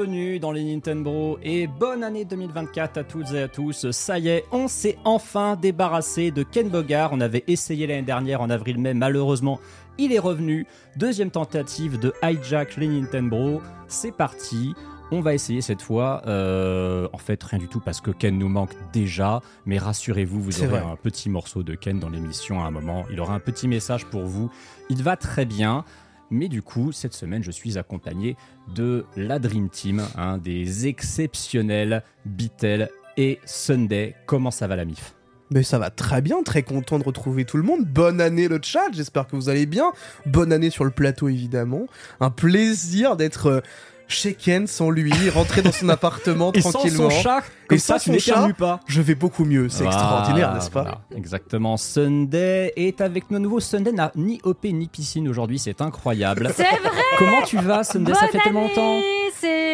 bienvenue dans les Nintendo et bonne année 2024 à toutes et à tous. Ça y est, on s'est enfin débarrassé de Ken Bogard. On avait essayé l'année dernière en avril-mai, malheureusement, il est revenu. Deuxième tentative de hijack les Nintendo. C'est parti. On va essayer cette fois, euh, en fait rien du tout parce que Ken nous manque déjà, mais rassurez-vous, vous aurez vrai. un petit morceau de Ken dans l'émission à un moment, il aura un petit message pour vous, il va très bien, mais du coup, cette semaine, je suis accompagné de la Dream Team, hein, des exceptionnels Beatle et Sunday. Comment ça va la MIF? Mais ça va très bien, très content de retrouver tout le monde. Bonne année le chat, j'espère que vous allez bien. Bonne année sur le plateau évidemment. Un plaisir d'être euh, chez Ken sans lui, rentrer dans son appartement Et sans tranquillement. son chat, comme Et ça, sans tu son n'éternues chat, pas. Je vais beaucoup mieux, c'est Voilà, extraordinaire, n'est-ce pas voilà, Exactement. Sunday est avec nous à nouveau. Sunday n'a ni OP ni piscine aujourd'hui, c'est incroyable. C'est vrai Comment tu vas, Sunday? Ça fait tellement longtemps.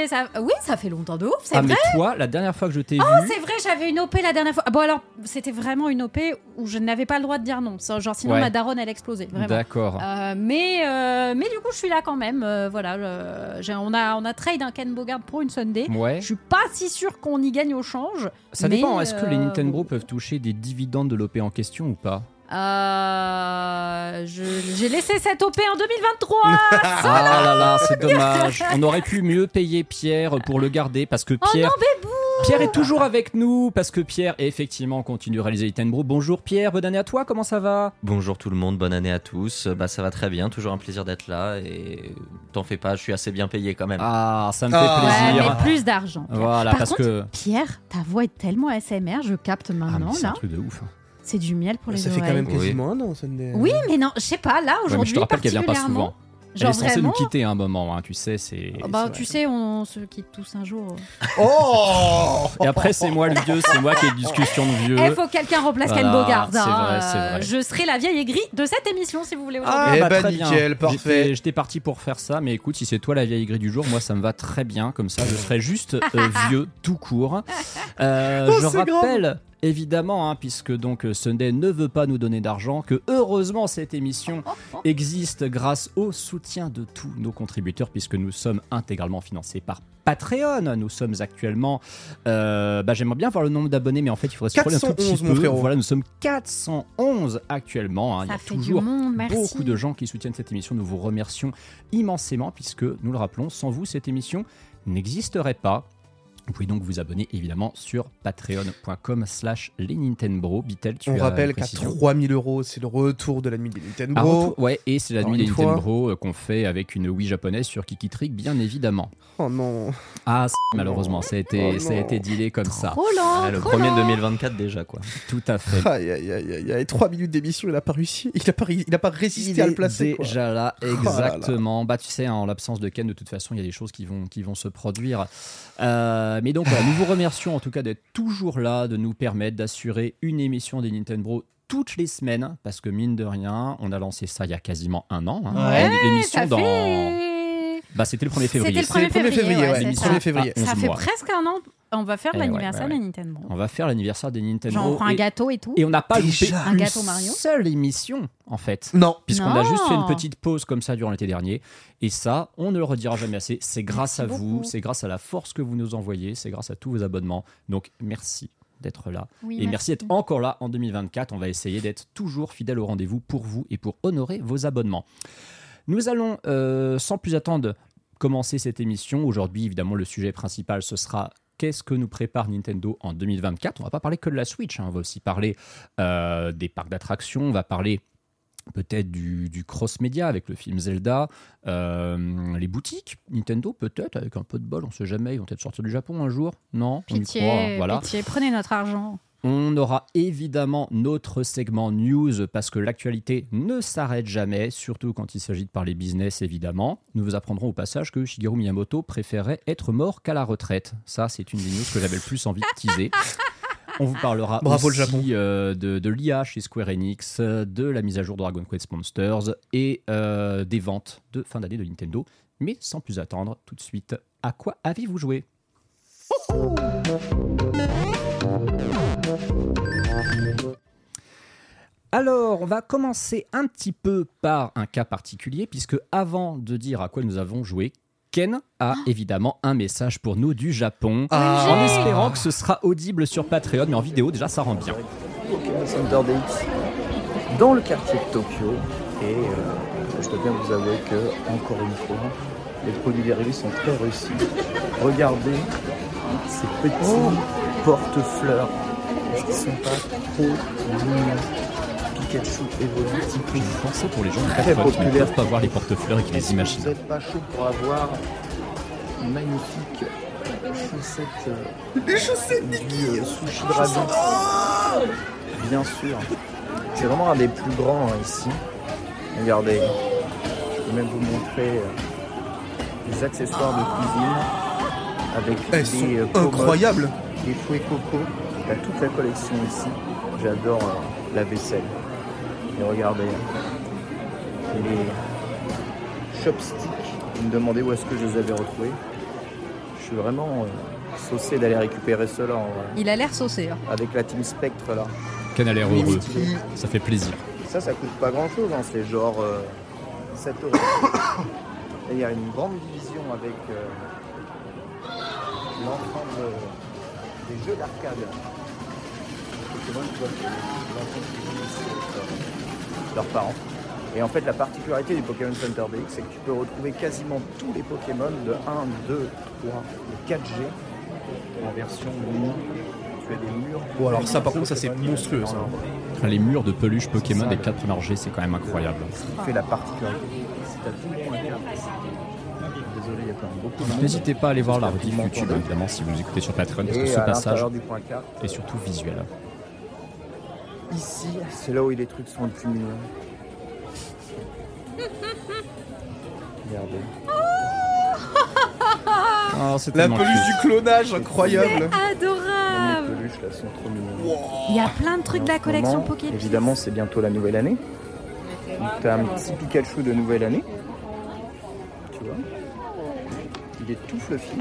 Ça... Oui, ça fait longtemps de ouf, c'est Ah, vrai. mais toi, la dernière fois que je t'ai Oh, vu. c'est vrai, j'avais une OP la dernière fois. Ah, Bon, alors, c'était vraiment une OP où je n'avais pas le droit de dire non. Genre, sinon, Ouais. ma daronne, elle explosait. D'accord. Euh, mais, euh, mais du coup, je suis là quand même. euh, voilà, j'ai- on, a, on a trade un Ken Bogard pour une Sunday. Ouais. Je suis pas si sûr qu'on y gagne au change. Ça mais, dépend. Est-ce que les euh, Nintendo peuvent toucher des dividendes de l'OP en question ou pas? Euh, je- J'ai laissé cette OP en 2023. Ah là là, c'est dommage. On aurait pu mieux payer Pierre pour le garder parce que Oh Pierre. non, bébou Pierre est toujours avec nous parce que Pierre effectivement continue à réaliser Nintendo. Bonjour Pierre, bonne année à toi. Comment ça va? Bonjour tout le monde, bonne année à tous. Bah ça va très bien, toujours un plaisir d'être là et t'en fais pas, je suis assez bien payé quand même. Ah, ça me Ah. fait Ouais, plaisir. mais plus d'argent. Voilà, Par parce contre, que Pierre, ta voix est tellement ASMR, je capte Ah, mais maintenant c'est un là. truc de ouf. hein. C'est du miel pour les Ça fait oreilles. quand même Oui. quasiment un an, Sunday. Oui, mais non, je sais pas, là Ouais, mais aujourd'hui je te rappelle qu'elle vient pas particulièrement, souvent. Elle Genre est censée vraiment. nous quitter un moment, hein, tu sais. C'est. Oh, bah, tu sais, on se quitte tous un jour. Oh Et après, c'est moi le vieux, c'est moi qui ai une discussion de vieux. Il faut que quelqu'un remplace Ken Bogard. c'est hein, vrai, c'est vrai. Je serai la vieille aigrie de cette émission si vous voulez Ah, aujourd'hui. Eh bah, bah, très bien. nickel, parfait. J'étais- parti pour faire ça, mais écoute, si c'est toi la vieille aigrie du jour, moi ça me va très bien. Comme ça, je serai juste euh, vieux tout court. Euh, Oh, je grave. Évidemment, hein, puisque donc euh, Sunday ne veut pas nous donner d'argent, que heureusement cette émission existe grâce au soutien de tous nos contributeurs, puisque nous sommes intégralement financés par Patreon. Nous sommes actuellement, euh, bah, j'aimerais bien voir le nombre d'abonnés, mais en fait il faudrait scroller un tout 411, petit mon peu. frérot. Voilà, nous sommes 411 actuellement. hein. Il y Ça a fait toujours du monde, merci. beaucoup de gens qui soutiennent cette émission. Nous vous remercions immensément puisque, nous le rappelons, sans vous, cette émission n'existerait pas. Vous pouvez donc vous abonner évidemment sur patreon.com slash les Nintendo. Bitel, tu On as rappelle qu'à précision 3000 euros, c'est le retour de la nuit des Nintendo. Ah, retour- ouais, et c'est la nuit des fois. Nintendo euh, qu'on fait avec une Wii japonaise sur Kiki Trick, bien évidemment. Oh non. Ah, c- malheureusement, ça a été, Oh ça a été dealé comme ça. Trop lent, Ouais, le trop premier de lent. 2024 déjà quoi. Tout à fait. Aïe aïe aïe aïe aïe. 3 minutes d'émission, il a pas réussi. Il a pas, il a pas résisté Il à le placer. quoi. déjà là, Oh là là. exactement. Bah, tu sais, en l'absence de Ken, de toute façon, il y a des choses qui vont, qui vont se produire. Euh, mais donc, voilà, nous vous remercions en tout cas d'être toujours là, de nous permettre d'assurer une émission des Nintendo toutes les semaines, parce que mine de rien, on a lancé ça il y a quasiment un an. hein. Ouais, L'émission dans. fait- Bah, c'était le 1er février. C'était le 1er C'est le 1er février, ouais, ouais, ça. 1er février. Ça 11 fait presque un an. On va faire Eh ouais, l'anniversaire ouais, ouais. de Nintendo. On va faire l'anniversaire des Nintendo. Genre, on prend un et, gâteau et tout. et on n'a pas loupé Un une gâteau Mario. seule émission, en fait. Non. Puisqu'on a juste fait une petite pause comme ça durant l'été dernier. Et ça, on ne le redira jamais assez. C'est grâce Merci à vous, beaucoup. c'est grâce à la force que vous nous envoyez, c'est grâce à tous vos abonnements. Donc merci d'être là. Oui, et merci d'être encore là en 2024. On va essayer d'être toujours fidèle au rendez-vous pour vous et pour honorer vos abonnements. Nous allons, euh, sans plus attendre, commencer cette émission. Aujourd'hui, évidemment, le sujet principal, ce sera qu'est-ce que nous prépare Nintendo en 2024. On va pas parler que de la Switch, hein. on va aussi parler euh, des parcs d'attractions, on va parler peut-être du, du cross-média avec le film Zelda, euh, les boutiques Nintendo peut-être, avec un peu de bol, on sait jamais, ils vont peut-être sortir du Japon un jour, non? On y Pitié, croit, voilà. pitié, prenez notre argent. On aura évidemment notre segment news parce que l'actualité ne s'arrête jamais, surtout quand il s'agit de parler business évidemment. Nous vous apprendrons au passage que Shigeru Miyamoto préférait être mort qu'à la retraite. Ça, c'est une des news que j'avais le plus envie de teaser. On vous parlera Bravo, aussi le Japon. euh, de, de l'IA chez Square Enix, de la mise à jour de Dragon Quest Monsters et euh, des ventes de fin d'année de Nintendo. Mais sans plus attendre, tout de suite, à quoi avez-vous joué? Alors, on va commencer un petit peu par un cas particulier, puisque avant de dire à quoi nous avons joué, Ken a évidemment un message pour nous du Japon, Ah. en espérant que ce sera audible sur Patreon, mais en vidéo déjà ça rend bien. Pokémon Center DX dans le quartier de Tokyo. Et euh, je dois bien vous avouer que, encore une fois, les produits dérivés sont très réussis. Regardez ces petits porte-fleurs. Est-ce qu'ils sont pas trop mignons Pikachu évolue une pensée pour les gens Très qui ne peuvent pas voir les portefeuilles et qui les imaginent. Vous n'êtes pas chaud pour avoir une magnifique chaussette euh, du euh, sushi dragon Bien sûr. C'est vraiment un des plus grands hein, ici. Regardez. Je vais même vous montrer euh, les accessoires de cuisine avec Elles des sont euh, incroyables. des fouets coco. Il y a toute la collection ici. J'adore euh, la vaisselle. Et regardez. Les chopsticks. Vous me demandez où est-ce que je les avais retrouvés. Je suis vraiment euh, saucé d'aller récupérer cela en vrai. Il a l'air saucé. hein. Avec la team Spectre là. Ken a l'air heureux, ça fait plaisir. Ça, ça coûte pas grand chose, c'est genre euh, 7 euros. Et il y a une grande division avec euh, l'ensemble des jeux d'arcade. Pokémon, tu vois, l'ensemble euh, leurs parents. Et en fait, la particularité du Pokémon Center DX, c'est que tu peux retrouver quasiment tous les Pokémon de 1, 2, 3 et 4G en version mini. Tu as des murs. Bon, alors ça, par contre, ça, c'est monstrueux, ça. leur- Les murs de peluche Pokémon des 4 premières G, c'est quand même incroyable. qui fait la particularité. Si t'as tout le monde à faire, Désolé, il y a quand même beaucoup de monde. N'hésitez pas à aller voir la rediff YouTube, évidemment, si vous écoutez sur Patreon, parce que Et ce passage l'intérieur du point 4, est surtout visuel. Ici, c'est là où les trucs sont le plus mignons. Regardez. Oh, c'est La peluche du clonage, incroyable. Adorable. les peluches là sont trop mignons. Il y a plein de trucs de la collection Pokémon. Évidemment, c'est bientôt la nouvelle année. Donc t'as un petit Pikachu de nouvelle année. Tu vois Il est tout fluffy.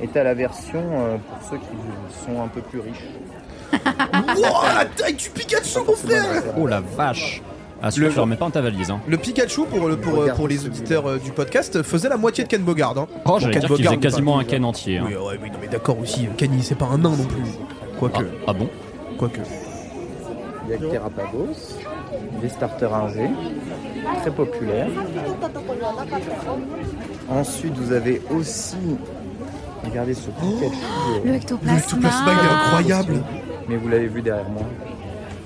Et t'as la version euh, pour ceux qui sont un peu plus riches. Wouah, la taille du Pikachu, mon frère. Oh la vache Ah, celui-là, Le- je le remets pas dans ta valise. Hein. Le Pikachu, pour, le- pour, Regarde pour les auditeurs euh, du podcast, faisait la moitié de Ken Bogard. Hein. Oh, j'allais dire qu'il faisait quasiment un Ken entier. hein. Oui, ouais, oui, non, mais d'accord aussi. Ken, c'est pas un nain non plus. Ah, Quoique, ah bon? Quoique. Il y a Terrapagos, des starters 1G, très populaires. Ensuite, vous avez aussi, regardez ce Pikachu. euh, Le Le ectoplasma. il est incroyable. Mais vous l'avez vu derrière moi.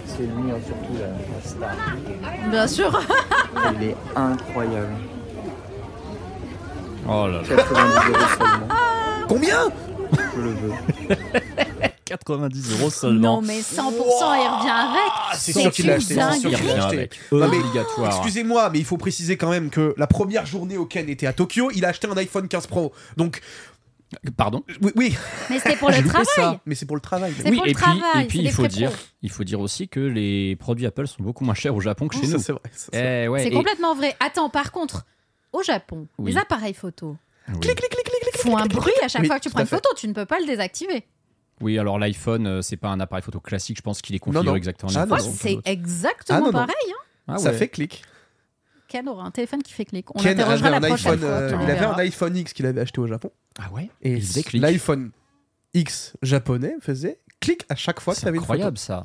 C'est lui, hein, surtout la, la star. Bien sûr. Il est incroyable. Oh là là 90 euros seulement. Combien? Je le veux. 90 euros seulement Non, mais 100%, il revient avec. Ah, c'est sûr qu'il l'a acheté. C'est sûr Il qu'il l'a acheté. Obligatoire. Excusez-moi, mais il faut préciser quand même que la première journée où Ken était à Tokyo, il a acheté un iPhone 15 Pro. Donc, Pardon Oui, oui. Mais c'était pour le travail. ça. mais c'est pour le travail. C'est Oui, pour le et puis, travail, et puis il faut dire, pro. il faut dire aussi que les produits Apple sont beaucoup moins chers au Japon que chez ça, nous. c'est vrai. ça, c'est vrai. Eh ouais, C'est et- complètement vrai. Attends, par contre, au Japon, Oui. les appareils photo oui. font un bruit à chaque Oui, fois que tu prends une photo. Tu ne peux pas le désactiver. Oui, alors l'iPhone, euh, c'est pas un appareil photo classique. Je pense qu'il est configuré exactement. Ah, c'est exactement Ah, non, non. pareil. hein. Ah Ça fait clic. Ken aura un téléphone qui fait clic. On Ken avait la un prochaine iPhone, fois. euh, il avait un iPhone X qu'il avait acheté au Japon. Ah ouais Et Il faisait clic. l'iPhone X japonais faisait clic à chaque fois que tu C'est avais une photo. incroyable ça.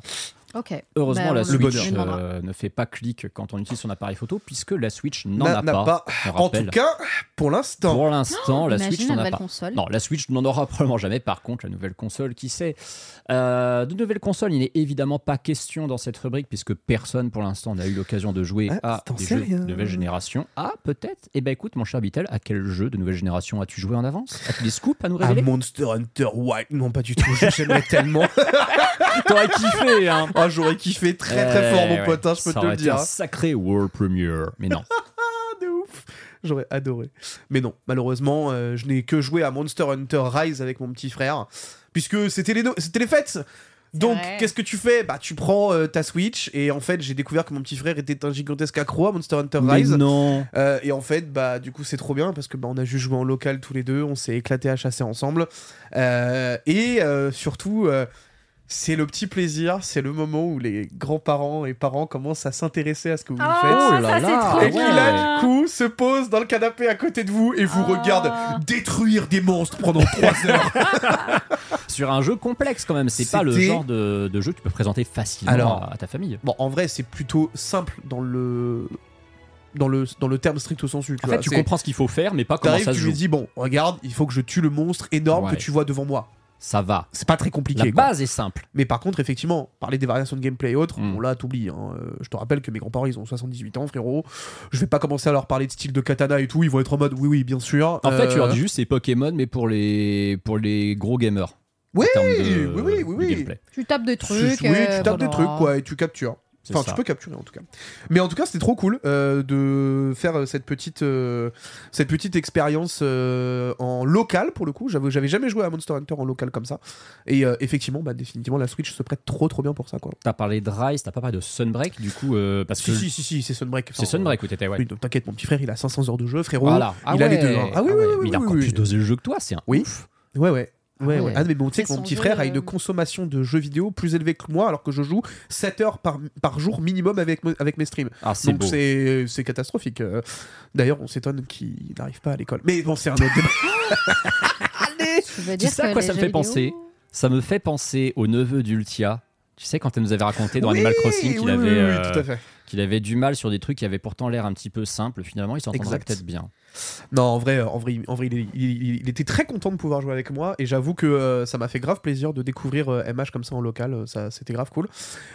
Ok. Heureusement, Bah, la Switch euh, ne fait pas clic quand on utilise son appareil photo, puisque la Switch n'en a pas. En tout cas, pour l'instant. Pour l'instant, la Imagine Switch la n'en a pas. console. Non, la Switch n'en aura probablement jamais. Par contre, la nouvelle console, qui sait? Euh, De nouvelle console, il n'est évidemment pas question dans cette rubrique, puisque personne pour l'instant n'a eu l'occasion de jouer Ah, à des jeux de nouvelle génération. Ah, peut-être Eh ben écoute, mon cher Bitel, à quel jeu de nouvelle génération as-tu joué en avance? As-tu des scoops à nous Ah, révéler? Monster Hunter White, non pas du tout, j'aimerais tellement. T'aurais kiffé, hein J'aurais kiffé très très fort mon pote, hein, je peux ça te le dire. un sacré world premiere. Mais non. De ouf. J'aurais adoré. Mais non, malheureusement, euh, je n'ai que joué à Monster Hunter Rise avec mon petit frère, puisque c'était les, no- c'était les fêtes. Donc, qu'est-ce que tu fais? Bah, tu prends euh, ta Switch, et en fait, j'ai découvert que mon petit frère était un gigantesque accro à Monster Hunter Mais Rise. non Euh, et en fait, bah, du coup, c'est trop bien parce que bah, on a juste joué en local tous les deux, on s'est éclaté à chasser ensemble. Euh, et surtout, c'est le petit plaisir, c'est le moment où les grands-parents et parents commencent à s'intéresser à ce que vous Oh, faites. Oh là ça là, c'est trop Et qui là, du coup, se pose dans le canapé à côté de vous et vous Oh. regarde détruire des monstres pendant 3 heures. Sur un jeu complexe quand même, c'est pas le genre de, de jeu que tu peux présenter facilement Alors, à, à ta famille. bon, en vrai, c'est plutôt simple dans le. Dans le, dans le terme strict sensu. Tu En fait, tu comprends ce qu'il faut faire, mais pas comment ça se tu joue. lui dis bon, regarde, il faut que je tue le monstre énorme Ouais. que tu vois devant moi. Ça va. C'est pas très compliqué. La quoi. base est simple. Mais par contre, effectivement, parler des variations de gameplay et autres, Mm. bon là, t'oublies. hein. Euh, Je te rappelle que mes grands-parents, ils ont 78 ans, frérot. Je vais pas commencer à leur parler de style de katana et tout. Ils vont être en mode, oui, oui, bien sûr. En fait, tu leur Euh, dis juste c'est Pokémon, mais pour les, pour les gros gamers. Oui, oui, oui, oui, oui. Tu tapes des Oui, trucs. tu euh, tapes des voilà. trucs, quoi, et tu captures. Enfin, ça. tu peux capturer en tout cas. Mais en tout cas, c'était trop cool euh, de faire euh, cette petite, euh, cette petite expérience euh, en local pour le coup. J'avais, j'avais jamais joué à Monster Hunter en local comme ça. Et effectivement, bah, définitivement, la Switch se prête trop, trop bien pour ça, quoi. T'as parlé de Rise, t'as pas parlé de Sunbreak, du coup, parce Si, que si, si, si, c'est Sunbreak. c'est Sunbreak où t'étais, ouais. Oui, donc t'inquiète, mon petit frère, il a 500 heures de jeu, frérot. Voilà. Ah il a les deux. hein. Ah oui, oui, ouais. oui, Mais il a oui, encore oui. plus dosé le jeu que toi, c'est un Oui. ouf. Ouais, ouais. Ouais, Ah ouais. ouais. Ah, mais bon, tu sais que mon petit frère a euh, une consommation de jeux vidéo plus élevée que moi, alors que je joue 7 heures par, par jour minimum avec, avec mes streams. Ah, c'est Donc c'est c'est catastrophique. Euh, D'ailleurs, on s'étonne qu'il n'arrive pas à l'école. Mais bon, c'est un autre débat. Tu veux Tu dire sais à que quoi ça me fait penser Ça me fait penser au neveu d'Ultia. Tu sais, quand elle nous avait raconté dans Oui, Animal Crossing qu'il oui, avait, oui, oui, euh, tout à fait. Qu'il avait du mal sur des trucs qui avaient pourtant l'air un petit peu simples. Finalement, il s'entendrait peut-être bien. Non, en vrai, en vrai, en vrai il, il- il était très content de pouvoir jouer avec moi et j'avoue que euh, ça m'a fait grave plaisir de découvrir euh, MH comme ça en local. euh, Ça, c'était grave cool.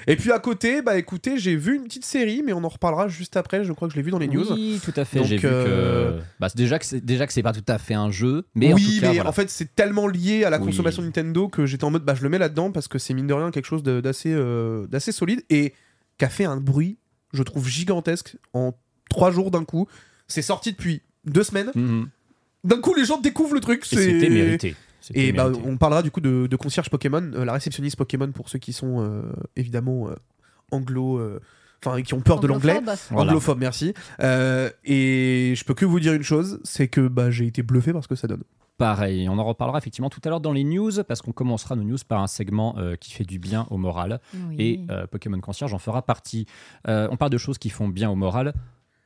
Et puis à côté, bah écoutez, j'ai vu une petite série, mais on en reparlera juste après. Je crois que je l'ai vu dans les news. Oui, tout à fait. Donc, J'ai vu euh, que. Bah, déjà que c'est déjà que c'est pas tout à fait un jeu, mais en oui, tout cas, mais voilà. en fait, c'est tellement lié à la Oui. consommation Nintendo que j'étais en mode, bah, je le mets là-dedans parce que c'est mine de rien quelque chose de- d'assez euh, d'assez solide et qui a fait un bruit, je trouve, gigantesque en trois jours d'un coup. C'est sorti depuis deux semaines. Mhm. D'un coup, les gens découvrent le truc. C'était mérité. Et bah, mérité. on parlera du coup de, de concierge Pokémon, euh, la réceptionniste Pokémon pour ceux qui sont euh, évidemment euh, anglo. euh, Enfin, qui ont peur de l'anglais. Anglophobe. Voilà. Anglophobe, merci. Euh, et je peux que vous dire une chose, c'est que bah, j'ai été bluffé par ce que ça donne. Pareil, on en reparlera effectivement tout à l'heure dans les news, parce qu'on commencera nos news par un segment euh, qui fait du bien au moral. Oui. Et euh, Pokémon Concierge en fera partie. Euh, on parle de choses qui font bien au moral.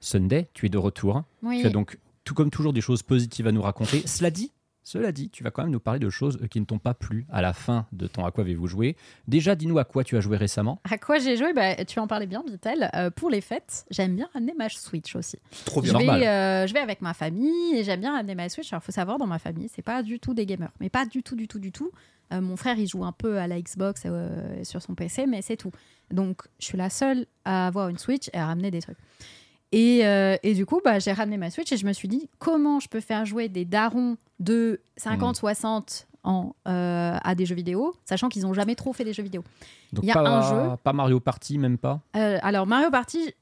Sunday, tu es de retour. Oui. Tu as donc, tout comme toujours, des choses positives à nous raconter. Cela dit, cela dit, tu vas quand même nous parler de choses qui ne t'ont pas plu à la fin de ton À quoi avez-vous joué? Déjà, dis-nous à quoi tu as joué récemment. À quoi j'ai joué? Bah, Tu en parlais bien, Vitel. Euh, pour les fêtes, j'aime bien ramener ma Switch aussi. Trop Je bien. Normal. vais, euh, je vais avec ma famille et j'aime bien ramener ma Switch. Alors, faut savoir, dans ma famille, c'est pas du tout des gamers. Mais pas du tout, du tout, du tout. Euh, mon frère, il joue un peu à la Xbox euh, sur son PC, mais c'est tout. Donc, je suis la seule à avoir une Switch et à ramener des trucs. Et, euh, et du coup, bah, j'ai ramené ma Switch et je me suis dit, comment je peux faire jouer des darons de 50, 60 ans euh, à des jeux vidéo, sachant qu'ils n'ont jamais trop fait des jeux vidéo. Donc, Il y a pas, un jeu. pas Mario Party, même pas? Euh, alors, Mario Party,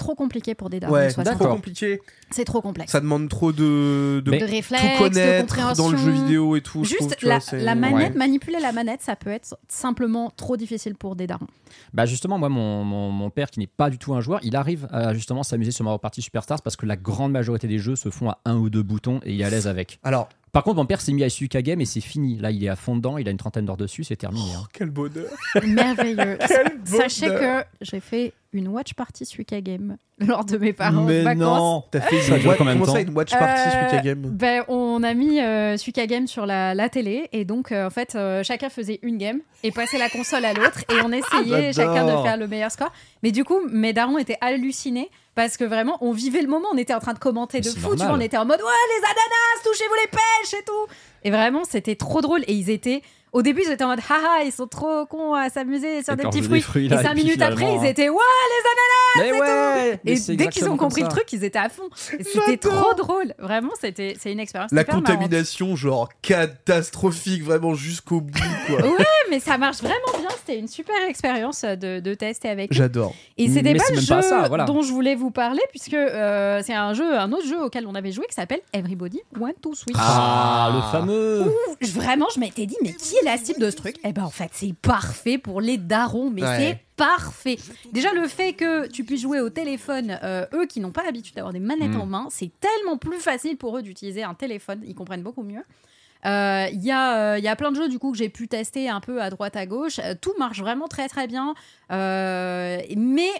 trop compliqué pour des darons Ouais, 60 trop compliqué. C'est trop complexe. Ça demande trop de, de de réflexes, tout connaître dans le jeu vidéo et tout. trouve, Juste vois, la, c'est- la manette, Ouais. manipuler la manette, ça peut être simplement trop difficile pour des darons. Bah justement, moi, mon, mon, mon père, qui n'est pas du tout un joueur, il arrive à justement s'amuser sur Mario Party Superstars parce que la grande majorité des jeux se font à un ou deux boutons et il est à l'aise avec. Alors, Par contre, mon père s'est mis à Suika Game et c'est fini. Là, il est à fond dedans, il a une trentaine d'heures dessus, c'est terminé. hein. quel bonheur. Merveilleux. Quel Sachez bonheur. que j'ai fait une watch party Suika Game lors de mes parents Mais vacances. non T'as fait Ça une dure wa- combien de comment ça, une watch party Euh, Suika Game Ben, on a mis euh, Suika Game sur la, la télé et donc euh, en fait euh, chacun faisait une game et passait la console à l'autre et on essayait chacun de faire le meilleur score. Mais du coup mes darons étaient hallucinés parce que vraiment on vivait le moment, on était en train de commenter de fou, tu vois, on était en mode ouais les ananas, touchez-vous les pêches et tout. Et vraiment c'était trop drôle et ils étaient au début ils étaient en mode haha ils sont trop cons à s'amuser sur des petits des fruits. et cinq et minutes après ils étaient ouais Mais ouais mais et c'est dès qu'ils ont compris le truc, ils étaient à fond. Et C'était trop drôle. Vraiment, c'était c'est une expérience. La marrante. contamination, genre catastrophique, vraiment jusqu'au bout, quoi. Ouais, mais ça marche vraiment bien. C'était une super expérience de, de tester avec eux. J'adore. Et c'était pas c'est le même jeu pas ça, voilà. dont je voulais vous parler, puisque euh, c'est un jeu, un autre jeu auquel on avait joué qui s'appelle Everybody Want to Switch. Ah, le fameux Ouh, vraiment, je m'étais dit, mais qui est la cible de ce truc Eh ben, en fait, c'est parfait pour les darons, mais Ouais. c'est parfait. Déjà, le fait que tu puisses jouer au téléphone, euh, eux qui n'ont pas l'habitude d'avoir des manettes Mm. en main, c'est tellement plus facile pour eux d'utiliser un téléphone. Ils comprennent beaucoup mieux. Euh, Il y, a, euh, y a plein de jeux du coup que j'ai pu tester un peu à droite à gauche. Euh, tout marche vraiment très très bien. Mais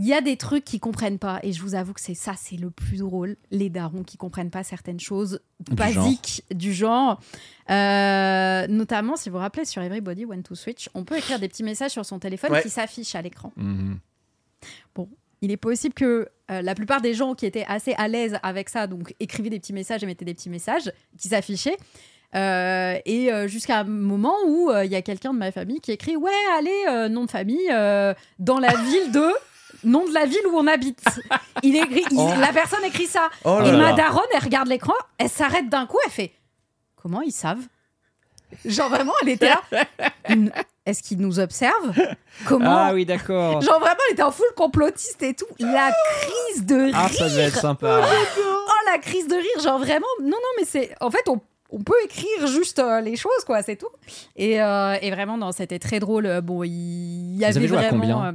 il y a des trucs qu'ils comprennent pas. Et je vous avoue que c'est ça, c'est le plus drôle. Les darons qui comprennent pas certaines choses Du basiques du genre. Euh, notamment, si vous vous rappelez, sur Everybody Want to Switch, on peut écrire des petits messages sur son téléphone Ouais. qui s'affichent à l'écran. Mhm. Il est possible que euh, la plupart des gens qui étaient assez à l'aise avec ça, donc écrivaient des petits messages et mettaient des petits messages qui s'affichaient. Euh, et euh, jusqu'à un moment où il y a quelqu'un de ma famille qui écrit Ouais, allez, nom de famille, dans la ville de. Nom de la ville où on habite. Il écrit, il- Oh. La personne écrit ça. Oh et là ma là. daronne, elle regarde l'écran, elle s'arrête d'un coup, elle fait Comment ils savent? Genre vraiment, elle était là. Est-ce qu'ils nous observent? Comment? Ah oui, d'accord. Genre vraiment, elle était en full complotiste et tout. La crise de rire. Ah, ça devait être sympa. Oh, la crise de rire. Genre vraiment, non, non, mais c'est. En fait, on, on peut écrire juste euh, les choses, quoi, c'est tout. Et, euh, et vraiment, non, c'était très drôle. Euh, Bon, il y avait avez joué à vraiment. combien? euh,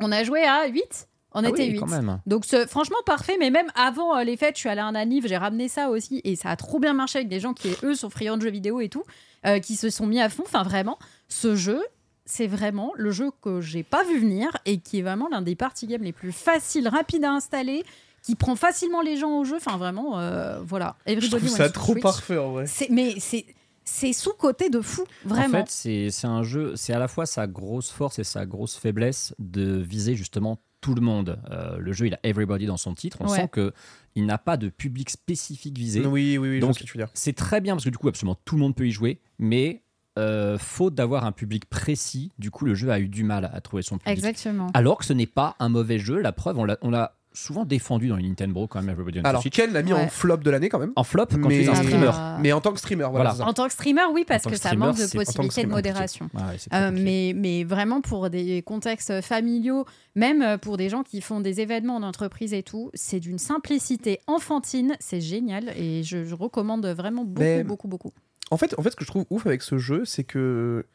on a joué à 8. On Ah était oui, 8. quand même. Donc c'est franchement parfait, mais même avant euh, les fêtes, je suis allée à un anniv, j'ai ramené ça aussi, et ça a trop bien marché avec des gens qui, eux, sont friands de jeux vidéo et tout, euh, qui se sont mis à fond. Enfin, vraiment, ce jeu, c'est vraiment le jeu que j'ai pas vu venir et qui est vraiment l'un des party games les plus faciles, rapides à installer, qui prend facilement les gens au jeu. Enfin, vraiment, euh, voilà. Je Everybody trouve wants ça trop Switch. parfait, en vrai. C'est- Mais c'est c'est sous-côté de fou, vraiment. En fait, c'est c'est un jeu, c'est à la fois sa grosse force et sa grosse faiblesse de viser justement tout le monde. Euh, le jeu, il a everybody dans son titre. On Ouais. sent que il n'a pas de public spécifique visé. Oui, oui, oui, Donc, ce. C'est très bien parce que du coup, absolument tout le monde peut y jouer, mais euh, faute d'avoir un public précis, du coup, le jeu a eu du mal à trouver son public. Exactement. Alors que ce n'est pas un mauvais jeu. La preuve, on l'a souvent défendu dans les Nintendo quand même. Everybody Alors, Switch. Ken l'a mis Ouais. en flop de l'année quand même. En flop, quand mais... tu es un Ah streamer. bah. Mais en tant que streamer, voilà. En tant que streamer, oui, parce que ça streamer, manque de possibilités de modération. Ouais, Euh, mais, mais vraiment pour des contextes familiaux, même euh, pour des gens qui font des événements en entreprise et tout, c'est d'une simplicité enfantine, c'est génial et je, je recommande vraiment beaucoup, Mais- beaucoup, beaucoup. En fait, en fait, ce que je trouve ouf avec ce jeu, c'est que.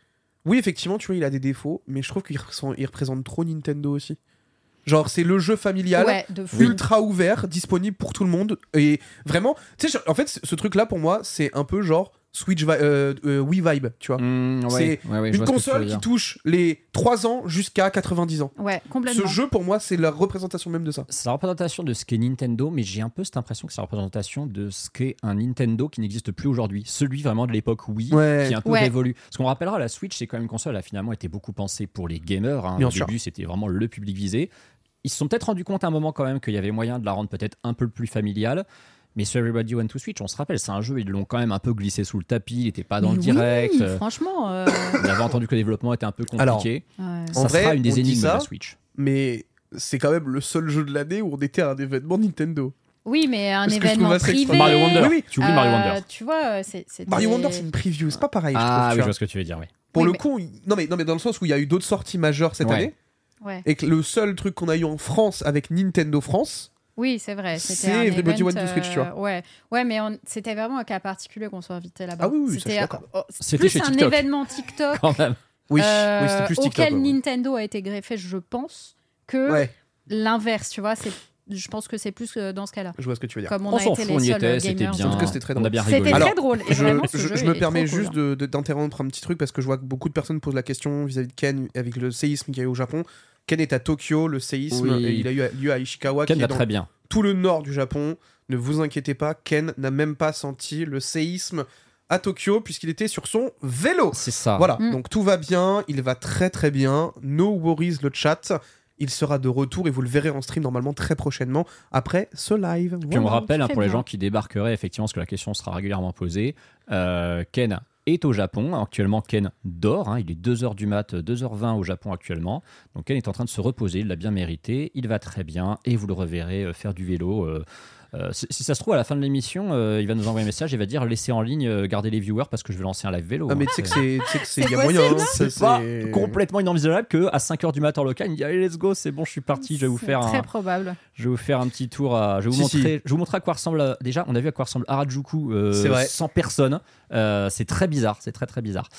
Oui, effectivement, tu vois, il a des défauts, mais je trouve qu'il représente, il représente trop Nintendo aussi. Genre, c'est le jeu familial. Ouais, de fou. ultra ouvert, disponible pour tout le monde. Et vraiment, tu sais, en fait, ce ce truc-là, pour moi, c'est un peu genre Switch vi- euh, euh, Wii Vibe, tu vois. Mmh, ouais, c'est ouais, ouais, je Une ce console qui touche les 3 ans jusqu'à 90 ans. Ouais, complètement. Ce jeu, pour moi, c'est la représentation même de ça. C'est la représentation de ce qu'est Nintendo, mais j'ai un peu cette impression que c'est la représentation de ce qu'est un Nintendo qui n'existe plus aujourd'hui. Celui vraiment de l'époque Wii, Ouais. qui est un peu Ouais. révolu. Parce qu'on rappellera, la Switch, c'est quand même une console, elle a finalement été beaucoup pensée pour les gamers. hein. Bien Au sûr. début, c'était vraiment le public visé. Ils se sont peut-être rendus compte à un moment quand même qu'il y avait moyen de la rendre peut-être un peu plus familiale. Mais sur Everybody Want to Switch, on se rappelle, c'est un jeu, ils l'ont quand même un peu glissé sous le tapis, il n'était pas dans Mais le direct. Oui, Euh, franchement. euh, On avait entendu que le développement était un peu Alors, compliqué. ouais. En ça vrai, sera une des énigmes de la Switch. Mais c'est quand même le seul jeu de l'année où on était à un événement Nintendo. Oui, mais un Parce je événement trouve privé. extra- Mario Wonder, Oui, oui. tu oublies Mario euh, Wonder. Tu vois, c'est. c'était- Mario Wonder, c'est une preview, c'est pas pareil. je Ah trouve, oui, tu je vois. vois ce que tu veux dire, oui. Pour Oui, le mais- coup, il- non mais, non mais dans le sens où il y a eu d'autres sorties majeures cette Ouais. année. Ouais. Et que le seul truc qu'on a eu en France avec Nintendo France, Oui, c'est vrai. c'était C'est Everybody event, Want to Switch, tu vois. euh, Ouais, ouais mais on- c'était vraiment un cas particulier qu'on soit invité là-bas. Ah oui, C'était oh, plus chez un TikTok. événement TikTok Quand même. oui, euh, oui plus TikTok. auquel ouais. Nintendo a été greffé, je pense, que Ouais, l'inverse, tu vois. C'est, je pense que c'est plus euh, dans ce cas-là. je vois ce que tu veux dire. Comme on, On a s'en fout, on les y seuls était, c'était gamers. bien. En tout cas, c'était très On a drôle. C'était très drôle. Et Je, vraiment, ce je- jeu je me permets juste de- d'interrompre un petit truc parce que je vois que beaucoup de personnes posent la question vis-à-vis de Ken avec le séisme qu'il y a eu au Japon. Ken est à Tokyo, le séisme, Oui. et il a eu lieu à Ishikawa, Ken qui va est dans très bien. tout le nord du Japon. Ne vous inquiétez pas, Ken n'a même pas senti le séisme à Tokyo puisqu'il était sur son vélo. C'est ça. Voilà, Mm. donc tout va bien, il va très très bien. No worries le chat. Il sera de retour et vous le verrez en stream normalement très prochainement après ce live. Puis on Voilà. rappelle hein, pour les gens qui débarqueraient, effectivement, parce que la question sera régulièrement posée. euh, Ken est au Japon. Actuellement, Ken dort. hein, il est 2h du mat, 2h20 au Japon actuellement. Donc Ken est en train de se reposer. Il l'a bien mérité. Il va très bien. Et vous le reverrez euh, faire du vélo. Euh, si, ça se trouve, à la fin de l'émission, euh, il va nous envoyer un message et va dire laissez en ligne, euh, gardez les viewers parce que je vais lancer un live vélo. Ah mais tu sais que c'est, il y a moyen. hein, c'est pas complètement inenvisageable que à 5h du matin en local, il me dit allez let's go, c'est bon, je suis parti, je vais vous faire très un, probable. je vais vous faire un petit tour. À... Je, vais vous Si, montrer, je vais vous montrer à quoi ressemble. euh, Déjà, on a vu à quoi ressemble Harajuku euh, sans personne. Euh, c'est très bizarre. C'est très très bizarre.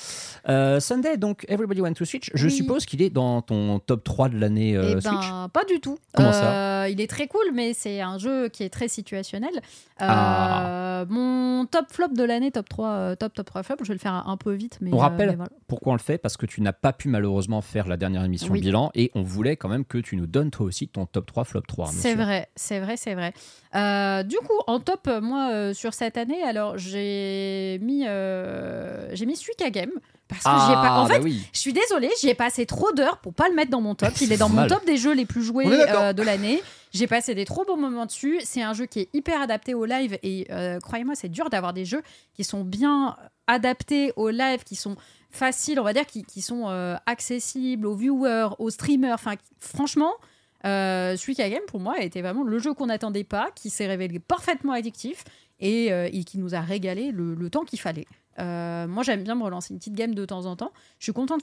Euh, Sunday, donc Everybody Want to Switch. Je Oui. suppose qu'il est dans ton top 3 de l'année euh, Eh Switch. ben, pas du tout. Comment ça Il est très cool, mais c'est un jeu qui est très situationnel. Euh, Ah. Mon top flop de l'année, top 3, euh, top top 3 flop, je vais le faire un peu vite. Mais, On euh, rappelle mais voilà. pourquoi on le fait Parce que tu n'as pas pu malheureusement faire la dernière émission Oui. bilan et on voulait quand même que tu nous donnes toi aussi ton top 3 flop 3. bien C'est vrai, c'est vrai, c'est vrai. Euh, du coup, en top, moi, euh, sur cette année, alors j'ai mis, euh, j'ai mis Suika Game parce que j'y ai pas. Ah, En fait, bah oui. je suis désolée, j'y ai passé trop d'heures pour pas le mettre dans mon top. Il est dans mon top des jeux les plus joués euh, de l'année. J'ai passé des trop bons moments dessus. C'est un jeu qui est hyper adapté au live et euh, croyez-moi, c'est dur d'avoir des jeux qui sont bien adaptés au live, qui sont faciles, on va dire, qui, sont euh, accessibles aux viewers, aux streamers. Enfin, franchement. Euh, Suika Game pour moi été vraiment le jeu qu'on n'attendait pas, qui s'est révélé parfaitement addictif et, euh, qui nous a régalé le temps qu'il fallait. Euh, moi j'aime bien me relancer une petite game de temps en temps. Je suis contente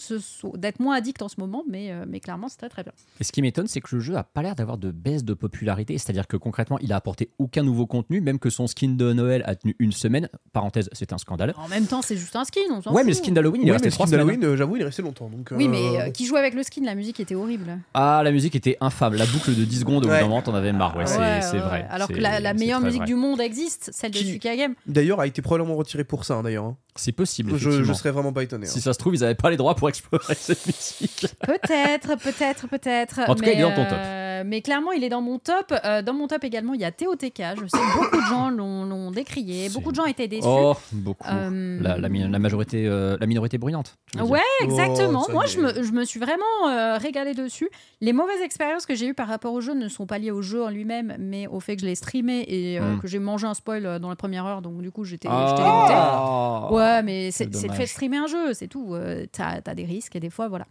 d'être moins addict en ce moment, mais, euh, mais clairement c'est très très bien. Et ce qui m'étonne, c'est que le jeu a pas l'air d'avoir de baisse de popularité. C'est-à-dire que concrètement, il a apporté aucun nouveau contenu, même que son skin de Noël a tenu une semaine. Parenthèse, c'est un scandale. En même temps c'est juste un skin, on Ouais, fout. mais le skin d'Halloween, il est Ouais, resté trois skin semaines. d'Halloween, j'avoue, il est resté longtemps. Donc, Oui, mais euh, qui jouait avec le skin, la musique était horrible. Ah, la musique était infâme. La boucle de 10 secondes, au bout Ouais. d'un moment, t'en avais marre. Ouais, c'est Ouais, c'est ouais, vrai. Alors que la, meilleure musique vrai. du monde existe, celle de Game. D'ailleurs, a été probablement retiré pour ça, hein, d'ailleurs. hein. C'est possible. Je, je serais vraiment pas étonné. hein. Si ça se trouve, ils avaient pas les droits pour explorer cette musique. Peut-être, peut-être, peut-être. En tout cas, il est dans ton top. euh, mais clairement, il est dans mon top. Euh, dans mon top également, il y a TOTK. Je sais que beaucoup de gens l'ont décrié. Beaucoup de gens étaient déçus. Oh, beaucoup. Euh, La, la, mi- la majorité, euh, la minorité bruyante. Ouais, exactement. Oh, ça Moi, je me, je me suis vraiment euh, régalée dessus. Les mauvaises expériences que j'ai eues par rapport au jeu ne sont pas liées au jeu en lui-même, mais au fait que je l'ai streamé et euh, Mm. que j'ai mangé un spoil dans la première heure. Donc, du coup, j'étais. Ah. Ouais, mais c'est fait de dommage. streamer un jeu, c'est tout. Euh, T'as as des risques et des fois, voilà.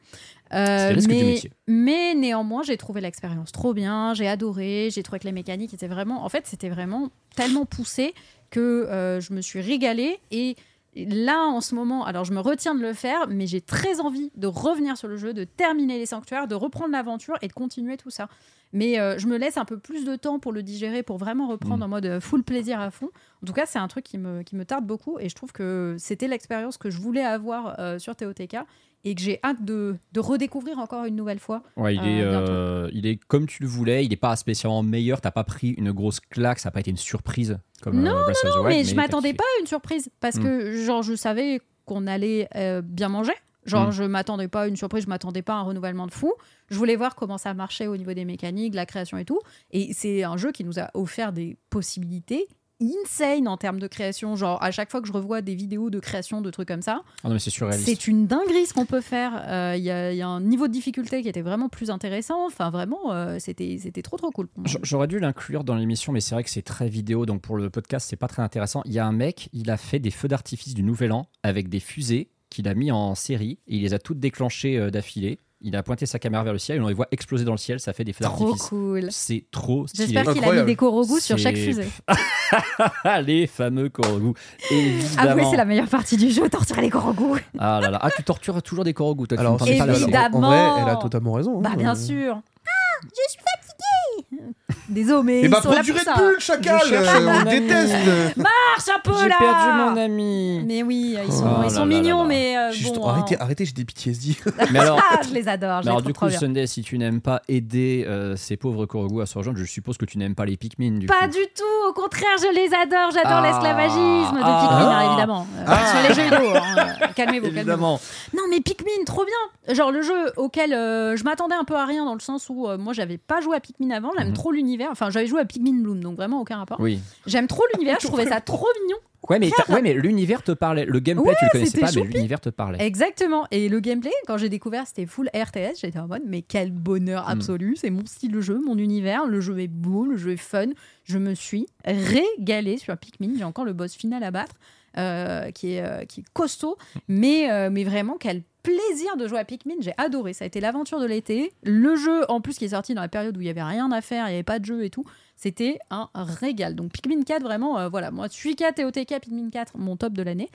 Euh, mais, mais néanmoins, j'ai trouvé l'expérience trop bien, j'ai adoré, j'ai trouvé que les mécaniques étaient vraiment. En fait, c'était vraiment tellement poussé que euh, je me suis régalée. Et là, en ce moment, alors je me retiens de le faire, mais j'ai très envie de revenir sur le jeu, de terminer les sanctuaires, de reprendre l'aventure et de continuer tout ça. Mais euh, je me laisse un peu plus de temps pour le digérer, pour vraiment reprendre Mm. en mode euh, full plaisir à fond. En tout cas, c'est un truc qui me, qui me tarde beaucoup et je trouve que c'était l'expérience que je voulais avoir euh, sur TOTK et que j'ai hâte de, de redécouvrir encore une nouvelle fois. Ouais, il, Euh, est, euh, il est comme tu le voulais, il n'est pas spécialement meilleur, t'as pas pris une grosse claque, ça n'a pas été une surprise comme Non, euh, Breath of the Wild, mais je m'attendais pas à une surprise parce Mm. que genre je savais qu'on allait euh, bien manger. Genre Mm. je m'attendais pas à une surprise, je m'attendais pas à un renouvellement de fou. Je voulais voir comment ça marchait au niveau des mécaniques, de la création et tout. Et c'est un jeu qui nous a offert des possibilités insane en termes de création. Genre à chaque fois que je revois des vidéos de création de trucs comme ça, Ah non, mais c'est surréaliste. c'est une dinguerie ce qu'on peut faire. Euh, Il y, a- il y a un niveau de difficulté qui était vraiment plus intéressant. Enfin vraiment, euh, c'était c'était trop trop cool. J'aurais dû l'inclure dans l'émission, mais c'est vrai que c'est très vidéo, donc pour le podcast, c'est pas très intéressant. Il y a un mec, il a fait des feux d'artifice du Nouvel An avec des fusées qu'il a mis en série, et il les a toutes déclenchées euh, d'affilée. Il a pointé sa caméra vers le ciel et on les voit exploser dans le ciel. Ça fait des feux Trop d'artifice. cool. C'est trop stylé. J'espère qu'il a mis des Korogu sur chaque fusée. les fameux Korogu. Avouez, Évidemment. c'est la meilleure partie du jeu, torturer les Korogu. Ah là là. Ah, tu tortures toujours des Korogu, toi. tu Alors. Évidemment. en vrai, elle a totalement raison. hein. Bah bien Euh, sûr. Ah, je suis fatiguée. Désolé, mais Et ils bah, sont là produis pour Red ça. Bull, chacal euh, On déteste Marche un peu J'ai là. perdu mon ami. Mais oui, ils sont, Oh ils sont là mignons, là là. mais euh, Juste, bon. arrêtez, hein. arrêtez, j'ai des PTSD. Mais alors, Ah, je les adore. Je alors les du coup, trop. Sunday, si tu n'aimes pas aider euh, ces pauvres Korogu à se rejoindre, je suppose que tu n'aimes pas les Pikmin. Du Pas coup. du tout, au contraire, je les adore. J'adore Ah. l'esclavagisme de Ah. Pikmin, hein, évidemment. Euh, Ah. Sur les jeux vidéo. hein. Calmez-vous, calmez-vous. Évidemment. Non, mais Pikmin, trop bien. Genre le jeu auquel euh, je m'attendais un peu à rien dans le sens où moi j'avais pas joué à Pikmin avant, j'aime Mhm. trop l'univers. Enfin, j'avais joué à Pikmin Bloom, donc vraiment aucun rapport. Oui. J'aime trop l'univers, je trouvais ça trop mignon. Ouais, mais, t'as- ouais, mais l'univers te parlait. Le gameplay, Ouais, tu le connaissais c'était pas, mais l'univers te parlait. Exactement. Et le gameplay, quand j'ai découvert, c'était full RTS. J'étais en mode, mais quel bonheur Hmm. absolu. C'est mon style de jeu, mon univers. Le jeu est beau, le jeu est fun. Je me suis régalée sur Pikmin. J'ai encore le boss final à battre, euh, qui, est, euh, qui est costaud. Mais, euh, mais vraiment, quel plaisir de jouer à Pikmin. J'ai adoré. Ça a été l'aventure de l'été. Le jeu, en plus, qui est sorti dans la période où il y avait rien à faire, il n'y avait pas de jeu et tout. C'était un régal. Donc Pikmin 4, vraiment, euh, voilà. Moi, Suika, TOTK, Pikmin 4, mon top de l'année.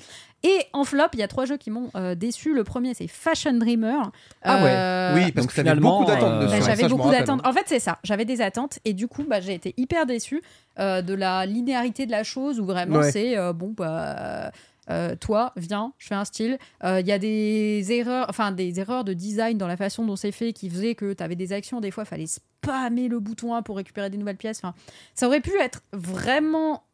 Et en flop, il y a trois jeux qui m'ont euh, déçu. Le premier, c'est Fashion Dreamer. Ah ouais. Euh, oui, parce donc que finalement, beaucoup d'attentes euh, dessus. bah, ça, j'avais beaucoup d'attentes. En fait, c'est ça. J'avais des attentes et du coup, bah, j'ai été hyper déçue euh, de la linéarité de la chose où vraiment Ouais. c'est euh, bon, bah, euh, toi, viens, je fais un style. Euh, Il y a des erreurs, enfin des erreurs de design dans la façon dont c'est fait qui faisaient que tu avais des actions. Des fois, il fallait spammer le bouton 1 pour récupérer des nouvelles pièces. Enfin, ça aurait pu être vraiment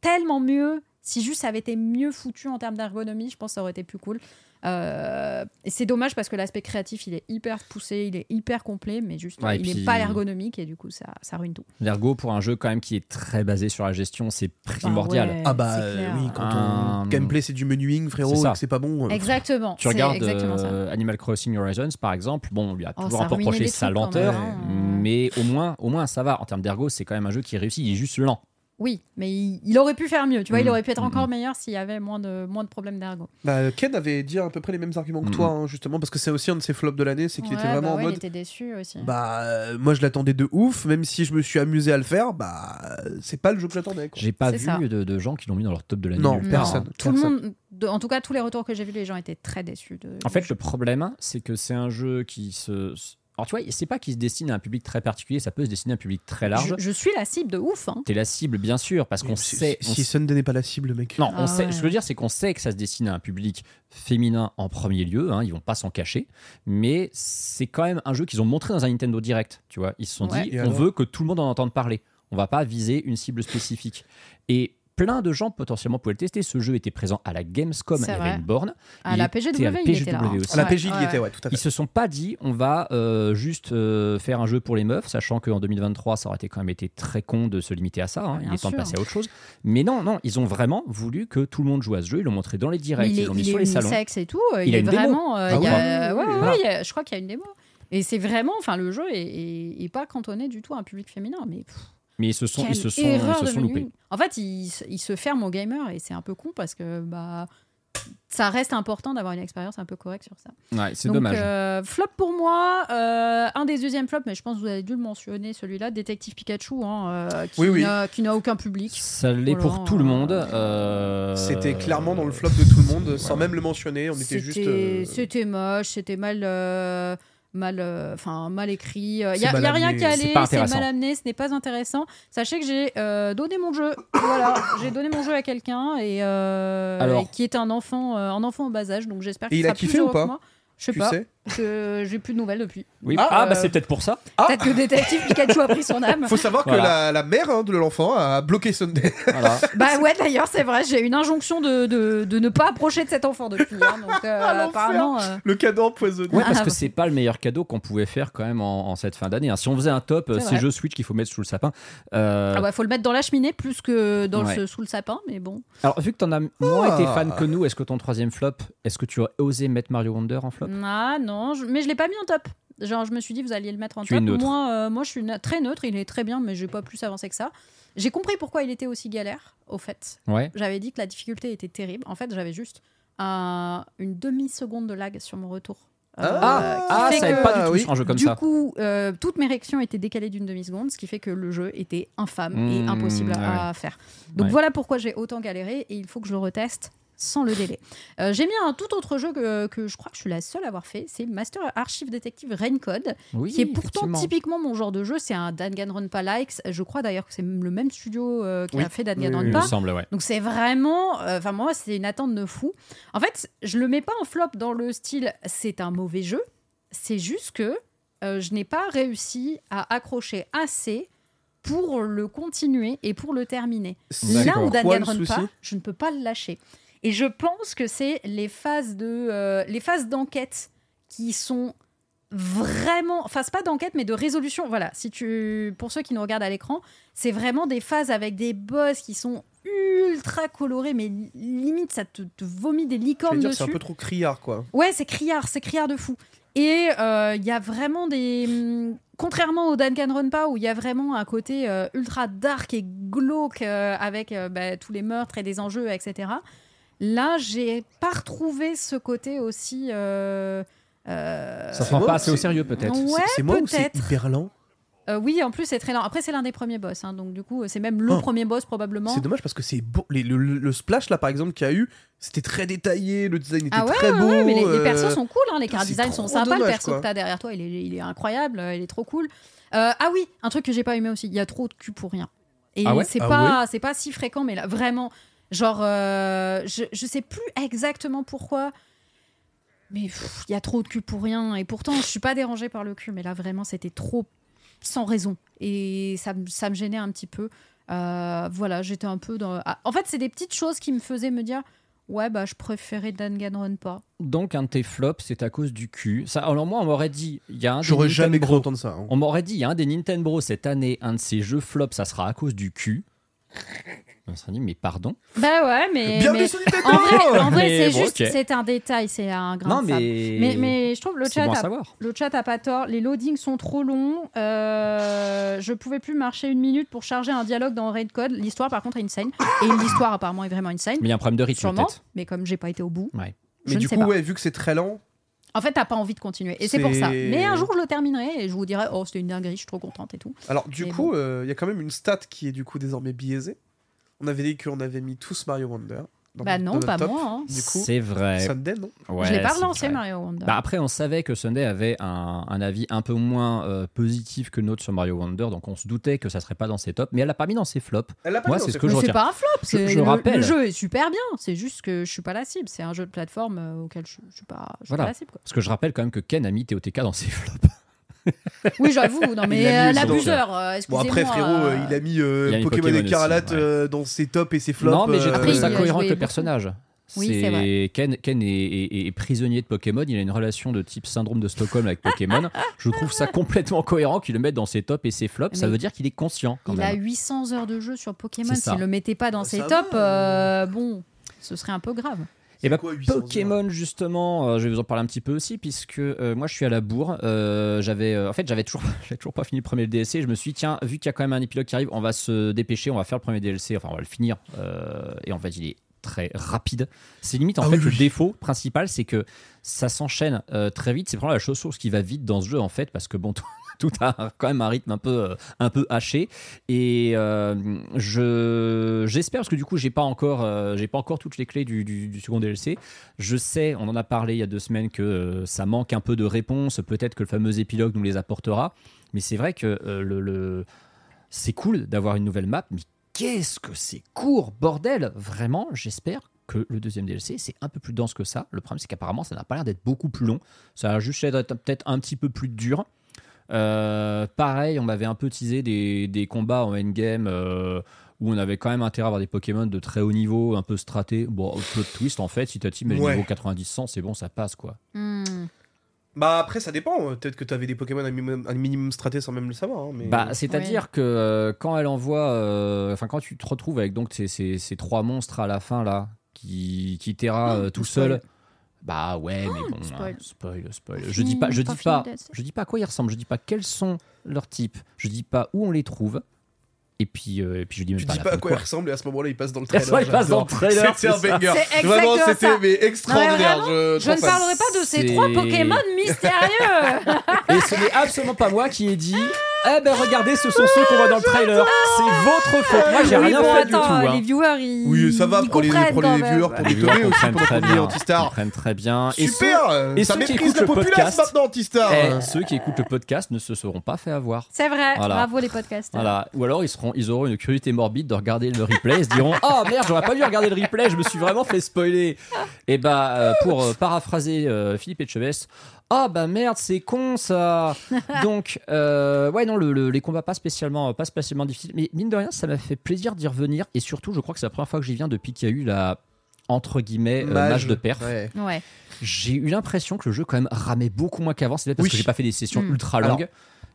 tellement mieux si juste ça avait été mieux foutu en termes d'ergonomie. Je pense que ça aurait été plus cool. Euh, et c'est dommage parce que l'aspect créatif, il est hyper poussé, il est hyper complet, mais juste, Ouais, il n'est puis- pas ergonomique et du coup, ça, ça ruine tout. L'ergo, pour un jeu quand même qui est très basé sur la gestion, c'est primordial. ouais. Ah bah euh, oui, quand Un- ton gameplay c'est du menuing, frérot, C'est pas bon. euh, Exactement. Tu regardes exactement ça. euh, Animal Crossing Horizons, par exemple, bon, on lui a Oh, toujours un peu reproché sa lenteur, même, hein. mais au moins, au moins ça va. En termes d'ergo, c'est quand même un jeu qui réussit, il est juste lent. Oui, mais il, il aurait pu faire mieux. Tu vois, il Mm, aurait pu être mm, encore mm. meilleur s'il y avait moins de, moins de problèmes d'ergo. Bah, Ken avait dit à peu près les mêmes arguments que toi, hein, justement, parce que c'est aussi un de ses flops de l'année, c'est qu'il était vraiment bah en mode. Il était déçu aussi. Bah, euh, moi je l'attendais de ouf, même si je me suis amusé à le faire, bah, c'est pas le jeu que j'attendais. J'ai pas vu de, de gens qui l'ont mis dans leur top de l'année. Non, personne. Tout le monde, de- en tout cas, tous les retours que j'ai vus, les gens étaient très déçus. De, En fait, le problème, c'est que c'est un jeu qui se. Alors, tu vois, c'est pas qu'il se destine à un public très particulier, ça peut se destiner à un public très large. je, je suis la cible de ouf. hein. T'es la cible, bien sûr, parce qu'on Si- sait. Si, on Sunday n'est pas la cible, mec. Non, on Ah sait, ouais. ce que je veux dire, c'est qu'on sait que ça se destine à un public féminin en premier lieu, hein, ils vont pas s'en cacher, mais c'est quand même un jeu qu'ils ont montré dans un Nintendo Direct, tu vois. Ils se sont Ouais. dit, Et on alors veut que tout le monde en entende parler, on va pas viser une cible spécifique. Et plein de gens potentiellement pouvaient le tester. Ce jeu était présent à la Gamescom, il y avait une borne. À Il la était PGW, à la il était là. PGW aussi. À la Ouais, il était, tout à fait. Ils se sont pas dit on va euh, juste euh, faire un jeu pour les meufs, sachant qu'en 2023 ça aurait été quand même été très con de se limiter à ça. hein. Il Bien est temps de passer à autre chose. Mais non, non, ils ont vraiment voulu que tout le monde joue à ce jeu. Ils l'ont montré dans les directs, il ils l'ont mis il sur les salons. unisexe et tout. Il est vraiment. je crois qu'il y a une démo. Et c'est vraiment, enfin, le jeu est, est- est pas cantonné du tout à un public féminin, mais pff, Mais ils se sont, ils se sont, ils se de sont loupés. En fait, il, se- il se ferme aux gamers et c'est un peu con parce que bah ça reste important d'avoir une expérience un peu correcte sur ça. Ouais, c'est dommage. euh, flop pour moi, euh, un des deuxièmes flops, mais je pense que vous avez dû le mentionner, celui-là, Détective Pikachu, hein, euh, qui Oui, oui. n'a- aucun public. Ça l'est pour tout le monde. euh, C'était clairement dans le flop de tout le monde, sans même le mentionner. On était C'était juste. c'était moche, c'était mal, euh, mal, euh, enfin mal écrit. Il C'est n'y a, mal y a rien amené. qu'à C'est mal amené, ce n'est pas intéressant. Sachez que j'ai euh, donné mon jeu. voilà, j'ai donné mon jeu à quelqu'un et, euh, Alors. et qui est un enfant, euh, un enfant en bas âge, donc j'espère qu'il il a sera plus kiffé ou pas que moi. Je sais Tu pas, sais je- j'ai plus de nouvelles depuis. Oui. Ah, Ah, bah euh, c'est peut-être pour ça. Peut-être que Détective Pikachu a pris son âme. Faut savoir Voilà. que la, la mère hein, de l'enfant a bloqué Sunday. Voilà. Bah ouais, d'ailleurs, c'est vrai, j'ai une injonction de, de, de ne pas approcher de cet enfant depuis. hein, donc euh, Ah, l'enfer. apparemment. euh, le cadeau empoisonné. Ouais, parce Ah, que bah. c'est pas le meilleur cadeau qu'on pouvait faire quand même en, en cette fin d'année. hein. Si on faisait un top, euh, C'est ces vrai. jeux Switch qu'il faut mettre sous le sapin. euh, Ah ouais, faut le mettre dans la cheminée plus que dans Ouais. le, sous le sapin, mais bon. Alors, vu que t'en as moins Ah. été fan que nous, est-ce que ton troisième flop, est-ce que tu aurais osé mettre Mario Wonder en flop? Ah non, je- mais je l'ai pas mis en top. Genre, je me suis dit, vous alliez le mettre en Tu top. Moi, euh, moi, je suis très neutre. Il est très bien, mais j'ai pas plus avancé que ça. J'ai compris pourquoi il était aussi galère, au fait. Ouais. J'avais dit que la difficulté était terrible. En fait, j'avais juste un- une demi-seconde de lag sur mon retour. euh, Ah, Ah, fait ça que- pas du tout oui. un jeu comme du ça. coup, euh, toutes mes réactions étaient décalées d'une demi-seconde, ce qui fait que le jeu était infâme et Mmh, impossible ouais, à faire. Donc Ouais. voilà pourquoi j'ai autant galéré et il faut que je le reteste sans le délai. Euh, j'ai mis un tout autre jeu que, que je crois que je suis la seule à avoir fait, c'est Master Archive Detective Raincode, Oui, qui est pourtant typiquement mon genre de jeu. C'est un Danganronpa likes. Je crois d'ailleurs que c'est le même studio euh, qui Oui. a fait Il me Danganronpa. semble, ouais. Donc c'est vraiment, euh, enfin moi c'est une attente de fou. En fait, je le mets pas en flop dans le style c'est un mauvais jeu. C'est juste que euh, je n'ai pas réussi à accrocher assez pour le continuer et pour le terminer. Là où Danganronpa, je ne peux pas le lâcher. Et je pense que c'est les phases de, euh, les phases d'enquête qui sont vraiment, enfin pas d'enquête mais de résolution. Voilà, si tu, pour ceux qui nous regardent à l'écran, c'est vraiment des phases avec des boss qui sont ultra colorés, mais limite ça te, te vomit des licornes dire, c'est un dessus. peu trop criard, quoi. Ouais, c'est criard, c'est criard de fou. Et euh, il y a vraiment des. hum, Contrairement au Danganronpa, où il y a vraiment un côté euh, ultra dark et glauque euh, avec bah, tous les meurtres et des enjeux, etc. Là, j'ai pas retrouvé ce côté aussi. euh, euh, Ça se moi, pas assez au sérieux, peut-être. Ouais, C'est- moi ou c'est hyper lent euh, oui, en plus, c'est très lent. Après, c'est l'un des premiers boss. hein, donc, du coup, c'est même le Oh. premier boss, probablement. C'est dommage parce que c'est beau. les- le, le- le splash là par exemple qu'il y a eu, c'était très détaillé, le design était Ah ouais, très ouais, beau. ouais, mais les, les persos sont cool, hein, les car c'est designs trop sont sympas, le dommage, perso quoi. que t'as derrière toi, il est, il est incroyable, il est trop cool. Euh, ah oui, un truc que j'ai pas aimé aussi, il y a trop de cul pour rien. Et Ah ouais? c'est Ah pas, c'est pas si fréquent, mais là, vraiment, genre, euh, je, je sais plus exactement pourquoi, mais il y a trop de cul pour rien. Et pourtant, je suis pas dérangée par le cul, mais là, vraiment, c'était trop sans raison. Et ça, me- ça me gênait un petit peu. Euh, voilà, j'étais un peu dans. Ah, en fait, c'est des petites choses qui me faisaient me dire. Ouais, bah, je préférais Danganronpa. Donc, un de tes flops, c'est à cause du cul. Ça, alors, moi, on m'aurait dit, il y a un. des J'aurais jamais cru entendre ça. hein. On m'aurait dit, il y a un des Nintendo cette année, un de ces jeux flops, ça sera à cause du cul. On serait dit, mais pardon. Bah ouais, mais. Bienvenue mais- sur Nintendo En vrai, en vrai c'est bon, juste, c'est un détail, c'est un grain Non, de sable. mais. Mais, mais je trouve le chat, bon a, le chat a pas tort. Les loadings sont trop longs. Euh, je pouvais plus marcher une minute pour charger un dialogue dans Raid Code. L'histoire, par contre, est insane. Et l'histoire, apparemment, est vraiment insane. Mais il y a un problème de rythme, Sûrement. Mais comme j'ai pas été au bout, Ouais. je Mais ne du sais coup, pas. ouais, vu que c'est très lent, En fait, t'as pas envie de continuer. Et c'est pour ça. Mais un jour, je le terminerai et je vous dirai, oh, c'était une dinguerie, je suis trop contente et tout. Alors, du Mais coup, euh, il y a quand même une stat qui est du coup désormais biaisée. On avait dit qu'on avait mis tous Mario Wonder. dans- bah non, pas top. moi. hein. Du coup, C'est vrai. Sunday, non Ouais, je l'ai pas c'est relancé, vrai. Mario Wonder. Bah après, on savait que Sunday avait un, un avis un peu moins euh, positif que notre sur Mario Wonder, donc on se doutait que ça serait pas dans ses tops, mais elle l'a pas mis dans ses flops. Elle l'a pas Moi, mis dans c'est ses ce que je c'est pas un flop. Je- c'est- je le, rappelle. le jeu est super bien. C'est juste que je suis pas la cible. C'est un jeu de plateforme euh, auquel je, je suis pas, je Voilà. pas la cible. quoi. Parce que je rappelle quand même que Ken a mis TOTK dans ses flops. Oui, j'avoue. Non, mais a euh, l'abuseur. euh, Bon, après, frérot, euh, euh, il a mis euh, Il a mis Pokémon, Pokémon Écarlate aussi, ouais. euh, dans ses tops et ses flops. non, mais j'ai trouvé ça a cohérent avec le personnage. Oui, c'est vrai. Ken, Ken est, est- est prisonnier de Pokémon, il a une relation de type syndrome de Stockholm avec Pokémon. je trouve ça complètement cohérent qu'il le mette dans ses tops et ses flops. Ça veut dire qu'il est conscient quand Il a même. 800 heures de jeu sur Pokémon. S'il le mettait pas dans Bah, ses tops, euh, bon, ce serait un peu grave. Et bah, quoi, 800 heures Pokémon justement, euh, je vais vous en parler un petit peu aussi puisque euh, moi je suis à la bourre. Euh, j'avais, en fait, j'avais toujours, toujours pas fini le premier DLC. Je me suis dit tiens, vu qu'il y a quand même un épilogue qui arrive, on va se dépêcher, on va faire le premier DLC. Enfin, on va le finir. Et en fait, il est très rapide. C'est limite en Ah fait oui, le oui. défaut principal, c'est que ça s'enchaîne euh, très vite. C'est vraiment la chose source qui va vite dans ce jeu en fait parce que bon. tout- Tout a quand même un rythme un peu, euh, un peu haché et euh, je j'espère parce que du coup j'ai pas encore euh, pas encore toutes les clés du, second DLC je sais, on en a parlé il y a deux semaines, que ça manque un peu de réponses. Peut-être que le fameux épilogue nous les apportera. Mais c'est vrai que le, le- c'est cool d'avoir une nouvelle map. Mais qu'est-ce que c'est court, bordel Vraiment, j'espère que le deuxième DLC, c'est un peu plus dense que ça. Le problème, c'est qu'apparemment, ça n'a pas l'air d'être beaucoup plus long. Ça a juste l'air d'être peut-être un petit peu plus dur. Euh, pareil, on m'avait un peu teasé des, des combats en endgame euh, où on avait quand même intérêt à avoir des Pokémon de très haut niveau, un peu straté. Bon, plot twist en fait, si ta team est Ouais. niveau 90-100, c'est bon, ça passe quoi. Hmm. Bah après, ça dépend. Peut-être que t'avais des Pokémon un minimum, un minimum straté sans même le savoir. hein, mais... Bah, c'est-à-dire que euh, quand elle envoie, euh, enfin quand tu te retrouves avec donc ces, ces- ces trois monstres à la fin là, qui, qui terra euh, tout seul. Bah ouais, mais bon, spoil. hein, spoil, spoil. Pas Je dis pas, je dis pas, je dis pas à quoi ils ressemblent, je dis pas quels sont leurs types, je dis pas où on les trouve. Et puis, euh, et puis je dis même Tu pas dis pas à de quoi il ressemble et à ce moment-là il passe dans le trailer. moment-là, il passe dans le trailer, C'était un banger. C'est Vraiment c'était mais extraordinaire. Non, je, Je trop ne parlerai pas de ces trois Pokémon mystérieux. Et ce n'est absolument pas moi qui ai dit Eh ben regardez, ce sont ceux qu'on voit dans le trailer. C'est votre faute. Moi, j'ai rien fait du tout. hein. Les viewers, ils. Oui, ça va ils pour les, comprennent pour quand les même. viewers, pour Les viewers aussi comprennent pour très bien. ami Antistar. comprennent très bien. Et Super et Ça ceux qui maîtrise écoutent la le populace podcast- maintenant Antistar. Eh, ceux qui écoutent le podcast ne se seront pas fait avoir. C'est vrai, Voilà. bravo les podcasts. Voilà. Ou alors ils, seront, ils auront une curiosité morbide de regarder le replay et se diront Oh merde, j'aurais pas dû regarder le replay, je me suis vraiment fait spoiler. Et bah, euh, pour euh, paraphraser euh, Philippe Etchebest, Ah bah merde, c'est con ça. Donc, euh, ouais, non, le- le- les combats pas spécialement, pas spécialement difficiles. Mais mine de rien, ça m'a fait plaisir d'y revenir. Et surtout, je crois que c'est la première fois que j'y viens depuis qu'il y a eu la entre guillemets euh, match de perf. Ouais. Ouais. J'ai eu l'impression que le jeu quand même ramait beaucoup moins qu'avant. C'est peut-être parce Oui. que j'ai pas fait des sessions Mm. ultra Alors, longues.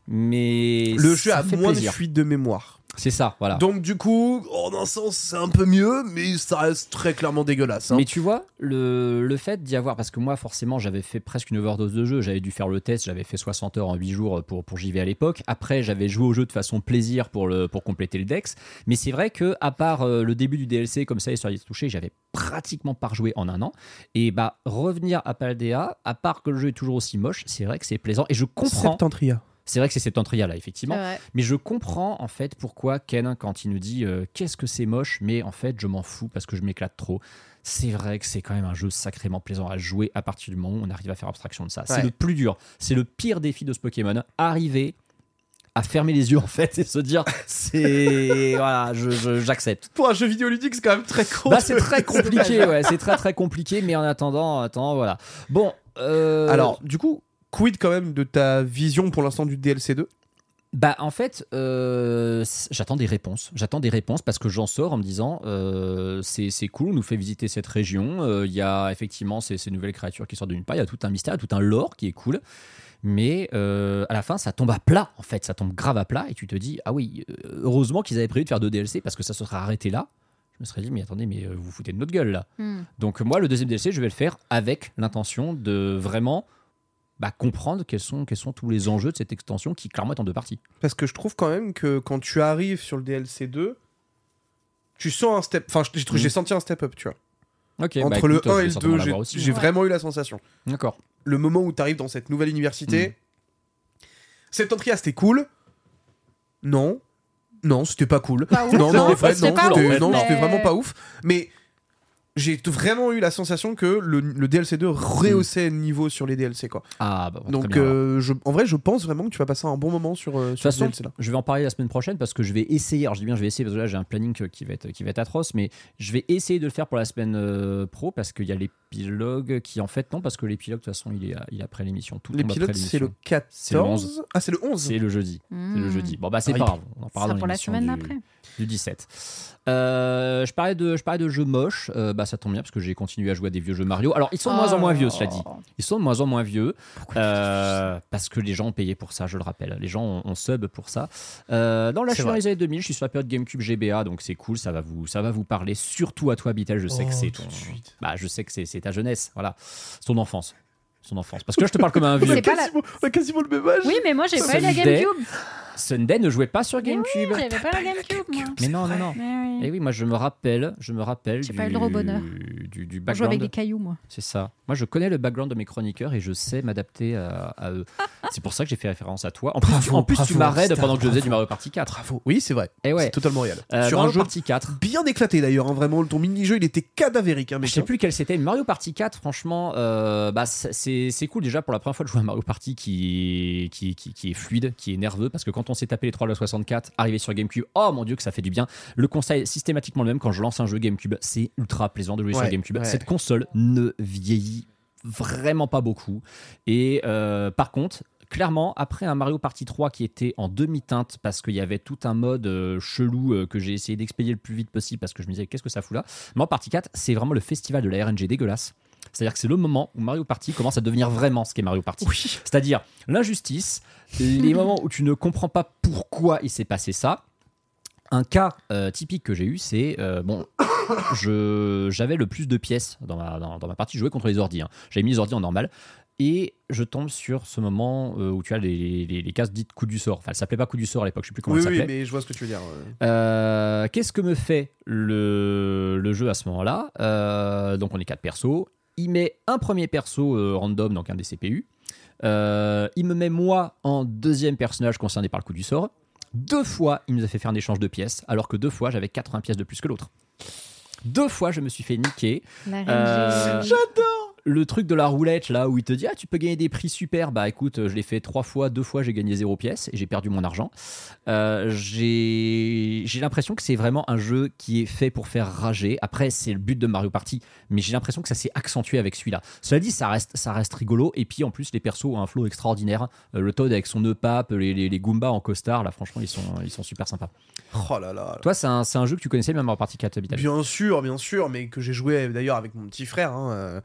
Mais Le jeu a moins plaisir. de fuite de mémoire. C'est ça, voilà. Donc du coup, en un sens, c'est un peu mieux, mais ça reste très clairement dégueulasse. hein. Mais tu vois, le, le fait d'y avoir, parce que moi forcément j'avais fait presque une overdose de jeu, j'avais dû faire le test, j'avais fait 60 heures en 8 jours pour, pour JV à l'époque. Après j'avais joué au jeu de façon plaisir pour, le, pour compléter le Dex. Mais c'est vrai que à part euh, le début du DLC comme ça, Histoire d'y toucher, j'avais pratiquement pas rejoué en un an. Et bah revenir à Paldea, à part que le jeu est toujours aussi moche, c'est vrai que c'est plaisant. Et je comprends, Septentria. C'est vrai que c'est Septentria là effectivement. Mais je comprends en fait pourquoi Ken, quand il nous dit euh, qu'est-ce que c'est moche, mais en fait je m'en fous parce que je m'éclate trop. C'est vrai que c'est quand même un jeu sacrément plaisant à jouer à partir du moment où on arrive à faire abstraction de ça. C'est le plus dur, c'est le pire défi de ce Pokémon. Arriver à fermer les yeux en fait et se dire c'est voilà, je- je- j'accepte. Pour un jeu vidéo ludique, c'est quand même très con. Bah c'est très compliqué, ouais, c'est très très compliqué, mais en attendant, attends, voilà. Bon, euh, Alors, du coup, quid quand même de ta vision pour l'instant du DLC 2 Bah en fait, euh, j'attends des réponses. J'attends des réponses parce que j'en sors en me disant euh, c'est c'est cool, on nous fait visiter cette région. euh, Il y a effectivement ces, ces nouvelles créatures qui sortent d'une part. Il y a tout un mystère, tout un lore qui est cool. Mais euh, à la fin, ça tombe à plat en fait. Ça tombe grave à plat et tu te dis ah oui, euh, heureusement qu'ils avaient prévu de faire deux DLC parce que ça se serait arrêté là. Je me serais dit mais attendez mais euh, vous vous foutez de notre gueule là. Hmm. Donc moi, le deuxième DLC, je vais le faire avec l'intention de vraiment bah, comprendre quels sont, quels sont tous les enjeux de cette extension qui clairement est en deux parties. Parce que je trouve quand même que quand tu arrives sur le DLC 2, tu sens un step. Enfin, j'ai Mhm. senti un step up, tu vois. Bah, Entre écoute, le je 1 vais et le certainement 2, j'ai Ouais. vraiment eu la sensation. D'accord. Le moment où tu arrives dans cette nouvelle université, Mhm. Septentria, c'était cool. Non. Non, c'était pas cool. Pas ouf, non, non, en non, fait, c'était non, pas c'était ouf, non, mais- c'était vraiment pas ouf. Mais j'ai vraiment eu la sensation que le, le DLC 2 rehaussait le niveau sur les DLC, quoi. Ah, bah, très Donc, bien, euh, je, en vrai, je pense vraiment que tu vas passer un bon moment sur, euh, De toute sur ce façon, DLC là. je vais en parler la semaine prochaine parce que je vais essayer. Alors, je dis bien, je vais essayer parce que là, j'ai un planning qui va être, qui va être atroce, mais je vais essayer de le faire pour la semaine euh, pro parce qu'il y a l'épilogue qui, en fait, non, parce que l'épilogue, de toute façon, il est, il est après l'émission. Après L'épilogue, c'est le l'émission. 14. C'est le 11. Ah, c'est le 11. C'est le jeudi. C'est le jeudi. Bon, bah, c'est Ah, pas grave. On en parlera pour la semaine du- d'après. du 17. Euh, je parlais de je parlais de jeux moches, Euh, bah ça tombe bien parce que j'ai continué à jouer à des vieux jeux Mario. Alors ils sont de moins en moins vieux, cela dit. Ils sont de moins en moins vieux euh, parce que les gens ont payé pour ça, je le rappelle. Les gens ont, ont sub pour ça. Euh, dans la vrai. les années 2000, je suis sur la période GameCube GBA, donc c'est cool, ça va vous ça va vous parler. Surtout à toi, Bitel, je sais que Oh, c'est tout ton, de suite. bah je sais que c'est c'est ta jeunesse, voilà, son enfance, son enfance. Parce que là je te parle comme un vieux. Quasiment- on a quasiment le même âge. Oui, mais moi j'ai pas eu la. GameCube. Sunday ne jouait pas sur Mais oui, GameCube. J'avais pas la GameCube, moi. Mais non, non, non. Mais oui. Et oui, moi je me rappelle, je me rappelle J'ai du, pas eu le rebonheur. du, du On joue avec background. des cailloux, moi. C'est ça. Moi je connais le background de mes chroniqueurs et je sais m'adapter à, à eux. C'est pour ça que j'ai fait référence à toi. En plus, Bravo, en plus tu bravo, m'arrêtes pendant que je faisais bravo. du Mario Party 4. Bravo. Oui, c'est vrai. Et ouais. C'est totalement réel. Euh, sur Mario un jeu Party 4. bien éclaté d'ailleurs, hein, vraiment. Ton mini-jeu, il était cadavérique, hein, mec. Je sais plus quel c'était. Mario Party 4, franchement, euh, bah, c'est c'est cool déjà pour la première fois de jouer à Mario Party qui, qui, qui, qui est fluide, qui est nerveux. Parce que quand on s'est tapé les 3 de la 64, arrivé sur GameCube, oh mon dieu que ça fait du bien. Le conseil est systématiquement le même quand je lance un jeu GameCube. C'est ultra plaisant de jouer Ouais, sur GameCube. ouais. Cette console ne vieillit vraiment pas beaucoup. Et euh, par contre, clairement, après un Mario Party 3 qui était en demi-teinte parce qu'il y avait tout un mode euh, chelou euh, que j'ai essayé d'expédier le plus vite possible parce que je me disais qu'est-ce que ça fout là? Mario Party 4, c'est vraiment le festival de la RNG dégueulasse. C'est-à-dire que c'est le moment où Mario Party commence à devenir vraiment ce qu'est Mario Party. Oui. C'est-à-dire l'injustice, les moments où tu ne comprends pas pourquoi il s'est passé ça. Un cas euh, typique que j'ai eu, c'est euh, bon, je j'avais le plus de pièces dans ma, dans, dans ma partie, je jouais contre les ordi. hein. J'avais mis les ordi en normal. Et je tombe sur ce moment euh, où tu as les, les, les cases dites coup du sort. Enfin, elle s'appelait pas coup du sort à l'époque, je sais plus comment Oui, elle oui, s'appelait. mais je vois ce que tu veux dire. ouais. Euh, Qu'est-ce que me fait le, le jeu à ce moment-là? Euh, Donc on est quatre persos. Il met un premier perso euh, random, donc un des CPU. Euh, il me met moi en deuxième personnage concerné par le coup du sort. Deux fois, il nous a fait faire un échange de pièces, alors que deux fois, j'avais 80 pièces de plus que l'autre. Deux fois, je me suis fait niquer. Euh, Génie. Le truc de la roulette, là, où il te dit, ah, tu peux gagner des prix super. Bah écoute, je l'ai fait trois fois, deux fois, j'ai gagné zéro pièce et j'ai perdu mon argent. Euh, j'ai j'ai l'impression que c'est vraiment un jeu qui est fait pour faire rager. Après, c'est le but de Mario Party, mais j'ai l'impression que ça s'est accentué avec celui-là. Cela dit, ça reste, ça reste rigolo. Et puis en plus, les persos ont un flow extraordinaire. Euh, le Toad avec son nœud pape, les, les, les Goombas en costard, là, franchement, ils sont, ils sont super sympas. Oh là là. Toi, c'est un, un jeu que tu connaissais, même Mario Party 4 Habitat. Bien sûr, bien sûr, mais que j'ai joué d'ailleurs avec mon petit frère. hein, euh,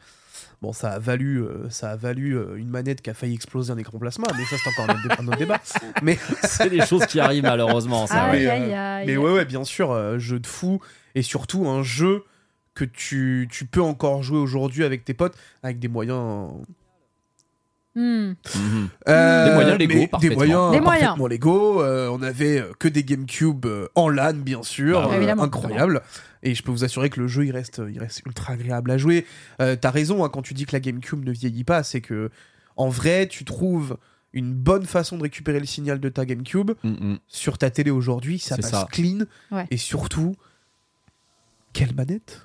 Bon, ça a valu, euh, ça a valu euh, une manette qui a failli exploser un écran plasma, mais ça c'est encore un autre, dé- un autre débat. Mais c'est des choses qui arrivent malheureusement. Ça, ouais. Aïe, mais, aïe, aïe. mais ouais, ouais, bien sûr, euh, jeu de fou et surtout un jeu que tu, tu peux encore jouer aujourd'hui avec tes potes avec des moyens. Hmm. Mhm. euh, Des moyens légaux, mais Des parfaitement. moyens Des moyens. parfaitement euh, on avait que des GameCube euh, en LAN, bien sûr, Bah, euh, incroyable. Et je peux vous assurer que le jeu, il reste, il reste ultra agréable à jouer. Euh, T'as raison hein, quand tu dis que la GameCube ne vieillit pas, c'est que en vrai, tu trouves une bonne façon de récupérer le signal de ta GameCube Mhm. sur ta télé aujourd'hui, ça passe ça. clean. Ouais. Et surtout, quelle manette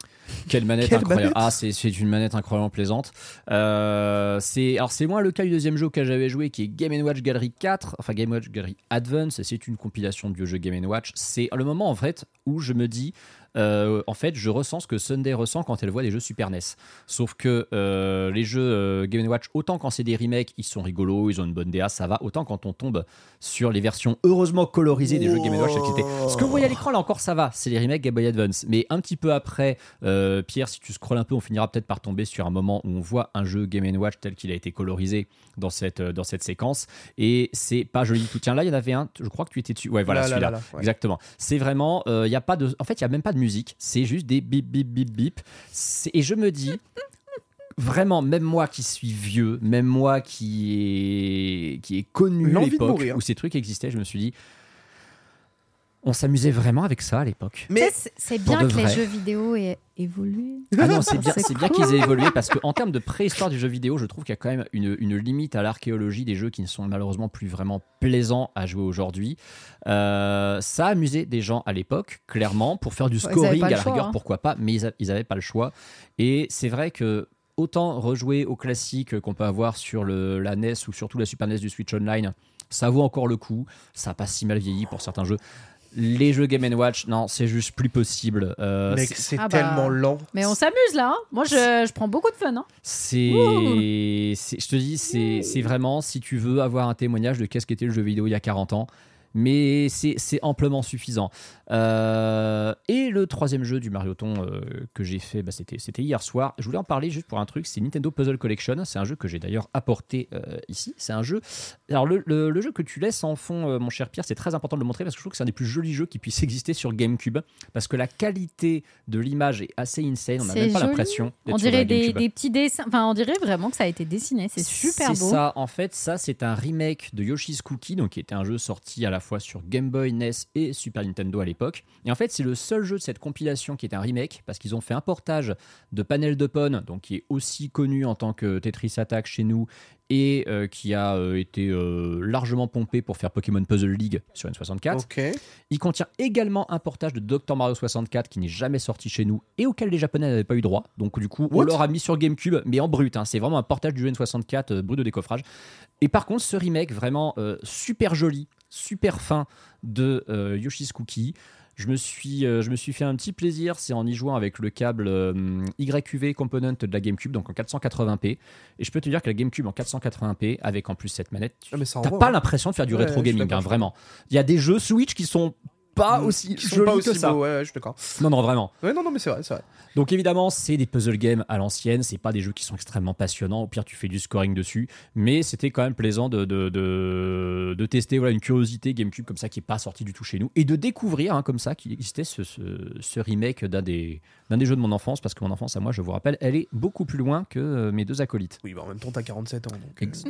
Quelle manette Quelle incroyable. manette ah, c'est c'est une manette incroyablement plaisante. Euh, c'est alors c'est moins le cas du deuxième jeu auquel j'avais joué qui est Game Watch Gallery 4, enfin Game Watch Gallery Advance, c'est une compilation de vieux jeux Game Watch. C'est le moment en fait où je me dis euh, en fait, je ressens ce que Sunday ressent quand elle voit des jeux Super NES. Sauf que euh, les jeux euh, Game Watch, autant quand c'est des remakes, ils sont rigolos, ils ont une bonne DA, ça va. Autant quand on tombe sur les versions heureusement colorisées des jeux Game Watch, Ce que vous voyez à l'écran, là encore, ça va. C'est les remakes Game Boy Advance. Mais un petit peu après, euh, Pierre, si tu scrolles un peu, on finira peut-être par tomber sur un moment où on voit un jeu Game Watch tel qu'il a été colorisé dans cette, dans cette séquence. Et c'est pas joli du tout. Tiens, là, il y en avait un, je crois que tu étais dessus. Ouais, voilà, Là, là, celui-là. ouais. Exactement. C'est vraiment, il y a pas de, en fait, il y a même pas de musique. C'est juste des bip bip bip bip. Et je me dis. Vraiment, même moi qui suis vieux, même moi qui est, qui est connu l'époque où ces trucs existaient, je me suis dit, on s'amusait vraiment avec ça à l'époque. Tu sais, c'est- bien que les jeux vidéo aient évolué. Ah non, c'est bien, bien qu'ils aient évolué parce qu'en termes de préhistoire du jeu vidéo, je trouve qu'il y a quand même une, une limite à l'archéologie des jeux qui ne sont malheureusement plus vraiment plaisants à jouer aujourd'hui. Euh, ça a amusé des gens à l'époque, clairement, pour faire du scoring à la choix, rigueur, hein. pourquoi pas, mais ils n'avaient pas le choix. Et c'est vrai que autant rejouer aux classiques qu'on peut avoir sur le, la NES ou surtout la Super NES du Switch Online, ça vaut encore le coup. Ça a pas si mal vieilli pour certains jeux. Les jeux Game Watch, non, c'est juste plus possible. Euh, Mec, c'est- Ah bah. tellement lent. Mais on s'amuse là. hein. Moi, je, je prends beaucoup de fun. hein. C'est, je te dis, c'est, c'est vraiment si tu veux avoir un témoignage de qu'est-ce qu'était le jeu vidéo il y a 40 ans. Mais c'est, amplement suffisant. Euh, et le troisième jeu du Marioton euh, que j'ai fait, bah, c'était, hier soir. Je voulais en parler juste pour un truc, c'est Nintendo Puzzle Collection. C'est un jeu que j'ai d'ailleurs apporté euh, ici. C'est un jeu. Alors le, le- le jeu que tu laisses en fond, euh, mon cher Pierre, c'est très important de le montrer parce que je trouve que c'est un des plus jolis jeux qui puisse exister sur GameCube. Parce que la qualité de l'image est assez insane. On n'a même pas l'impression On dirait des petits dessins. Enfin, on dirait vraiment que ça a été dessiné. C'est super beau. C'est ça, en fait, ça c'est un remake de Yoshi's Cookie, donc qui était un jeu sorti à la fois sur Game Boy, NES et Super Nintendo à l'époque. Et en fait, c'est le seul jeu de cette compilation qui est un remake parce qu'ils ont fait un portage de Panel de Pon, donc qui est aussi connu en tant que Tetris Attack chez nous et euh, qui a euh, été euh, largement pompé pour faire Pokémon Puzzle League sur N64. Ok. Il contient également un portage de Dr Mario 64 qui n'est jamais sorti chez nous et auquel les Japonais n'avaient pas eu droit. Donc du coup, on What leur a mis sur GameCube, mais en brut. hein. C'est vraiment un portage du jeu N64 euh, brut de décoffrage. Et par contre, ce remake vraiment super joli, super fin de Yoshi's Cookie. Je me, suis, euh, je me suis fait un petit plaisir, c'est en y jouant avec le câble euh, YQV Component de la GameCube, donc en 480p. Et je peux te dire que la GameCube en 480p, avec en plus cette manette, Ah, T'as pas hein. l'impression de faire du Ouais, rétro gaming, hein, vraiment. Il y a des jeux Switch qui sont pas aussi Qui sont pas que aussi ça. beaux, ouais, ouais, je suis d'accord. Non, non, vraiment. Ouais, non, non, mais c'est vrai, c'est vrai. Donc évidemment, c'est des puzzle games à l'ancienne, c'est pas des jeux qui sont extrêmement passionnants, au pire tu fais du scoring dessus, mais c'était quand même plaisant de, de, de, de tester voilà, une curiosité GameCube comme ça qui est pas sortie du tout chez nous, et de découvrir hein, comme ça qu'il existait ce, ce, ce remake d'un des, d'un des jeux de mon enfance, parce que mon enfance à moi, je vous rappelle, elle est beaucoup plus loin que euh, mes deux acolytes. Oui, bah en même temps, t'as 47 ans. Donc, Ex-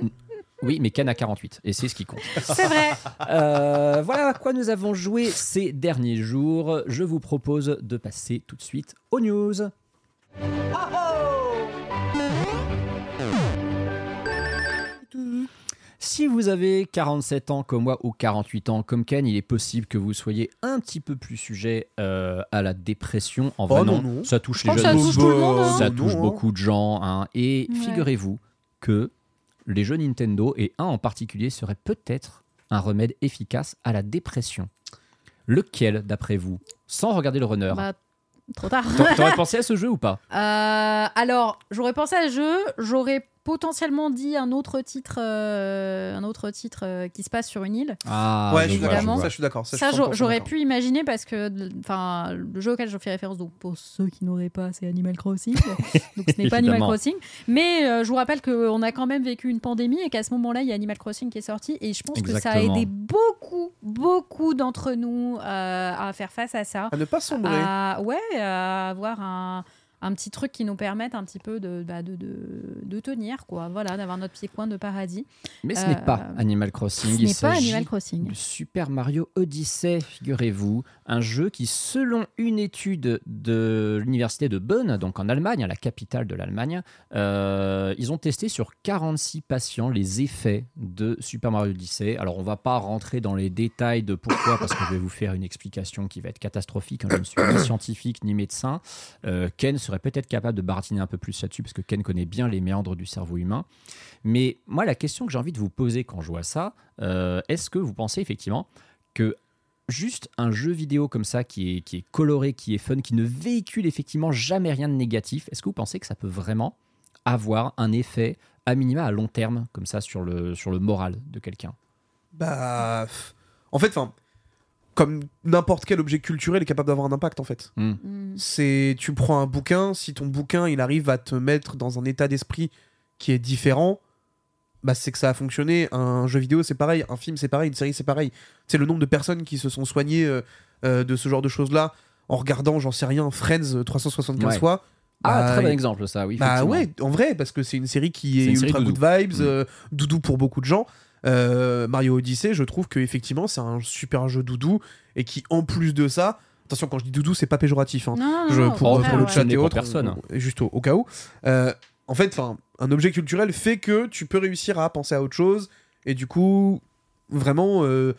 Oui, mais Ken a 48, et c'est ce qui compte. C'est vrai. Euh, voilà à quoi nous avons joué ces derniers jours. Je vous propose de passer tout de suite aux news. Si vous avez 47 ans comme moi ou 48 ans comme Ken, il est possible que vous soyez un petit peu plus sujet euh, à la dépression. En vrai, Oh, non, non, non. ça touche Je les jeunes. ça touche tout le monde, hein. Ça Non, touche hein. beaucoup de gens. hein. Et Ouais. figurez-vous que les jeux Nintendo, et un en particulier, serait peut-être un remède efficace à la dépression. Lequel, d'après vous? Sans regarder le runner. Bah, trop tard. T'a- T'aurais pensé à ce jeu ou pas? Euh, alors, j'aurais pensé à ce jeu, j'aurais potentiellement dit un autre titre, euh, un autre titre euh, qui se passe sur une île. Ah, ouais, je suis vois, d'accord. je vois. Ça, je suis d'accord. Ça, j'aurais 100% j'aurais d'accord. pu imaginer parce que, enfin, le jeu auquel je fais référence, donc pour ceux qui n'auraient pas, c'est Animal Crossing. donc ce n'est pas Animal. Crossing. Mais euh, je vous rappelle qu'on a quand même vécu une pandémie et qu'à ce moment-là, il y a Animal Crossing qui est sorti. Et je pense que ça a aidé beaucoup, beaucoup d'entre nous euh, à faire face à ça. À ne pas sombrer. À, ouais, à avoir un, un petit truc qui nous permette un petit peu de, bah, de, de, de tenir, quoi. Voilà, d'avoir notre petit coin de paradis. Mais ce Euh, n'est pas Animal Crossing. Ce n'est pas Animal Crossing. Super Mario Odyssey, figurez-vous, un jeu qui, selon une étude de l'université de Bonn, donc en Allemagne, à la capitale de l'Allemagne, euh, ils ont testé sur 46 patients les effets de Super Mario Odyssey. Alors, on va pas rentrer dans les détails de pourquoi, parce que je vais vous faire une explication qui va être catastrophique. hein. Je ne suis ni scientifique ni médecin. Euh, Ken serait peut-être capable de baratiner un peu plus là-dessus, parce que Ken connaît bien les méandres du cerveau humain. Mais moi, la question que j'ai envie de vous poser quand je vois ça, euh, est-ce que vous pensez effectivement que juste un jeu vidéo comme ça qui est, coloré, qui est fun, qui ne véhicule effectivement jamais rien de négatif, est-ce que vous pensez que ça peut vraiment avoir un effet à minima à long terme comme ça sur le, sur le moral de quelqu'un? Bah. En fait, enfin. Comme n'importe quel objet culturel est capable d'avoir un impact, en fait. Hmm. Mm. C'est. Tu prends un bouquin, si ton bouquin, il arrive à te mettre dans un état d'esprit qui est différent, bah c'est que ça a fonctionné. Un jeu vidéo, c'est pareil. Un film, c'est pareil. Une série, c'est pareil. C'est le nombre de personnes qui se sont soignées euh, euh, de ce genre de choses-là en regardant, j'en sais rien, Friends euh, 375 Ouais. fois. Ah, Bah, très bon exemple ça, oui. Bah ouais, en vrai, parce que c'est une série qui est, une série ultra doudou. good vibes, Mm. euh, doudou pour beaucoup de gens. Euh, Mario Odyssey, je trouve que effectivement c'est un super jeu doudou et qui en plus de ça, attention quand je dis doudou, c'est pas péjoratif. hein. Non, Je- pour, Oh, le chat et pour autres, personne. on- on- juste au, au cas où. Euh, en fait, enfin, un objet culturel fait que tu peux réussir à penser à autre chose et du coup vraiment euh,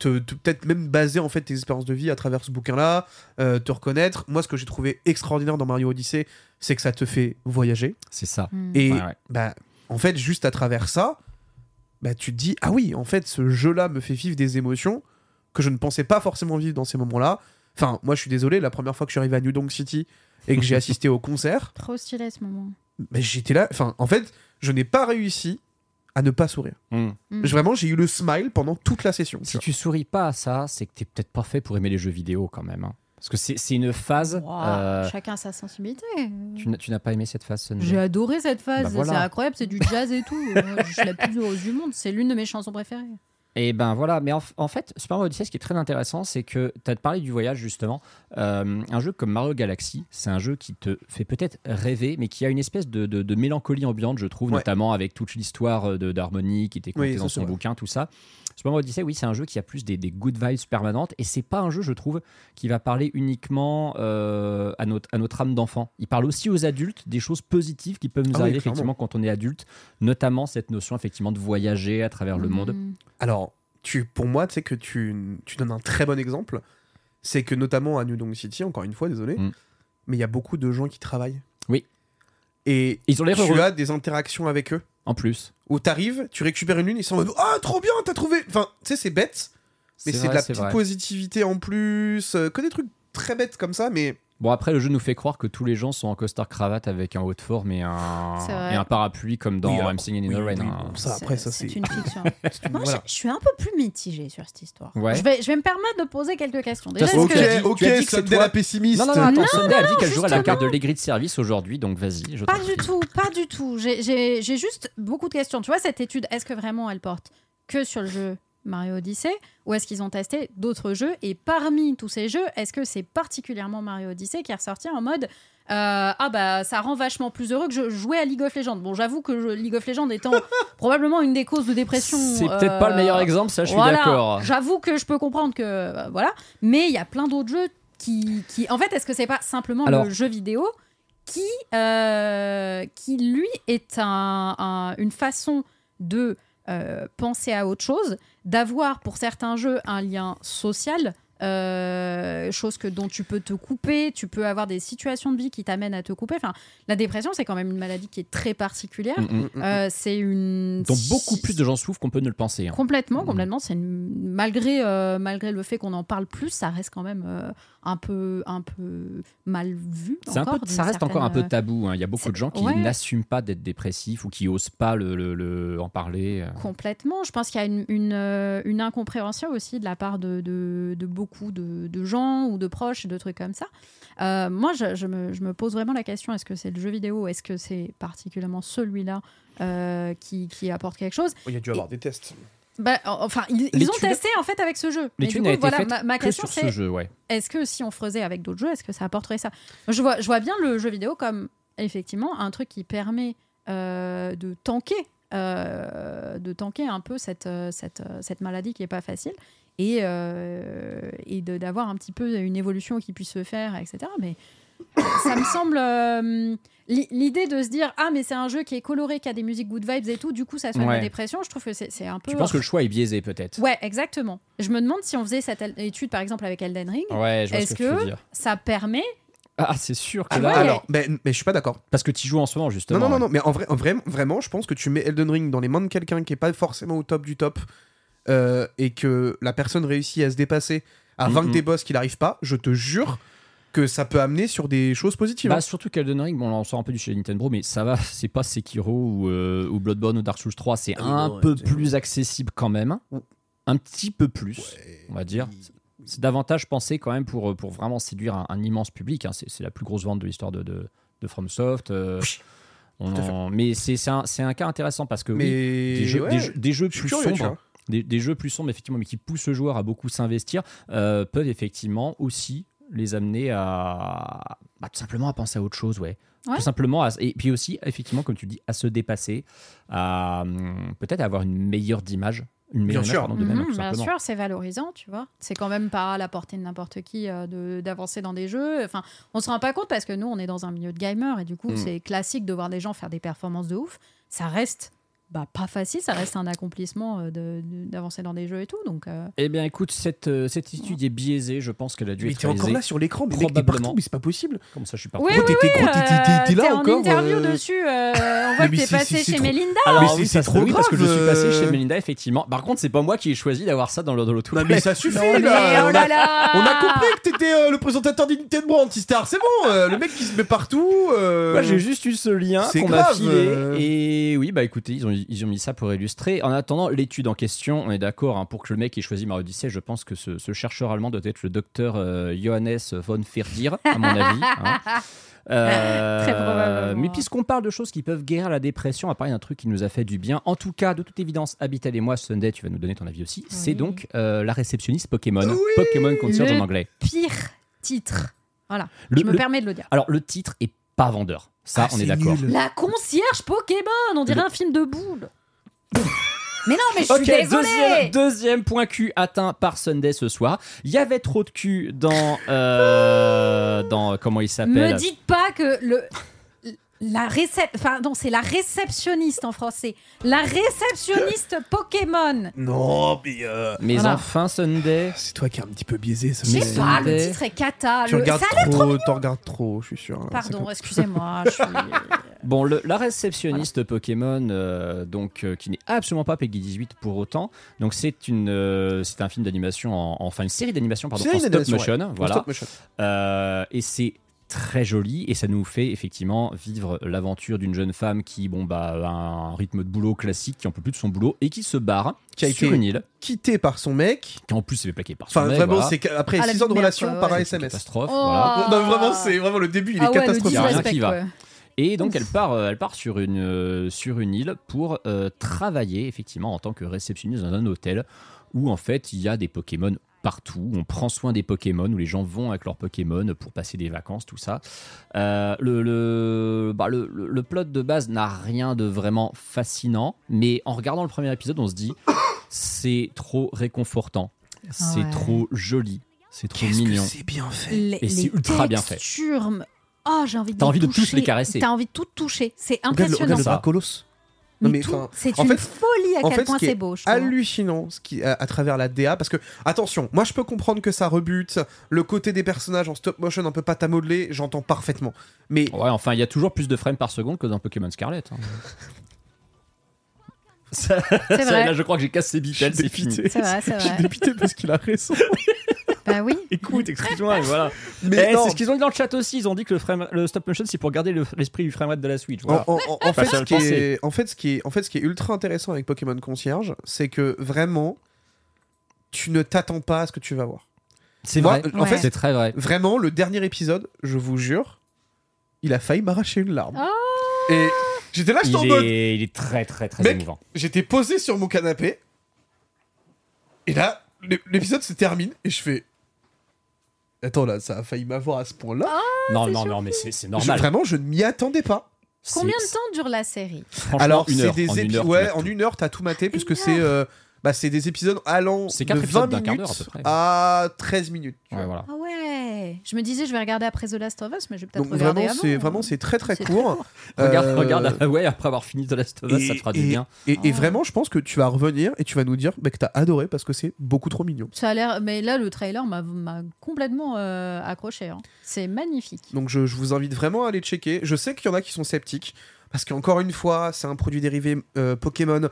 te, te- peut-être même baser en fait tes expériences de vie à travers ce bouquin-là, euh, te reconnaître. Moi, ce que j'ai trouvé extraordinaire dans Mario Odyssey, c'est que ça te fait voyager. C'est ça. Mm. Et Ouais, ouais. bah, en fait, juste à travers ça, bah, tu te dis ah oui, en fait, ce jeu-là me fait vivre des émotions que je ne pensais pas forcément vivre dans ces moments-là. Enfin, moi, je suis désolé, la première fois que je suis arrivé à New Donk City et que j'ai assisté au concert, Trop stylé ce moment. bah, j'étais là. Enfin, en fait, je n'ai pas réussi à ne pas sourire. Hmm. Mm. Je- Vraiment, j'ai eu le smile pendant toute la session. tu Si vois. tu souris pas à ça, c'est que t'es peut-être pas fait pour aimer les jeux vidéo quand même. hein. Parce que c'est une phase. Euh, Chacun sa sensibilité. tu n'as- pas aimé cette phase, J'ai adoré cette phase, Bah voilà. c'est incroyable, c'est du jazz et tout. Je suis la plus heureuse du monde, c'est l'une de mes chansons préférées. Et ben voilà, mais en, en fait, Super Mario Odyssey, ce qui est très intéressant, c'est que tu as parlé du voyage justement. Euh, un jeu comme Mario Galaxy, c'est un jeu qui te fait peut-être rêver, mais qui a une espèce de, de- de mélancolie ambiante, je trouve, Ouais. notamment avec toute l'histoire de- d'harmonie qui était contée Oui, dans son vrai. bouquin, tout ça. Super Mario Odyssey, oui, c'est un jeu qui a plus des, des good vibes permanentes, et c'est pas un jeu, je trouve, qui va parler uniquement euh, à, notre, à notre âme d'enfant. Il parle aussi aux adultes des choses positives qui peuvent nous Ah arriver effectivement quand on est adulte, notamment cette notion effectivement de voyager à travers le monde. Mm. Alors, tu, pour moi, tu sais que tu, tu donnes un très bon exemple. C'est que notamment à New Donk City, encore une fois, désolé, Mm. mais il y a beaucoup de gens qui travaillent. Oui. Et Ils ont tu heureux. as des interactions avec eux. En plus. où t'arrives, tu récupères une lune, ils sont en mode Ah, trop bien, t'as trouvé. Enfin, tu sais, c'est bête, mais c'est de la petite vrai. positivité en plus, euh, que des trucs très bêtes comme ça, mais Bon, après, le jeu nous fait croire que tous les gens sont en costard-cravate avec un haut de forme et un, et parapluie comme dans Oui, I'm Singing in oui, the Rain. oui, hein. ça, après, ça, c'est une fiction. Moi, Voilà. je, je suis un peu plus mitigée sur cette histoire. Ouais. Je, vais, je vais me permettre de poser quelques questions. Déjà, que- dit- ok, tu que c'est Sunday toi- la pessimiste. Non, non, non, attends, Non, Sunday a dit qu'elle jouerait la carte de l'aigri de service aujourd'hui, donc vas-y. Je Pas du tout, pas du tout. J'ai- J'ai j'ai juste beaucoup de questions. Tu vois, cette étude, est-ce que vraiment elle porte que sur le jeu Mario Odyssey ou est-ce qu'ils ont testé d'autres jeux Et parmi tous ces jeux, est-ce que c'est particulièrement Mario Odyssey qui est ressorti en mode euh, ah bah ça rend vachement plus heureux que je jouais à League of Legends. Bon, j'avoue que je- League of Legends étant probablement une des causes de dépression. C'est peut-être pas le euh, meilleur exemple, ça, je suis d'accord. J'avoue que je peux comprendre que euh, voilà, mais il y a plein d'autres jeux qui, qui, en fait, est-ce que c'est pas simplement Alors- le jeu vidéo qui, euh, qui lui est un- un- une façon de euh, penser à autre chose, d'avoir pour certains jeux un lien social. Euh, chose que dont tu peux te couper, tu peux avoir des situations de vie qui t'amènent à te couper. Enfin, la dépression, c'est quand même une maladie qui est très particulière. Mm, mm. Euh, c'est une Dont beaucoup plus de gens souffrent qu'on peut ne le penser. hein. Complètement, Mm. complètement. C'est une- malgré euh, malgré le fait qu'on en parle plus, ça reste quand même un peu un peu mal vu. Un peu, ça reste encore un peu tabou. hein. Il y a beaucoup de gens qui ouais. n'assument pas d'être dépressifs ou qui osent pas le, le- le- en parler. Complètement. Je pense qu'il y a une, une, une incompréhension aussi de la part de, de, de beaucoup de, de gens ou de proches, de trucs comme ça. Euh, moi, je, je me, je me pose vraiment la question est-ce que c'est le jeu vidéo Est-ce que c'est particulièrement celui-là euh, qui, qui apporte quelque chose Il y a dû avoir des tests. bah, Enfin, ils, ils ont testé en fait avec ce jeu. Mais du coup, été voilà, ma, ma que question sur ce c'est jeu, ouais. est-ce que si on faisait avec d'autres jeux, est-ce que ça apporterait ça? Je vois, je vois bien le jeu vidéo comme effectivement un truc qui permet euh, de tanker, euh, de tanker un peu cette, cette, cette maladie qui est pas facile et, euh, et de- d'avoir un petit peu une évolution qui puisse se faire, etc. Mais ça me semble euh, l'i- l'idée de se dire ah mais c'est un jeu qui est coloré, qui a des musiques good vibes et tout, du coup ça soigne Ouais. la dépression. Je trouve que c'est c'est un peu. Tu penses que le choix est biaisé peut-être Ouais, exactement. Je me demande si on faisait cette étude par exemple avec Elden Ring, Ouais, je vois ce est-ce que, tu veux que dire. ça permet Ah, c'est sûr que Ah, là. ouais. alors, mais, mais je suis pas d'accord. Parce que tu joues en ce moment, justement. Non, non, non, non, mais en vrai, en vrai, vraiment, je pense que tu mets Elden Ring dans les mains de quelqu'un qui est pas forcément au top du top euh, et que la personne réussit à se dépasser, à vaincre Mhm. des boss qu'il n'arrive pas, je te jure que ça peut amener sur des choses positives. Bah, hein. surtout qu'Elden Ring, bon, là, on sort un peu du chez Nintendo, mais ça va, c'est pas Sekiro ou, euh, ou Bloodborne ou Dark Souls 3, c'est Ah un peu plus accessible quand même. Un petit peu plus, Ouais, on va dire. oui. C'est davantage pensé quand même pour, pour vraiment séduire un, un immense public. hein. C'est la plus grosse vente de l'histoire de, de, de FromSoft. euh, on en- mais c'est c'est un, un cas intéressant parce que oui, des, jeux, ouais, des jeux- des jeux je suis plus sombres. Des, des jeux plus sombres effectivement, mais qui poussent le joueur à beaucoup s'investir, euh, peuvent effectivement aussi les amener à bah, tout simplement à penser à autre chose, ouais. Ouais. Tout simplement, à- et puis aussi effectivement, comme tu dis, à se dépasser, à hum, peut-être avoir une meilleure d'image, une meilleure Bien image, sûr. pardon, de même, Mhm, tout bien sûr, c'est valorisant, tu vois. C'est quand même pas à la portée de n'importe qui euh, de- d'avancer dans des jeux. Enfin, on se rend pas compte parce que nous, on est dans un milieu de gamers et du coup, Mm. c'est classique de voir des gens faire des performances de ouf. Ça reste bah, pas facile, ça reste un accomplissement euh, de- de- d'avancer dans des jeux et tout. Donc, euh, Eh bien, écoute, cette, euh, cette étude est biaisée. Je pense qu'elle a dû Mais être t'es encore là sur l'écran, mais mec, Probablement. partout, mais c'est pas possible. Comme ça, je suis pas. Oui, oui, oui, t'es- là en encore, interview euh, dessus. euh, on voit Mais que t'es c'est- passé chez trop- Melinda. Alors Mais oui, c'est- trop oui, parce que je suis grave, passé chez Melinda, effectivement. Par contre, c'est pas moi qui ai choisi d'avoir ça dans le, dans le tout. Non, mais ça suffit, mais là. oh On là a- On a compris que t'étais le présentateur des Nintendo Antistar, c'est bon, le mec qui se met partout. Moi, j'ai juste eu ce lien c'est qu'on m'a grave, filé. Et oui, bah écoutez, ils ont, ils ont mis ça pour illustrer. En attendant, l'étude en question, on est d'accord, hein, pour que le mec ait choisi Mario Odyssey, je pense que ce, ce chercheur allemand doit être le docteur euh, Johannes von Ferdir, à mon avis. hein. Euh, Très mais puisqu'on parle de choses qui peuvent guérir la dépression, on va parler d'un truc qui nous a fait du bien. En tout cas, de toute évidence, Habitel et moi, Sunday, tu vas nous donner ton avis aussi. C'est donc euh, la réceptionniste Pokémon. Pokémon Concierge Le en anglais. Pire titre. Voilà, Le- je me le- permets de le dire. Alors, le titre est pas vendeur. Ça, Ah, on est d'accord. La concierge Pokémon, on dirait un film de boule. mais non, mais je suis désolée. deuxième, deuxième point Q atteint par Sunday ce soir. Il y avait trop de Q dans. euh, dans comment il s'appelle? Me dites pas que le la récep enfin non, c'est la réceptionniste en français. La réceptionniste Pokémon. Non, mais euh, Mais Voilà. enfin, Sunday. c'est toi qui es un petit peu biaisé. Ça Je me- sais pas, le Sunday. titre est cata. Tu le- regardes ça a l'air trop, t'en regardes trop, je suis sûr. hein, Pardon, excusez-moi. je suis- Bon, le- la réceptionniste Pokémon, euh, donc euh, qui n'est absolument pas Peggy 18 pour autant. Donc c'est une, euh, c'est un film d'animation, en, enfin une série d'animation pardon, en stop motion, voilà. Stop motion. Euh, et c'est très joli et ça nous fait effectivement vivre l'aventure d'une jeune femme qui bon bah a un rythme de boulot classique qui en peut plus de son boulot et qui se barre Qui a sur été- une île Quitté par son mec. qui en plus s'est fait plaquer par son Enfin, mec, vraiment, voilà. c'est la 6 ans de relation quoi, par ouais. un C'est une SMS. catastrophe Oh. voilà. Non, vraiment, c'est vraiment le début, il est Ah ouais, le catastrophique. Y a rien qui va. Et donc elle part, euh, elle part sur une euh, sur une île pour euh, travailler effectivement en tant que réceptionniste dans un hôtel où en fait il y a des Pokémon partout. On prend soin des Pokémon où les gens vont avec leurs Pokémon pour passer des vacances, tout ça. Euh, le le, bah, le plot de base n'a rien de vraiment fascinant, mais en regardant le premier épisode, on se dit c'est trop réconfortant, c'est Ouais. trop joli, c'est trop Qu'est-ce que mignon. c'est bien fait. Les, Et c'est ultra bien fait. Oh, j'ai envie de T'as envie de tous toucher. les caresser. T'as envie de tout toucher. C'est Regarde le, impressionnant. regarde le Mais Non, mais tout, c'est une fait- folie à quel fait, point ce qui c'est est beau. Je hallucinant ce qui, à, à travers la DA parce que attention moi je peux comprendre que ça rebute le côté des personnages en stop motion un peu pâte à modeler j'entends parfaitement mais Ouais, enfin, il y a toujours plus de frames par seconde que dans Pokémon Scarlet. hein. Ça- C'est ça, vrai. Là, je crois que j'ai cassé Bitel, Je suis c'est fini. dépité. C'est vrai, c'est je suis vrai. dépité parce qu'il a raison Bah oui. Écoute, excuse-moi, et voilà. mais Eh, c'est ce qu'ils ont dit dans le chat aussi. Ils ont dit que le, frame- le stop motion, c'est pour garder le- l'esprit du framerate de la Switch. Voilà. en, fait, ce le qui est, en, fait, ce qui est, en fait, ce qui est ultra intéressant avec Pokémon Concierge, c'est que vraiment, tu ne t'attends pas à ce que tu vas voir. C'est vrai. en Ouais. fait, c'est très vrai. Vraiment, le dernier épisode, je vous jure, il a failli m'arracher une larme. Ah. Et j'étais là, j'étais Il en mode. il est très, très, très Mec, émouvant. J'étais posé sur mon canapé. Et là, l'é- l'épisode se termine et je fais. Attends, là, ça a failli m'avoir à ce point-là. Non, c'est non, sûr. non, mais c'est Je- normal. vraiment, je ne m'y attendais pas. Combien de temps dure la série Alors, une c'est heure. des En une épisodes. Ouais, en une heure, t'as tout maté, puisque c'est. euh, Bah, c'est des épisodes allant C'est de quatre 20 épisodes d'un quart minutes à peu près. à 13 minutes. tu Ouais, vois. voilà. Ah ouais. Je me disais, je vais regarder après The Last of Us, mais je vais peut-être Donc regarder vraiment, avant. c'est vraiment c'est très très court. Regarde, Euh, regarde, ah ouais, après avoir fini The Last of Us, ça te fera du bien. Et, et Oh. vraiment, je pense que tu vas revenir et tu vas nous dire bah, que t'as adoré parce que c'est beaucoup trop mignon. Ça a l'air, mais là le trailer m'a- m'a complètement euh, accroché. hein. C'est magnifique. Donc je, je vous invite vraiment à aller checker. Je sais qu'il y en a qui sont sceptiques parce qu'encore une fois, c'est un produit dérivé euh, Pokémon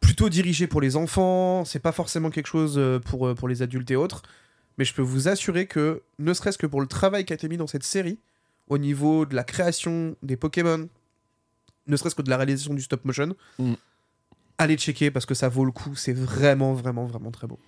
plutôt dirigé pour les enfants. C'est pas forcément quelque chose pour, pour les adultes et autres. Mais je peux vous assurer que, ne serait-ce que pour le travail qui a été mis dans cette série, au niveau de la création des Pokémon, ne serait-ce que de la réalisation du stop motion, Mm. allez checker parce que ça vaut le coup. C'est vraiment, vraiment, vraiment très beau.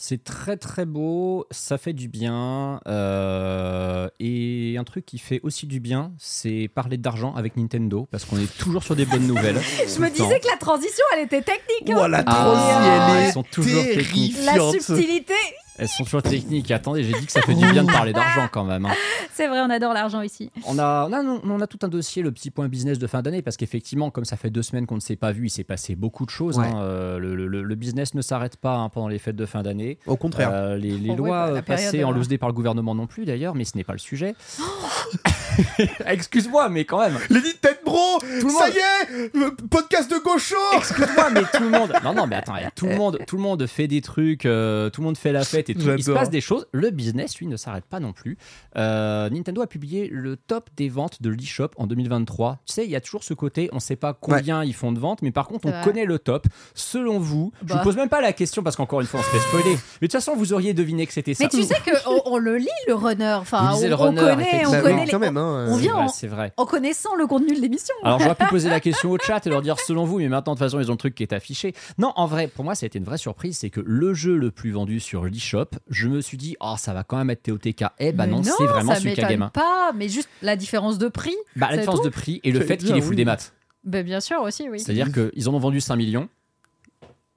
C'est très très beau, ça fait du bien. euh, et un truc qui fait aussi du bien, c'est parler d'argent avec Nintendo, parce qu'on est toujours sur des bonnes nouvelles. Je me disais que la transition, elle était technique. hein. Oh, la Ah, transi, elle ils est sont toujours techniques. La terrifiante. subtilité. Elles sont toujours techniques. Attendez, j'ai dit que ça fait du bien de parler d'argent quand même. hein. C'est vrai, on adore l'argent ici. On a, on, a, on a tout un dossier, le petit point business de fin d'année, parce qu'effectivement, comme ça fait deux semaines qu'on ne s'est pas vu, il s'est passé beaucoup de choses. Ouais. hein. Euh, le, le- le business ne s'arrête pas hein, pendant les fêtes de fin d'année. Au contraire. Euh, les les Oh, ouais, lois bah, euh, passées en loose par le gouvernement non plus d'ailleurs, mais ce n'est pas le sujet. Excuse-moi, mais quand même. Les Nintendo, le ça monde- y est, podcast de gaucho. Excuse-moi, mais tout le monde. Non, non, mais attends, tout le monde, tout le monde fait des trucs, euh, tout le monde fait la fête et tout. Il se passe des choses. Le business, lui, ne s'arrête pas non plus. Euh, Nintendo a publié le top des ventes de l'eShop en 2023. Tu sais, il y a toujours ce côté, on ne sait pas combien ils font de ventes, mais par contre, on connaît le top. Selon vous, je Bah. vous pose même pas la question parce qu'encore une fois, on se fait spoiler. Mais de toute façon, vous auriez deviné que c'était ça. Mais tu sais qu'on on le lit le runner. Enfin, on, le on runner, connaît, on. Bah connaît les- quand même, hein, on euh, vient vrai. en connaissant le contenu de l'émission. Alors j'aurais pu poser la question au chat et leur dire selon vous, mais maintenant de toute façon ils ont le truc qui est affiché. Non, en vrai, pour moi ça a été une vraie surprise, c'est que le jeu le plus vendu sur l'eShop, je me suis dit, oh ça va quand même être TOTK. Eh bah Mais non, c'est vraiment ça m'étonne Game. pas, mais juste la différence de prix. Bah la différence tout de prix et le fait qu'il est full oui. des maths. Ben, bien sûr aussi, oui. C'est-à-dire qu'ils en ont vendu 5 millions.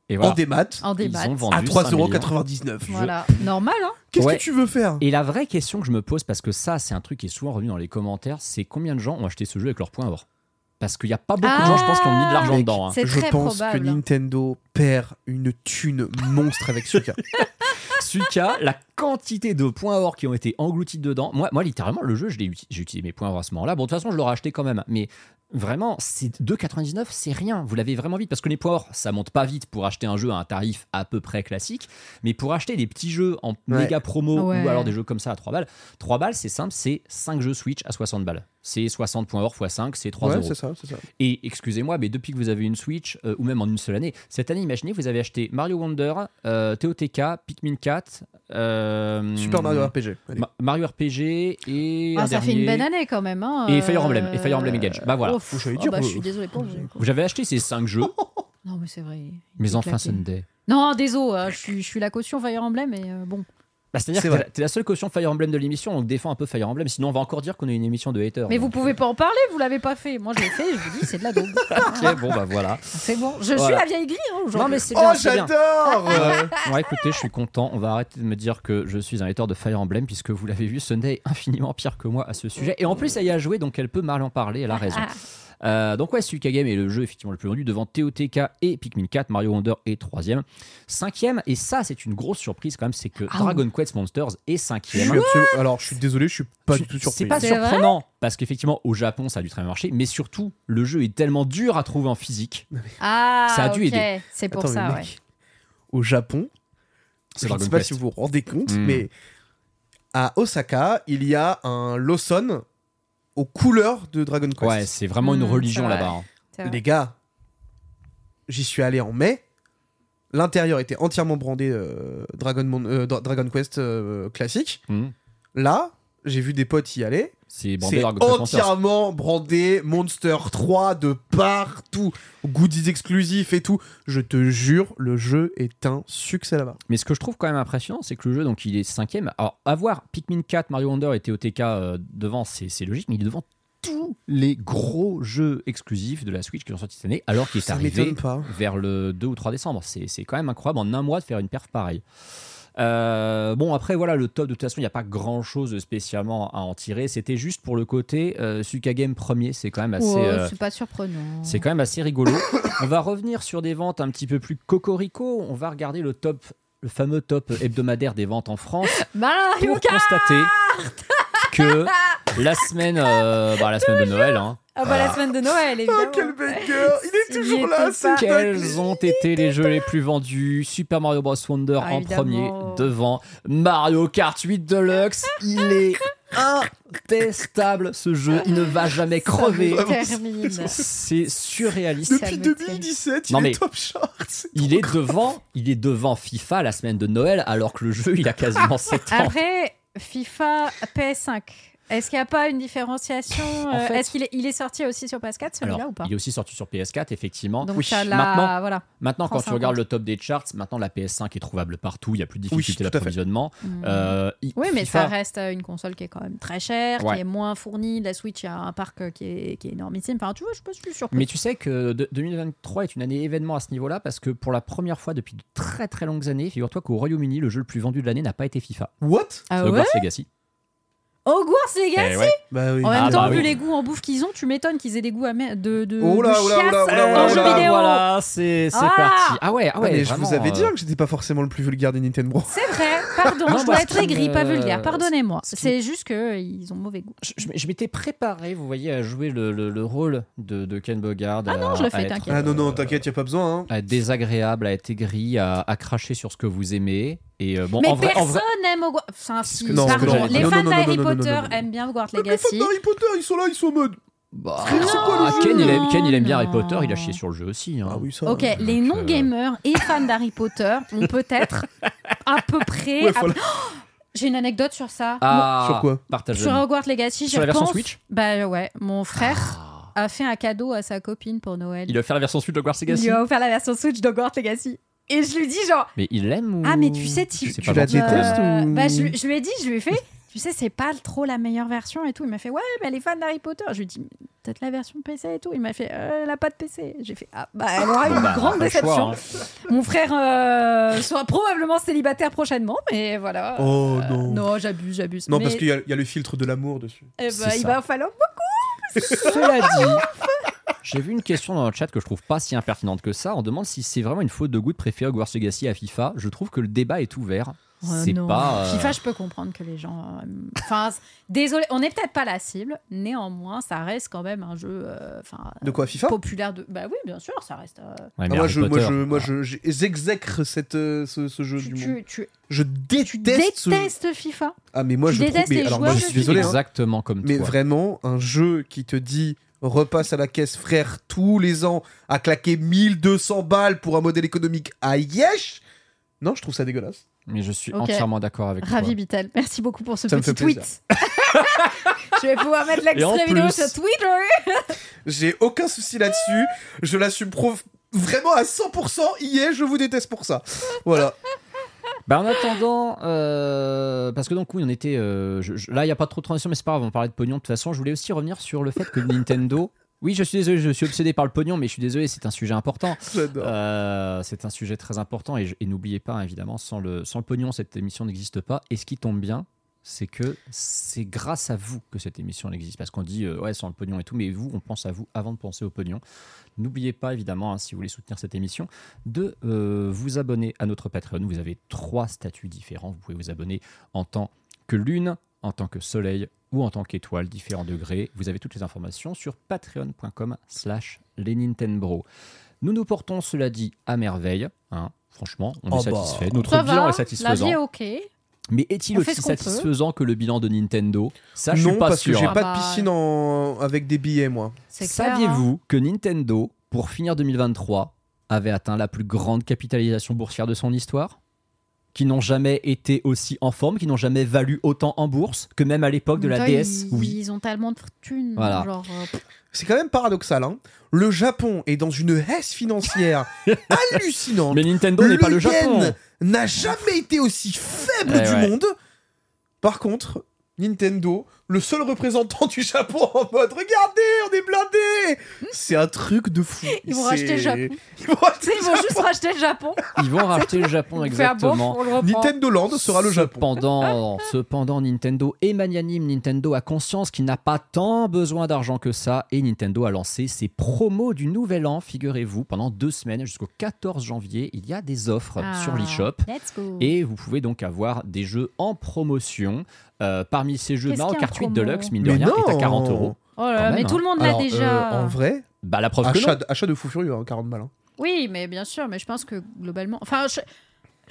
Et En voilà. démat En Ils débat. ont vendu à 5 millions. 3,99€. Voilà, normal, hein Qu'est-ce Ouais. que tu veux faire? Et la vraie question que je me pose, parce que ça c'est un truc qui est souvent revenu dans les commentaires, c'est combien de gens ont acheté ce jeu avec leur point or? Parce qu'il n'y a pas beaucoup de gens, je pense, qui ont mis de l'argent Ah, dedans. hein. Je très pense probable. que Nintendo perd une thune monstre avec Suika. Suika, la quantité de points or qui ont été engloutis dedans. Moi, moi littéralement, le jeu, je j'ai utilisé mes points or à ce moment-là. Bon, de toute façon, je l'aurais acheté quand même. Mais vraiment, c'est 2,99, c'est rien. Vous l'avez vraiment vite. Parce que les points or, ça monte pas vite pour acheter un jeu à un tarif à peu près classique. Mais pour acheter des petits jeux en méga promo Ouais. ou alors des jeux comme ça à 3 balles, 3 balles, c'est simple, c'est 5 jeux Switch à 60 balles. C'est 60 points or x 5, c'est 3 ouais, euros. c'est ça, c'est ça. Et excusez-moi, mais depuis que vous avez une Switch, euh, ou même en une seule année, cette année, imaginez, vous avez acheté Mario Wonder, euh, TOTK, Pikmin 4, euh, Super Mario RPG. Ma- Mario RPG et. Ah, un ça fait une belle année quand même. Hein, Et Fire Emblem, euh, et Fire Emblem Engage. Bah voilà. ouf. Oh, dire, bah, je euh, suis désolée pour vous. J'avais acheté ces 5 jeux, Non, mais c'est vrai. mais enfin. Sunday. Non, désolé, euh, je suis, je suis la caution Fire Emblem, mais euh, bon. Bah, C'est-à-dire C'est que t'es la- seule caution Fire Emblem de l'émission, donc défends un peu Fire Emblem, sinon on va encore dire qu'on est une émission de haters. Mais vous donc. pouvez pas en parler, vous l'avez pas fait. Moi, je l'ai fait, je vous dis, c'est de la daube. Ok, bon bah voilà. C'est bon, je suis la vieille grille hein, Non aujourd'hui. mais c'est bien, Oh, j'adore Ouais. Bon, écoutez, je suis content. On va arrêter de me dire que je suis un hater de Fire Emblem, puisque vous l'avez vu, Sunday est infiniment pire que moi à ce sujet. Et en plus, elle y a joué, donc elle peut mal en parler, elle a raison. Euh, donc ouais, Suika Game est le jeu effectivement le plus vendu devant TOTK et Pikmin 4. Mario Wonder est troisième. Cinquième, et ça c'est une grosse surprise quand même, c'est que Ah Dragon Quest Monsters est cinquième. Alors, je suis désolé, je suis pas du tout surpris. C'est pas C'est surprenant parce qu'effectivement au Japon ça a dû très bien marcher, mais surtout le jeu est tellement dur à trouver en physique. Ah, Ça a dû ok, aider. C'est pour Attends, ça, mec, ouais. Au Japon, C'est je ne sais pas Quest. si vous vous rendez compte, Hmm. mais à Osaka, il y a un Lawson aux couleurs de Dragon Quest. Ouais, c'est vraiment une Hmm, religion c'est vrai. là-bas. hein. C'est vrai. Les gars, j'y suis allé en mai. L'intérieur était entièrement brandé euh, Dragon, Mon- euh, Dra- Dragon Quest euh, classique. Hmm. Là, j'ai vu des potes y aller. C'est entièrement brandé Monster 3 de partout. Goodies exclusifs et tout. Je te jure, le jeu est un succès là-bas. Mais ce que je trouve quand même impressionnant, c'est que le jeu, donc il est cinquième. Alors, avoir Pikmin 4, Mario Wonder et TOTK euh, devant, c'est logique, mais il est devant tous les gros jeux exclusifs de la Switch qui sont sortis cette année, alors qu'il est Ça arrivé pas. vers le 2 ou 3 décembre. C'est c'est quand même incroyable en un mois de faire une perf pareille. Euh, bon après voilà le top de toute façon il n'y a pas grand chose spécialement à en tirer c'était juste pour le côté euh, Suka Game premier c'est quand même assez euh, c'est pas surprenant. c'est quand même assez rigolo. on va revenir sur des ventes un petit peu plus cocorico. On va regarder le top, le fameux top hebdomadaire des ventes en France Mario pour Kart constater que la semaine, euh, bah, la semaine de Noël, hein, Ah bah la semaine de Noël, évidemment. Oh, quel banger Il est toujours là, c'est quels ont été les jeux les plus vendus Super Mario Bros Wonder Ah, en évidemment. premier devant Mario Kart 8 Deluxe. Il est intestable ce jeu. Il ne va jamais crever. C'est surréaliste. Depuis me 2017, il Non, est mais- top chart. Il est devant, il est devant FIFA la semaine de Noël alors que le jeu il a quasiment 7 ans. Après, FIFA PS5. Est-ce qu'il n'y a pas une différenciation En euh, fait- Est-ce qu'il est, il est sorti aussi sur PS4 celui-là ou pas il est aussi sorti sur PS4 effectivement. Donc Oui. ça l'a- Maintenant, voilà. maintenant quand tu regardes le top des charts, maintenant la PS5 est trouvable partout, il y a plus de difficulté d'approvisionnement. Mm. Euh, Oui, mais FIFA- ça reste une console qui est quand même très chère, Ouais. qui est moins fournie. La Switch, il y a un parc qui est, qui est énormissime. Enfin, tu vois, je suis pas suis surpris. Mais tu sais que de- 2023 est une année événement à ce niveau-là parce que pour la première fois depuis de très très longues années, figure-toi qu'au Royaume-Uni, le jeu le plus vendu de l'année n'a pas été FIFA. What? Ah C'est ouais? Hogwarts Legacy. Hogwarts Legacy Eh ouais. Bah oui. En même Ah, temps, bah vu oui. les goûts en bouffe qu'ils ont, tu m'étonnes qu'ils aient des goûts de, de, Oh là, de oh là, chiasse oh là, oh là, en oh là, jeu vidéo. Voilà, c'est c'est Ah parti. Ah ouais, ah Ah, ouais. mais je vous avais dit euh, hein, que j'étais pas forcément le plus vulgaire des Nintendo. C'est vrai, pardon, Non, je dois être aigri, me- pas vulgaire, pardonnez-moi. C'est juste qu'ils ont mauvais goût. Je, m'étais préparé, vous voyez, à jouer le, le- le rôle de, de Ken Bogard. Ah non, je le fais, t'inquiète. Ah non, non, euh, t'inquiète, y a pas besoin. Hein. à être désagréable, à être aigri, à, à cracher sur ce que vous aimez. Et euh, bon, Mais en vrai, personne vrai, n'aime Hogwarts. Que- non, pardon. Les fans Non, non, non, d'Harry non, non, non, Potter non, non. aiment bien Hogwarts Mais les Legacy. fans d'Harry Potter, ils sont là, ils sont en mode. bah, c'est quoi le jeu Ken, il aime, Ken, il aime bien Non. Harry Potter, il a chié sur le jeu aussi. hein. Ah oui, ça. Ok, ouais. les Donc, non-gamers et fans d'Harry Potter ont peut-être à peu près. Ouais, à- voilà. J'ai une anecdote sur ça. Ah, Sur quoi Partage. Sur Hogwarts Legacy, Sur j'y la version. Switch Bah ouais, mon frère a fait un cadeau à sa copine pour Noël. Il va faire la version Switch de Hogwarts Il Legacy. lui a offert la version Switch d'Hogwarts Legacy. Et je lui dis genre, Mais il l'aime ou Ah, mais tu sais, tu- tu la détestes Euh, ou- bah, je, je lui ai dit, je lui ai fait, tu sais, c'est pas trop la meilleure version et tout. Il m'a fait, ouais, mais les fans d'Harry Potter. Je lui ai dit, peut-être la version PC et tout. Il m'a fait, euh, elle a pas de PC. J'ai fait, ah, bah, elle aura Bon, une bah, grande choix, déception. hein. Mon frère euh, sera probablement célibataire prochainement, mais voilà. Oh Euh, non. Non, j'abuse, j'abuse. Non, Mais, parce qu'il y, a- il y a le filtre de l'amour dessus. eh ben, C'est il va falloir. Cela dit, j'ai vu une question dans le chat que je trouve pas si impertinente que ça. On demande si c'est vraiment une faute de goût de préférer Hogwarts Legacy à FIFA. Je trouve que le débat est ouvert. Oh, c'est non. pas. euh, FIFA, je peux comprendre que les gens. euh, Enfin, désolé, on n'est peut-être pas la cible. Néanmoins, ça reste quand même un jeu. euh, Enfin. De quoi, FIFA? populaire de. Bah oui, bien sûr, ça reste. euh, ouais, Ah, moi, je, moi, je, moi, je, j'exècre cette, euh, ce, ce jeu tu, du monde. tu, tu, Je tu déteste. ce- détestes FIFA? Ah, mais moi, tu je trouve. Mais les alors, moi, je suis désolé. hein. Exactement comme Mais toi. vraiment, un jeu qui te dit repasse à la caisse, frère, tous les ans, à claquer 1200 balles pour un modèle économique à Yesh Non, je trouve ça dégueulasse. Mais je suis entièrement d'accord avec Ravi toi. Bitel. Merci beaucoup pour ce Ça petit tweet. je vais pouvoir mettre l'extrait vidéo sur Twitter. J'ai aucun souci là-dessus. Je l'assume pro- vraiment à 100%. Y est, je vous déteste pour ça. Voilà. Bah, en attendant, euh, parce que donc oui, on était. euh, je- je- là, il n'y a pas trop de transition, mais c'est pas grave, on parlait de pognon. De toute façon, je voulais aussi revenir sur le fait que Nintendo. Oui, je suis désolé, je suis obsédé par le pognon, mais je suis désolé, c'est un sujet important. Euh, c'est un sujet très important et, et n'oubliez pas, évidemment, sans le, sans le pognon, cette émission n'existe pas. Et ce qui tombe bien, c'est que c'est grâce à vous que cette émission existe. Parce qu'on dit, euh, ouais, sans le pognon et tout, mais vous, on pense à vous avant de penser au pognon. N'oubliez pas, évidemment, hein, si vous voulez soutenir cette émission, de euh, vous abonner à notre Patreon. Vous avez trois statuts différents. Vous pouvez vous abonner en tant que lune, en tant que soleil ou en tant qu'étoile, différents degrés. Vous avez toutes les informations sur patreon.com slash les Nintendo. Nous nous portons, cela dit, à merveille. hein. Franchement, on Oh est bah. satisfait. Notre Ça bilan va, est la satisfaisant. vie est ok. Mais est-il aussi peut. satisfaisant que le bilan de Nintendo? Ça, je non, suis pas parce sûr. que j'ai pas Ah de bah. piscine en... avec des billets, moi. Clair, hein. Saviez-vous que Nintendo, pour finir 2023, avait atteint la plus grande capitalisation boursière de son histoire? Qui n'ont jamais été aussi en forme, qui n'ont jamais valu autant en bourse que même à l'époque de la Toi, DS. Ils, Oui. ils ont tellement de fortune. Voilà. Genre, euh, C'est quand même paradoxal. Hein. Le Japon est dans une hesse financière hallucinante. Mais Nintendo n'est pas le yen Japon. n'a jamais été aussi faible Eh du ouais. monde. Par contre, Nintendo, le seul représentant du Japon en mode regardez, on est blindé. C'est un truc de fou. Ils vont racheter le Japon. Ils vont racheter tu sais, ils le vont Japon. juste racheter le Japon. Ils vont racheter le Japon exactement. Nintendo Land sera le Japon. Cependant, cependant, Nintendo est magnanime. Nintendo a conscience qu'il n'a pas tant besoin d'argent que ça. Et Nintendo a lancé ses promos du nouvel an, figurez-vous, pendant deux semaines jusqu'au 14 janvier. Il y a des offres Ah, sur l'eShop. Let's go. Et vous pouvez donc avoir des jeux en promotion. Euh, parmi ces jeux, Mario Kart 8 promo Deluxe, mine de Mais rien, est à non 40 euros. Oh là là, mais tout hein. le monde l'a Alors, déjà. euh, en vrai, Bah, la preuve que achat, non. achat de fou furieux, hein, 40 balles. hein. Oui, mais bien sûr, mais je pense que globalement. Enfin, je,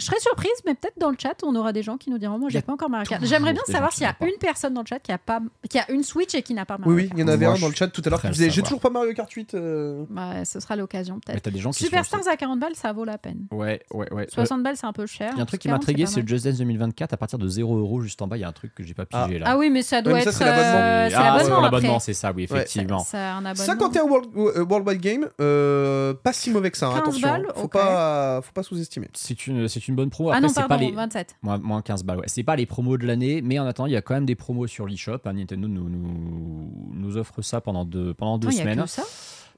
je serais surprise, mais peut-être dans le chat, on aura des gens qui nous diront Moi, j'ai pas encore Mario Kart. J'aimerais bien savoir s'il y a une personne dans le chat qui a, pas, qui a une Switch et qui n'a pas Mario Oui, oui, Kart. il y en avait Moi, un dans le chat tout à l'heure qui disait J'ai toujours pas Mario Kart 8. euh. Bah, ce sera l'occasion, peut-être. t'as des gens qui Superstars à 40 balles, ça vaut la peine. Ouais, ouais, ouais. Euh, 60 balles, c'est un peu cher. Il y a un truc qui m'a 40, intrigué, c'est. Just Dance 2024. À partir de 0 euros, juste en bas, il y a un truc que j'ai pas pigé là. Ah oui, mais ça doit être. c'est l'abonnement. euh, c'est Ah, l'abonnement. c'est ça, oui, effectivement. C'est un abonnement. 51 World, euh, Worldwide Game, euh, pas si mauvais que ça, hein, 15 attention. balles, faut, ok. pas, faut pas sous-estimer. C'est une, c'est une bonne promo. Ah Après, non, c'est pardon, pas les. 27. Moins, moins 15 balles, ouais. C'est pas les promos de l'année, mais en attendant, il y a quand même des promos sur l'eShop. hein. Nintendo nous, nous, nous offre ça pendant deux, pendant deux Non, y a semaines. que ça.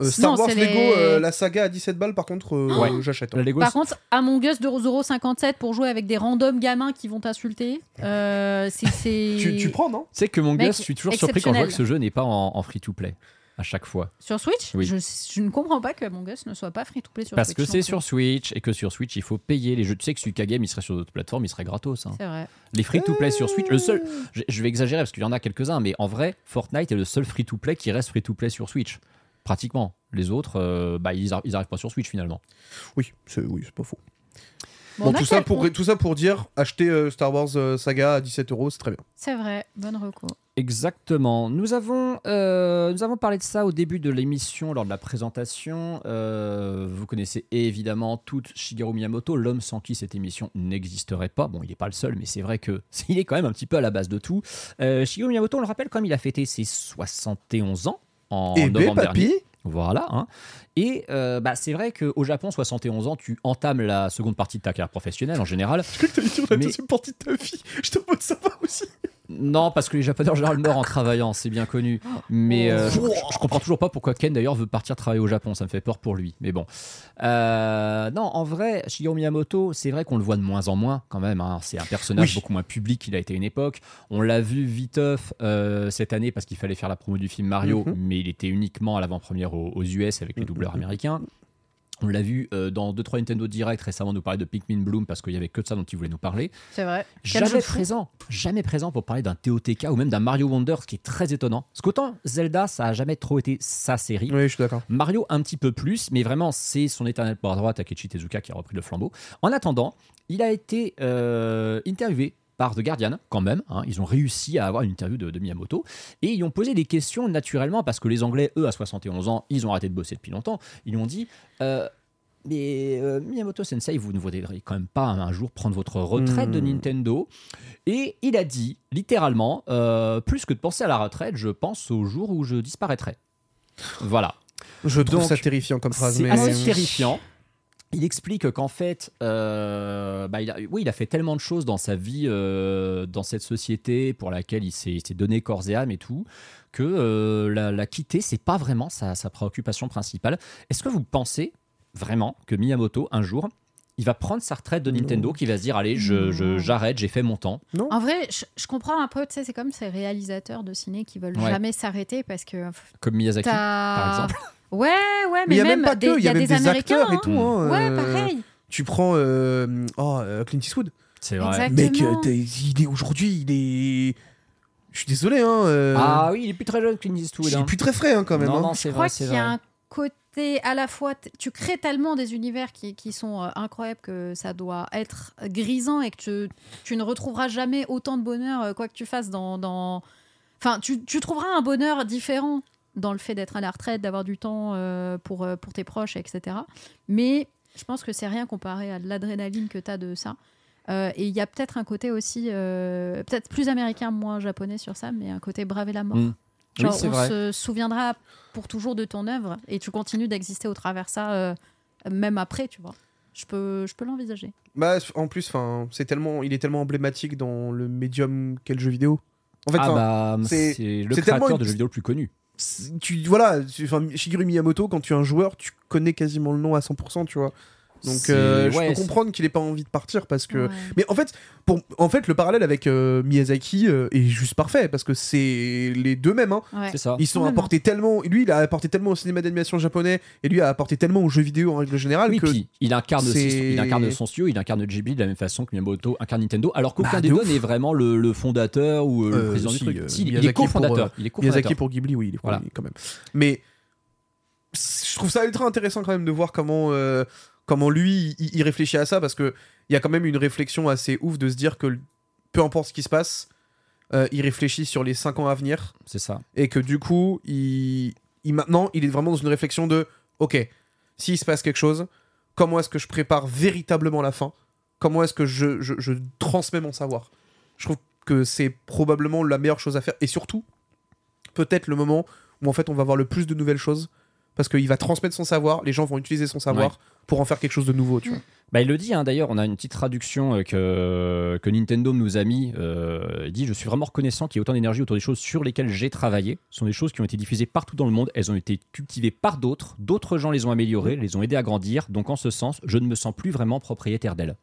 Euh, Star Non, Wars c'est Lego, les- euh, la saga à 17 balles, par contre, euh, Ouais. j'achète. La Lego, Par c'est- contre, Among Us de 0,57 pour jouer avec des randoms gamins qui vont t'insulter, euh, c'est. c'est- Tu, tu prends, non? Tu sais que mon Mec, gars, je suis toujours surpris quand je vois que ce jeu n'est pas en, en free-to-play à chaque fois. Sur Switch? Oui. je, je ne comprends pas que Among Us ne soit pas free to play sur Parce Switch. que non c'est sur Switch et que sur Switch, il faut payer les jeux. Tu sais que Suika Game, il serait sur d'autres plateformes, il serait gratos. hein. C'est vrai. Les free-to-play sur Switch, le seul. Je, je vais exagérer parce qu'il y en a quelques-uns, mais en vrai, Fortnite est le seul free-to-play qui reste free-to-play sur Switch. Pratiquement. Les autres, euh, bah, ils, ar- ils arrivent pas sur Switch finalement. Oui, c'est oui, c'est pas faux. Bon, tout, ça pour, tout ça pour dire, acheter euh, Star Wars euh, Saga à 17 euros, c'est très bien. C'est vrai, bonne reco. Exactement. Nous avons, euh, nous avons parlé de ça au début de l'émission, lors de la présentation. Euh, vous connaissez évidemment toute Shigeru Miyamoto, l'homme sans qui cette émission n'existerait pas. Bon, il n'est pas le seul, mais c'est vrai que il est quand même un petit peu à la base de tout. Euh, Shigeru Miyamoto, on le rappelle, comme il a fêté ses 71 ans en Eh ben, novembre papy dernier. Voilà. hein. Et euh, bah, c'est vrai qu'au Japon, 71 ans, tu entames la seconde partie de ta carrière professionnelle en général. Je crois que t'allais dire la Mais- deuxième partie de ta vie. Je te mode ça va aussi. Non, parce que les Japonais en général meurent en travaillant, c'est bien connu. Mais euh, je, je- je comprends toujours pas pourquoi Ken d'ailleurs veut partir travailler au Japon, ça me fait peur pour lui. Mais bon. Euh, non, en vrai, Shigeru Miyamoto, c'est vrai qu'on le voit de moins en moins quand même. hein. C'est un personnage Oui. beaucoup moins public qu'il a été à une époque. On l'a vu viteuf euh, cette année parce qu'il fallait faire la promo du film Mario, Mhm. mais il était uniquement à l'avant-première aux, aux US avec les doubleurs américains. On l'a vu euh, dans 2-3 Nintendo Direct récemment nous parler de Pikmin Bloom parce qu'il y avait que de ça dont il voulait nous parler C'est vrai. Jamais présent, jamais présent pour parler d'un TOTK ou même d'un Mario Wonder, ce qui est très étonnant. Parce qu'autant Zelda, ça a jamais trop été sa série. Oui, je suis d'accord. Mario un petit peu plus, mais vraiment c'est son éternel bras droit Takechi Tezuka qui a repris le flambeau. En attendant, il a été euh, interviewé par The Guardian quand même. hein. Ils ont réussi à avoir une interview de, de Miyamoto et ils ont posé des questions naturellement parce que les Anglais, eux, à 71 ans, ils ont arrêté de bosser depuis longtemps. Ils ont dit. euh, mais euh, Miyamoto Sensei, vous ne voudrez quand même pas un jour prendre votre retraite de Hmm. Nintendo Et il a dit, littéralement, euh, plus que de penser à la retraite, je pense au jour où je disparaîtrai. Voilà. Je trouve Donc, ça terrifiant comme phrase. C'est mais... assez terrifiant. Il explique qu'en fait, euh, bah, il a, oui, il a fait tellement de choses dans sa vie, euh, dans cette société pour laquelle il s'est donné corps et âme et tout, que euh, la, la quitter, c'est pas vraiment sa, sa préoccupation principale. Est-ce que vous pensez vraiment que Miyamoto, un jour, il va prendre sa retraite de Nintendo, qui va se dire allez, je- je- j'arrête, j'ai fait mon temps? En vrai, je, je comprends un peu, tu sais, c'est comme ces réalisateurs de ciné qui veulent Ouais. jamais s'arrêter parce que. Comme Miyazaki, par exemple. Ouais, ouais, mais, Mais il y a même, même pas des, que, il y a même des, des Américains. acteurs et tout. hein, Ouais, euh, pareil. Tu prends euh, oh, euh, Clint Eastwood. C'est vrai. Exactement. Mec, il est aujourd'hui, il est. Je suis désolé, hein. euh, Ah oui, il est plus très jeune, Clint Eastwood. il est hein. plus très frais, hein, quand même. Non, hein. non, Je c'est crois qu'il y a un côté à la fois. Tu crées tellement des univers qui, qui sont euh, incroyables que ça doit être grisant et que tu, tu ne retrouveras jamais autant de bonheur, euh, quoi que tu fasses dans. dans... Enfin, tu, tu trouveras un bonheur différent dans le fait d'être à la retraite, d'avoir du temps euh, pour, euh, pour tes proches, etc. Mais je pense que c'est rien comparé à l'adrénaline que tu as de ça. Euh, et il y a peut-être un côté aussi, euh, peut-être plus américain, moins japonais sur ça, mais un côté braver la mort. Mm. Oui, Genre, c'est on vrai. se souviendra pour toujours de ton œuvre et tu continues d'exister au travers ça, euh, même après, tu vois. Je peux, je peux l'envisager. Bah, en plus, enfin, c'est tellement, il est tellement emblématique dans le médium qu'est le jeu vidéo. En fait, ah bah, c'est- le créateur une- de jeux vidéo le plus connu. Tu voilà, Shigeru Miyamoto, quand tu es un joueur, tu connais quasiment le nom à 100%, tu vois. Donc, euh, je ouais, peux comprendre qu'il ait pas envie de partir parce que. Ouais. Mais en fait, pour, en fait, le parallèle avec euh, Miyazaki euh, est juste parfait parce que c'est les deux mêmes. Hein. Ouais. C'est ça. Ils sont apportés tellement. Lui, il a apporté tellement au cinéma d'animation japonais et lui a apporté tellement aux jeux vidéo en règle générale Oui, que. puis il incarne, c'est- il incarne son studio, il incarne Ghibli de la même façon que Miyamoto incarne Nintendo, alors qu'aucun Bah, des de deux n'est vraiment le, le fondateur ou euh, le Euh, président si, du truc. euh, Si, il est cofondateur. il est cofondateur. Miyazaki pour Ghibli, oui, il est Voilà. quand même. Mais je trouve ça ultra intéressant quand même de voir comment, euh, comment lui, il, il réfléchit à ça, parce qu'il y a quand même une réflexion assez ouf de se dire que peu importe ce qui se passe, euh, il réfléchit sur les 5 ans à venir, C'est ça. et que du coup, il, il- maintenant, il est vraiment dans une réflexion de, ok, s'il se passe quelque chose, comment est-ce que je prépare véritablement la fin? Comment est-ce que je, je- je transmets mon savoir? Je trouve que c'est probablement la meilleure chose à faire, et surtout, peut-être le moment où en fait on va voir le plus de nouvelles choses, parce qu'il va transmettre son savoir, les gens vont utiliser son savoir Ouais. Pour en faire quelque chose de nouveau, tu vois. Bah, il le dit hein, d'ailleurs, on a une petite traduction euh, que, que Nintendo nous a mis. euh, il dit Je suis vraiment reconnaissant qu'il y ait autant d'énergie autour des choses sur lesquelles j'ai travaillé. Ce sont des choses qui ont été diffusées partout dans le monde. Elles ont été cultivées par d'autres. D'autres gens les ont améliorées, les ont aidées à grandir. Donc, en ce sens, je ne me sens plus vraiment propriétaire d'elles.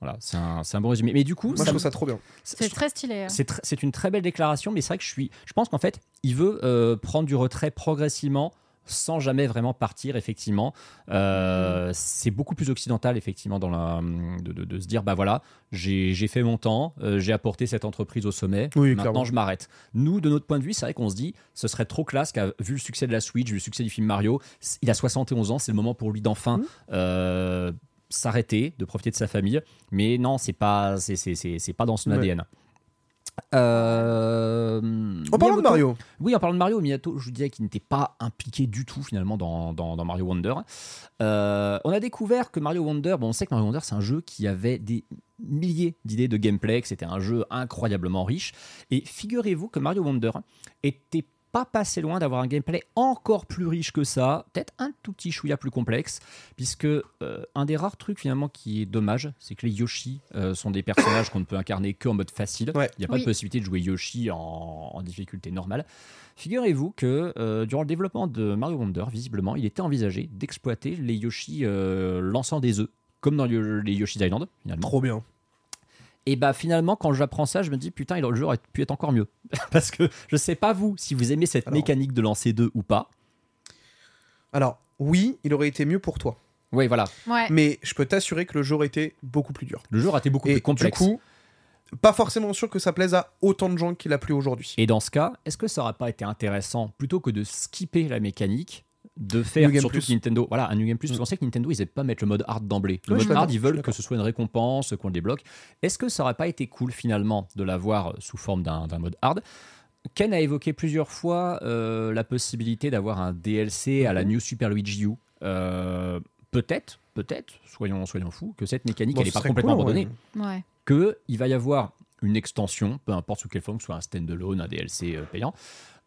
Voilà, c'est un, c'est un bon résumé. Mais du coup, Moi je ça- trouve ça trop bien. C'est très stylé. hein. c'est tr- c'est une très belle déclaration, mais c'est vrai que je suis. Je pense qu'en fait, il veut euh, prendre du retrait progressivement sans jamais vraiment partir, effectivement. Euh, c'est beaucoup plus occidental, effectivement, dans la, de, de- de se dire bah voilà, j'ai fait mon temps, euh, j'ai apporté cette entreprise au sommet, Oui, maintenant clairement. je m'arrête. Nous, de notre point de vue, c'est vrai qu'on se dit ce serait trop classe qu'à vu le succès de la Switch, vu le succès du film Mario, il a 71 ans, c'est le moment pour lui d'enfin. Mhm. euh, s'arrêter, de profiter de sa famille, mais non, c'est pas, c'est- pas dans son Ouais. ADN. Euh, En parlant de Miyamoto- Mario, oui, en parlant de Mario, Miyato, je vous disais qu'il n'était pas impliqué du tout finalement dans, dans- dans Mario Wonder. Euh, on a découvert que Mario Wonder, bon, on sait que Mario Wonder c'est un jeu qui avait des milliers d'idées de gameplay, que c'était un jeu incroyablement riche. Et figurez-vous que Mario Wonder était pas passé loin d'avoir un gameplay encore plus riche que ça, peut-être un tout petit chouïa plus complexe, puisque euh, un des rares trucs finalement qui est dommage, c'est que les Yoshi euh, sont des personnages qu'on ne peut incarner que en mode facile. Ouais. Il n'y a pas Oui. de possibilité de jouer Yoshi en, en difficulté normale. Figurez-vous que euh, durant le développement de Mario Wonder, visiblement, il était envisagé d'exploiter les Yoshi euh, lançant des œufs, comme dans le- les Yoshi's Island, finalement. trop bien. Et bah finalement, quand j'apprends ça, je me dis putain, le jeu aurait pu être encore mieux. Parce que je sais pas vous si vous aimez cette Alors. mécanique de lancer d'œufs ou pas. Alors, oui, il aurait été mieux pour toi, Oui, voilà. Ouais. mais je peux t'assurer que le jeu aurait été beaucoup plus dur. Le jeu aurait été beaucoup Et plus complexe. du coup, pas forcément sûr que ça plaise à autant de gens qu'il a plu aujourd'hui. Et dans ce cas, est-ce que ça aurait pas été intéressant, plutôt que de skipper la mécanique, de faire New Game surtout Plus. que Nintendo, voilà, un New Game Plus, parce Mm. qu'on sait que Nintendo, ils n'aiment pas mettre le mode hard d'emblée. Le mode hard, ils veulent que ce soit une récompense, qu'on le débloque. Est-ce que ça aurait pas été cool finalement de l'avoir sous forme d'un mode hard? Ken a évoqué plusieurs fois euh, la possibilité d'avoir un DLC à la New Super Luigi U. euh, peut-être, peut-être, soyons, soyons fous, que cette mécanique, Bon, elle n'est pas complètement cool, abandonnée. Ouais. que il va y avoir une extension, peu importe sous quelle forme, que ce soit un standalone, un DLC euh, payant,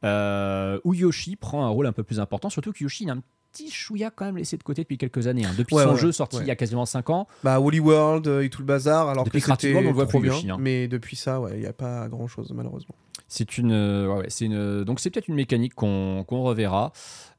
euh, où Yoshi prend un rôle un peu plus important, surtout que Yoshi il a un petit chouïa quand même laissé de côté depuis quelques années. hein. Depuis Ouais, son ouais, jeu sorti ouais. il y a quasiment 5 ans, Bah, Woolly World euh, et tout le bazar, alors Depuis que c'était on le voit plus, bien. Yoshi, hein. Mais depuis ça, ouais, il n'y a pas grand chose, malheureusement. C'est une, euh, ouais, c'est une, donc c'est peut-être une mécanique qu'on qu'on reverra.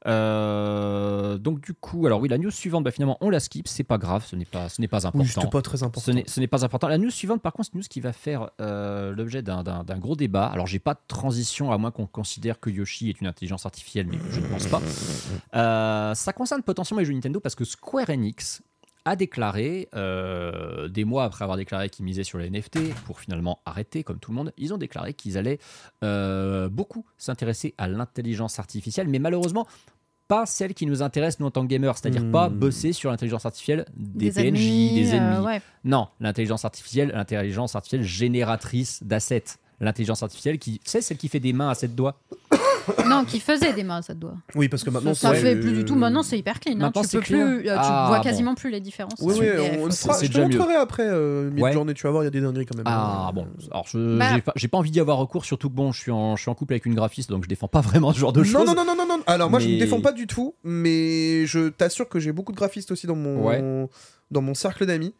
Euh, donc du coup, alors oui, la news suivante, bah, finalement, on la skip, c'est pas grave, ce n'est pas, ce n'est pas important. Oui, pas très important. Ce n'est- ce n'est pas important. La news suivante, par contre, c'est une news qui va faire euh, l'objet d'un- d'un d'un gros débat. Alors, j'ai pas de transition, à moins qu'on considère que Yoshi est une intelligence artificielle, mais je ne pense pas. Euh, ça concerne potentiellement les jeux Nintendo parce que Square Enix a déclaré, euh, des mois après avoir déclaré qu'ils misaient sur les NFT, pour finalement arrêter, comme tout le monde, ils ont déclaré qu'ils allaient euh, beaucoup s'intéresser à l'intelligence artificielle, mais malheureusement, pas celle qui nous intéresse, nous, en tant que gamers, c'est-à-dire Hmm. pas bosser sur l'intelligence artificielle des, PNJ, ennemis, des euh, ennemis. ouais. Non, l'intelligence artificielle, l'intelligence artificielle génératrice d'assets. L'intelligence artificielle qui, c'est celle qui fait des mains à sept doigts. Non, qui faisait des mains, ça te doit. Oui, parce que maintenant, ça c'est- fait plus du tout. Maintenant, c'est hyper clean. hein. Tu peux clean. plus. euh, tu Ah, vois bon. quasiment plus les différences. Oui, oui, on, Je te mieux. montrerai après euh, Ouais. mid-journée, tu vas voir, il y a des dingueries quand même. Ah bon, alors je Bah- j'ai pas, j'ai pas envie d'y avoir recours, surtout que bon, je suis en, je suis en couple avec une graphiste, donc je défends pas vraiment ce genre de choses. non, non, non, non, non. Alors moi, je ne défends pas du tout, mais je t'assure que j'ai beaucoup de graphistes aussi dans mon, Ouais. dans mon cercle d'amis.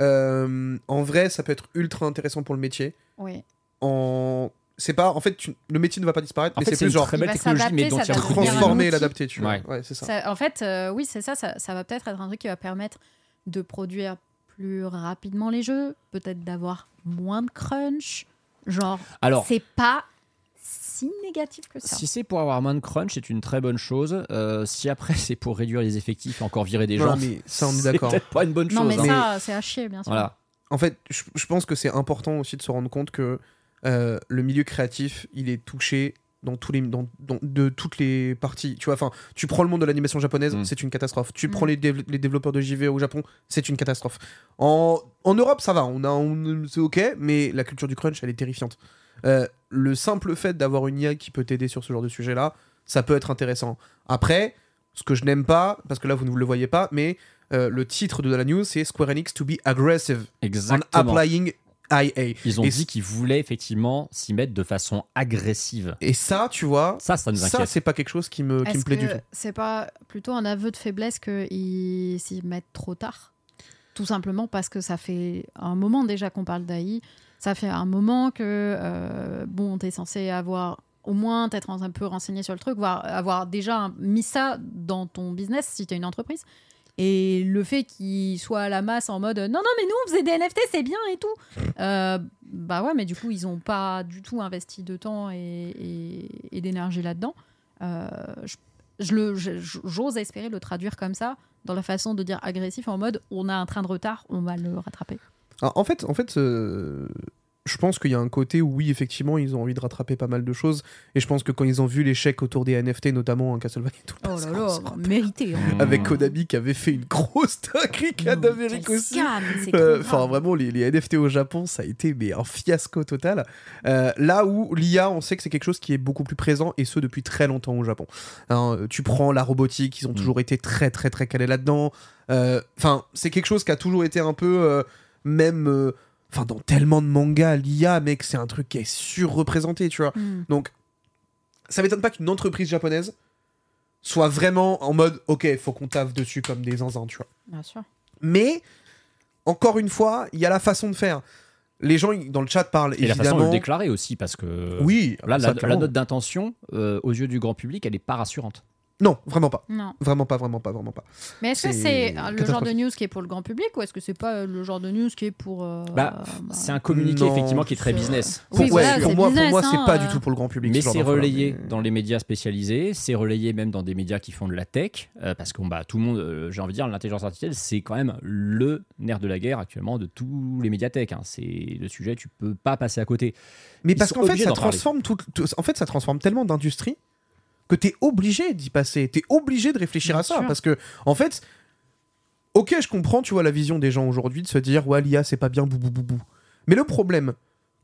Euh, en vrai, ça peut être ultra intéressant pour le métier. Oui. En... C'est pas, en fait, tu- le métier ne va pas disparaître, En mais c'est c'est plus genre très belle technologie, mais dont il va transformer l'adapter, tu vois. Ouais. Ouais, c'est ça. Ça- en fait, euh, oui, c'est ça, ça. ça va peut-être être un truc qui va permettre de produire plus rapidement les jeux, peut-être d'avoir moins de crunch. Genre, Alors, c'est pas si négatif que ça. si c'est pour avoir moins de crunch, c'est une très bonne chose. Euh, si après c'est pour réduire les effectifs et encore virer des Non, gens, mais ça, on est c'est d'accord. peut-être pas une bonne non, chose. mais hein. ça, c'est à chier, bien sûr. Voilà. En fait, je, je pense que c'est important aussi de se rendre compte que euh, le milieu créatif, il est touché dans tous les, dans, dans- de toutes les parties. Tu vois, enfin, tu prends le monde de l'animation japonaise, Mm. c'est une catastrophe. Tu Mm. prends les, dév- les développeurs de JV au Japon, c'est une catastrophe. En, en Europe, ça va, on a, on- c'est ok, mais la culture du crunch, elle est terrifiante. Euh, le simple fait d'avoir une IA qui peut t'aider sur ce genre de sujet-là, ça peut être intéressant. Après, ce que je n'aime pas, parce que là vous ne le voyez pas, mais euh, le titre de la news c'est Square Enix to be aggressive on Exactement. applying IA. Ils ont Et dit qu'ils voulaient effectivement s'y mettre de façon agressive. Et ça, tu vois, Ça, ça nous ça c'est pas quelque chose qui me, qui me Est-ce plaît du tout. c'est pas plutôt un aveu de faiblesse qu'ils s'y mettent trop tard? Tout simplement parce que ça fait un moment déjà qu'on parle d'AI. Ça fait un moment que, euh, bon, t'es censé avoir au moins t'être un peu renseigné sur le truc, voire avoir déjà mis ça dans ton business si t'es une entreprise. Et le fait qu'il soit à la masse en mode non, non, mais nous on faisait des NFT, c'est bien et tout. Euh, bah ouais, mais du coup, ils ont pas du tout investi de temps et, d'énergie là-dedans. Euh, j'ose espérer le traduire comme ça, dans la façon de dire agressif, en mode on a un train de retard, on va le rattraper. Alors, en fait, en fait je pense qu'il y a un côté où, oui, effectivement, ils ont envie de rattraper pas mal de choses. Et je pense que quand ils ont vu l'échec autour des NFT, notamment un Castlevania et tout, Oh ça, là là, mérité. hein. avec Konami qui avait fait une grosse dinguerie d'Amérique aussi. Euh. Enfin, vraiment, les, les NFT au Japon, ça a été mais un fiasco total. Euh, là où l'IA, on sait que c'est quelque chose qui est beaucoup plus présent et ce depuis très longtemps au Japon. Hein, tu prends la robotique, ils ont toujours été très, très, très calés là-dedans. Euh, Enfin, c'est quelque chose qui a toujours été un peu, euh, même. Enfin, dans tellement de mangas, l'IA, mec, c'est un truc qui est surreprésenté, tu vois. Hmm. Donc, ça m'étonne pas qu'une entreprise japonaise soit vraiment en mode, ok, faut qu'on taffe dessus comme des zinzins, tu vois. Bien sûr. Mais, encore une fois, il y a la façon de faire. Les gens dans le chat parlent Et la façon de évidemment. le déclarer aussi, parce que Oui, là, la, note d'intention, euh, aux yeux du grand public, elle n'est pas rassurante. Non, vraiment pas. Non. Vraiment pas, vraiment pas, vraiment pas. Mais est-ce que C'est le genre de news qui est pour le grand public ou est-ce que c'est pas euh, le genre de news qui est pour. euh, Bah, bah, C'est un communiqué Non, effectivement qui est très business. Oui, Pour, voilà, ouais, pour c'est moi, pour business, moi, c'est hein, pas euh. du tout pour le grand public. Mais c'est relayé mais- dans les médias spécialisés, c'est relayé même dans des médias qui font de la tech, euh, parce que bah, tout le monde, euh, j'ai envie de dire, l'intelligence artificielle, c'est quand même le nerf de la guerre actuellement de tous les médias tech. hein. C'est le sujet, tu peux pas passer à côté. Mais Ils parce qu'en fait, ça transforme tout, tout- en fait, ça transforme tellement d'industries que t'es obligé d'y passer. T'es obligé de réfléchir Bien à ça parce que, en fait, ok, je comprends, tu vois, la vision des gens aujourd'hui de se dire, ouais, l'IA, c'est pas bien, bou bou bou bou. Mais le problème,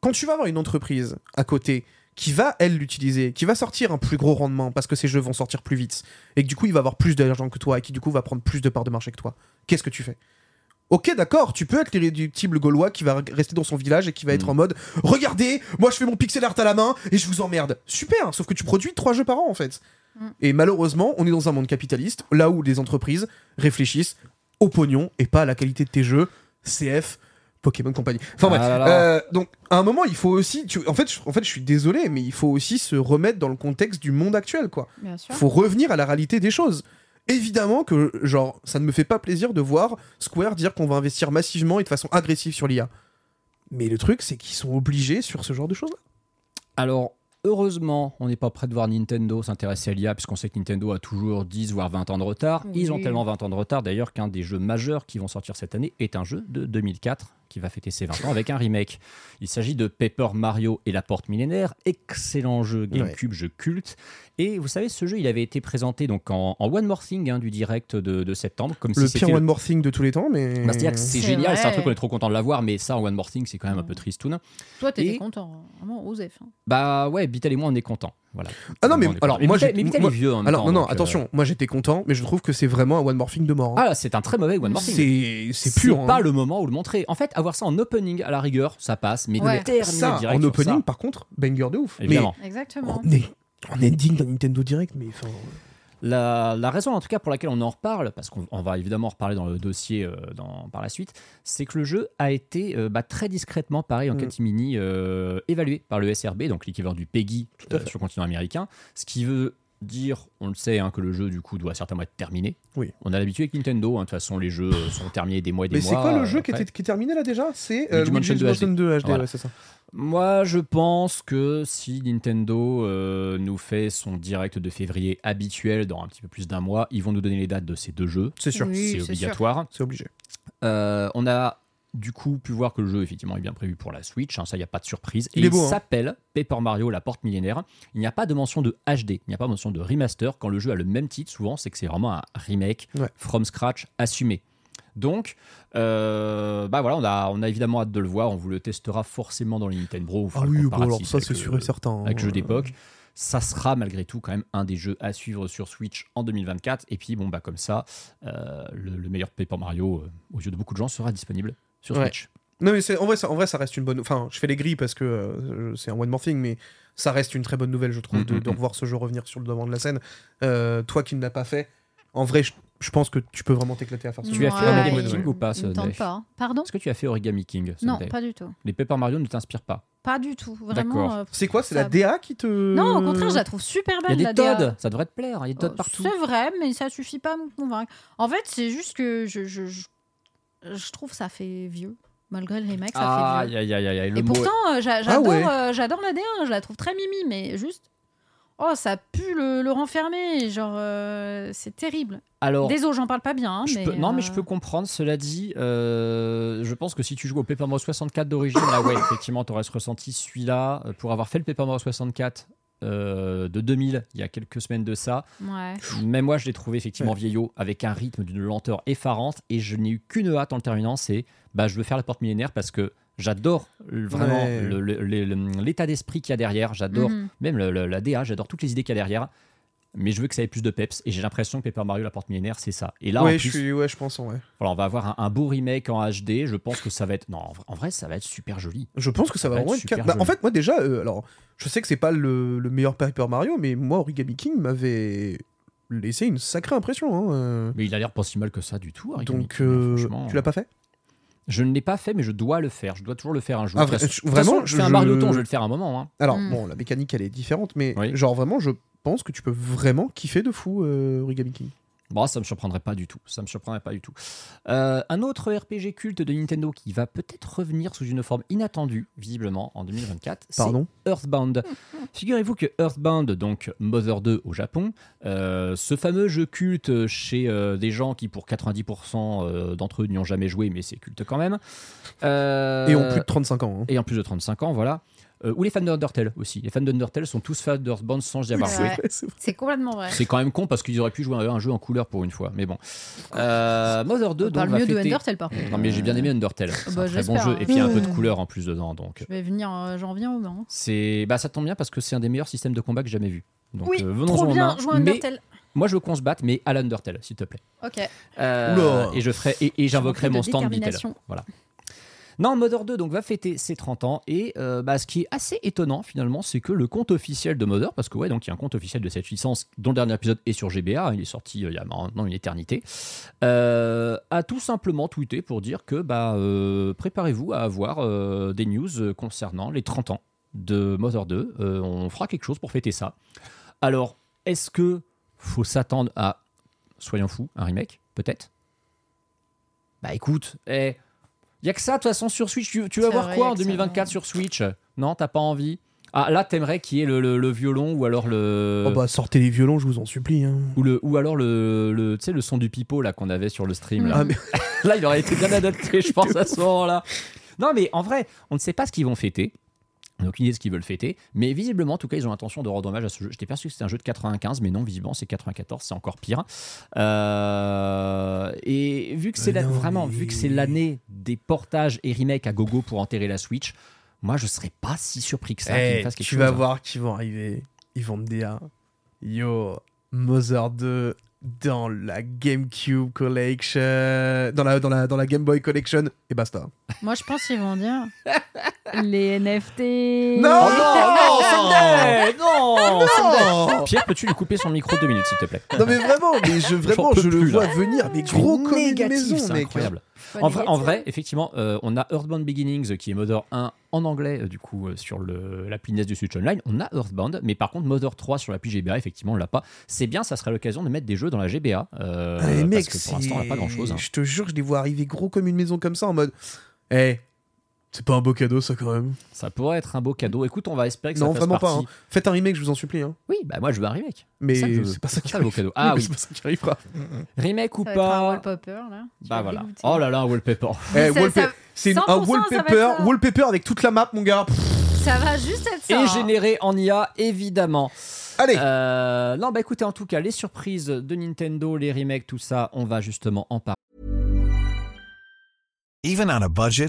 quand tu vas avoir une entreprise à côté qui va, elle, l'utiliser, qui va sortir un plus gros rendement parce que ces jeux vont sortir plus vite, et que du coup, il va avoir plus d'argent que toi, et qui du coup va prendre plus de parts de marché que toi, qu'est-ce que tu fais? Ok, d'accord, tu peux être l'irréductible gaulois qui va rester dans son village et qui va être Mm. en mode Regardez, moi je fais mon pixel art à la main et je vous emmerde. Super, sauf que tu produis trois jeux par an en fait. Mm. Et malheureusement, on est dans un monde capitaliste, là où les entreprises réfléchissent au pognon et pas à la qualité de tes jeux, CF, Pokémon Company. Enfin bref, Ah là là. euh, donc à un moment, il faut aussi. tu- en, fait, je, en fait, je suis désolé, mais il faut aussi se remettre dans le contexte du monde actuel, quoi. Bien sûr. faut revenir à la réalité des choses. Évidemment que, genre, ça ne me fait pas plaisir de voir Square dire qu'on va investir massivement et de façon agressive sur l'IA. Mais le truc, c'est qu'ils sont obligés sur ce genre de choses-là. Alors, heureusement, on n'est pas prêt de voir Nintendo s'intéresser à l'IA, puisqu'on sait que Nintendo a toujours 10 voire 20 ans de retard. Ils ont tellement 20 ans de retard d'ailleurs qu'un des jeux majeurs qui vont sortir cette année est un jeu de 2004 qui va fêter ses 20 ans avec un remake. Il s'agit de Paper Mario et la porte millénaire, excellent jeu GameCube, jeu culte. Et vous savez, ce jeu, il avait été présenté donc en, en One More Thing hein, du direct de, de septembre, comme Le si pire One More Thing de tous les temps, mais. Bah, C'est-à-dire que c'est C'est génial, c'est un truc qu'on est trop content de l'avoir, mais ça en One More Thing, c'est quand même un peu tristoun. Toi, t'étais Et- content. hein. Vraiment, Osef. hein. Bah ouais, Bitel et moi, on est contents. Voilà. Ah non, mais On est alors, moi, j'ai- mais est vieux en même Alors, temps, non, non, donc, euh, attention, moi j'étais content, mais je trouve que c'est vraiment un One More Thing de mort. hein. Ah, c'est un très mauvais One More Thing. c'est c'est C'est pur. pas hein. le moment où le montrer. En fait, avoir ça en opening à la rigueur, ça passe, mais Ouais. de terminer Ça, direct en opening, ça, par contre, banger de ouf. évidemment. Exactement. Mais en, en ending d'un Nintendo Direct, mais enfin. La, la raison, en tout cas, pour laquelle on en reparle, parce qu'on on va évidemment en reparler dans le dossier euh, dans, par la suite, c'est que le jeu a été euh, bah, très discrètement, pareil en Mm. catimini, euh, évalué par le SRB, donc l'équivalent du PEGI euh, sur le continent américain, ce qui veut dire, on le sait, hein, que le jeu du coup doit certainement être terminé. Oui. On a l'habitude avec Nintendo, hein, de toute façon les jeux sont terminés des mois et des Mais mois. c'est quoi le jeu qui, après. était, qui est terminé là déjà? C'est euh, Luigi Mansion Luigi's 2 Mansion 2 HD, Voilà. ouais, c'est ça. Moi, je pense que si Nintendo euh, nous fait son direct de février habituel dans un petit peu plus d'un mois, ils vont nous donner les dates de ces deux jeux. C'est sûr, Oui, c'est obligatoire. c'est obligé. Euh, on a du coup pu voir que le jeu effectivement est bien prévu pour la Switch, hein, ça il n'y a pas de surprise. Il hein. s'appelle Paper Mario La Porte Millénaire. Il n'y a pas de mention de HD, il n'y a pas de mention de remaster. Quand le jeu a le même titre, souvent c'est que c'est vraiment un remake Ouais. from scratch assumé. Donc, euh, bah voilà, on a, on a évidemment hâte de le voir. On vous le testera forcément dans les Nintendo Bro. Ah oui, bon, comparatif alors ça avec c'est sûr et certain. hein. avec jeu d'époque. Ça sera malgré tout quand même un des jeux à suivre sur Switch en 2024. Et puis bon bah comme ça, euh, le, le meilleur Paper Mario euh, aux yeux de beaucoup de gens sera disponible sur Ouais. Switch. Non mais c'est en vrai, ça, en vrai ça reste une bonne. Enfin, je fais les grilles parce que euh, c'est un one more thing, mais ça reste une très bonne nouvelle, je trouve, de, Mhm, de mhm. revoir ce jeu revenir sur le devant de la scène. Euh, toi qui ne l'as pas fait, en vrai, je, je pense que tu peux vraiment t'écler à faire ça. Tu as fait Ouais, Origami King ou pas, tente pas. hein. Pardon Est-ce que tu as fait Origami King Non, Sunday pas du tout. Les Paper Mario ne t'inspirent pas. Pas du tout. Vraiment. euh, C'est quoi C'est Ça- la DA qui te. Non, au contraire, je la trouve super Il y belle. a des la DA. Toads, ça devrait te plaire. Il y a des Toads Euh, partout. C'est vrai, mais ça suffit pas à me convaincre. En fait, c'est juste que je, je, je, je trouve ça fait vieux. Malgré le remake, ça fait Aïe vieux. aïe aïe aïe. Le Et mot- pourtant, euh, ouais. euh, j'adore la D1, je la trouve très mimi, mais juste. Oh, ça pue le, le renfermer. Genre, euh, c'est terrible. Alors, Désolé, j'en parle pas bien. hein, je mais, peux- non, mais euh, je peux comprendre. Cela dit, euh, je pense que si tu joues au Paper Mario 64 d'origine, là, ouais, effectivement, tu aurais ressenti celui-là. euh, Pour avoir fait le Paper Mario 64 euh, de 2000, il y a quelques semaines de ça, Ouais. même moi, je l'ai trouvé effectivement vieillot, avec un rythme d'une lenteur effarante. Et je n'ai eu qu'une hâte en le terminant c'est bah, je veux faire la porte millénaire parce que j'adore vraiment Ouais. le- le- le- le- l'état d'esprit qu'il y a derrière. J'adore Mhm. même le- le- la DA, j'adore toutes les idées qu'il y a derrière. Mais je veux que ça ait plus de peps et j'ai l'impression que Paper Mario la porte millénaire c'est ça. Et là ouais, en je plus, suis, ouais, je pense, ouais. voilà, on va avoir un, un beau remake en HD. Je pense que ça va être non, en vrai, ça va être super joli. Je pense que ça, va va vraiment être super Bah, en fait, moi déjà, euh, alors, je sais que c'est pas le, le meilleur Paper Mario, mais moi, Origami King m'avait laissé une sacrée impression. hein, euh. Mais il a l'air pas si mal que ça du tout. Origami Donc, King, euh, franchement. tu l'as pas fait? Je ne l'ai pas fait, mais je dois le faire. Je dois toujours le faire un jour. Ah, façon- je- vraiment, je fais un je- Mario ton, je vais le faire un moment. hein. Alors, Mm. bon, la mécanique, elle est différente, mais Oui. genre vraiment, je pense que tu peux vraiment kiffer de fou euh, Origami King. Bon, ça me surprendrait pas du tout. Ça me surprendrait pas du tout. Euh, un autre RPG culte de Nintendo qui va peut-être revenir sous une forme inattendue, visiblement, en 2024. c'est Pardon? Earthbound. Figurez-vous que Earthbound, donc Mother 2 au Japon, euh, ce fameux jeu culte chez euh, des gens qui, pour 90% euh, d'entre eux, n'y ont jamais joué, mais c'est culte quand même. Euh, Et en plus de 35 ans. hein. et en plus de 35 ans, voilà. Euh, ou les fans d'Undertale aussi. Les fans d'Undertale sont tous fans d'Earthbound sans y avoir C'est joué. C'est complètement vrai. C'est quand même con parce qu'ils auraient pu jouer un, un jeu en couleur pour une fois. Mais bon. Euh, Mother 2, On donc, parle va mieux de fêter- Undertale par contre. Non, mais j'ai bien aimé Undertale. C'est bah, un très bon jeu. hein. Et puis il y a un peu de couleur en plus dedans. Donc, Je vais venir, euh, j'en viens au bain. c'est bah, ça tombe bien parce que c'est un des meilleurs systèmes de combat que j'ai jamais vu. Donc, Oui, euh, venons trop en bien, main. jouer à Mais Undertale. moi, je veux qu'on se batte, mais à l'Undertale, s'il te plaît. Ok. Euh, et je ferai et, et j'invoquerai de mon stand Beatle. Voilà. Non, Mother 2 donc va fêter ses 30 ans et euh, bah, ce qui est assez étonnant finalement, c'est que le compte officiel de Mother, parce que ouais, donc il y a un compte officiel de cette licence dont le dernier épisode est sur GBA, il est sorti euh, il y a maintenant une éternité, euh, a tout simplement tweeté pour dire que bah préparez-vous à avoir des news concernant les 30 ans de Mother 2. Euh, on fera quelque chose pour fêter ça. Alors, est-ce que faut s'attendre à, soyons fous, un remake Peut-être? Bah écoute, eh, y a que ça de toute façon sur Switch. Tu, tu vas voir vrai, quoi en que ça, 2024 sur Switch? Non, t'as pas envie? Ah là, t'aimerais qu'il y ait le, le- le violon ou alors le. Oh bah sortez les violons, je vous en supplie. hein. Ou, le, ou alors le, le, tu sais, le son du pipeau là qu'on avait sur le stream. Là. Ah, mais- là, il aurait été bien adapté, je pense, à ce moment-là. Non, mais en vrai, on ne sait pas ce qu'ils vont fêter. On n'a aucune idée de ce qu'ils veulent fêter. Mais visiblement, en tout cas, ils ont l'intention de rendre hommage à ce jeu. J'étais perçu que c'était un jeu de 95, mais non, visiblement, c'est 94, c'est encore pire. Euh, et vu que c'est la- non, vraiment, mais- vu que c'est l'année des portages et remakes à gogo pour enterrer la Switch, moi, je serais pas si surpris que ça qu'ils Eh, quelque tu chose. hein. vas voir qu'ils vont arriver. Ils vont te dire Yo, Mother 2 dans la GameCube Collection, dans la, dans la, dans la Game Boy Collection, et basta. Moi, je pense qu'ils vont dire les NFT. Non, Oh non, non, Non, Sunday Non Pierre, peux-tu lui couper son micro deux minutes, s'il te plaît? Non mais vraiment, mais je, vraiment, je le plus, vois là. venir, mais gros comme une négatif, maison, mec. incroyable. En vrai, en négatif. vrai, effectivement, euh, on a Earthbound Beginnings qui est Mother 1 en anglais, euh, du coup, euh, sur le, l'appli NES du Switch Online. On a Earthbound, mais par contre, Mother 3 sur l'appli GBA, effectivement, on l'a pas. C'est bien, ça serait l'occasion de mettre des jeux dans la GBA. mais mec, parce que pour l'instant, on n'a pas grand chose. Je te jure, je les vois arriver gros comme une maison comme ça en mode. Eh, c'est pas un beau cadeau ça quand même. Ça pourrait être un beau cadeau. Écoute, on va espérer que Non, ça fasse vraiment partie. pas. hein. Faites un remake, je vous en supplie. Hein. Oui, bah moi je veux un remake. Mais ça que je veux. c'est pas ça qui le beau arrive. cadeau. Ah mais oui, c'est pas ça qui arrivera. remake ou Ça va être un pas wallpaper là. Tu Bah vas voilà. dégoûter. Oh là là, un wallpaper. Eh, Ça- wallpa- ça- C'est 100% un ça va être wallpaper, ça. wallpaper avec toute la map, mon gars. Pff, Ça va juste être ça. Et hein. généré en IA, évidemment. Allez, Euh, non, bah écoutez, en tout cas, les surprises de Nintendo, les remakes, tout ça, on va justement en parler. Even on a budget,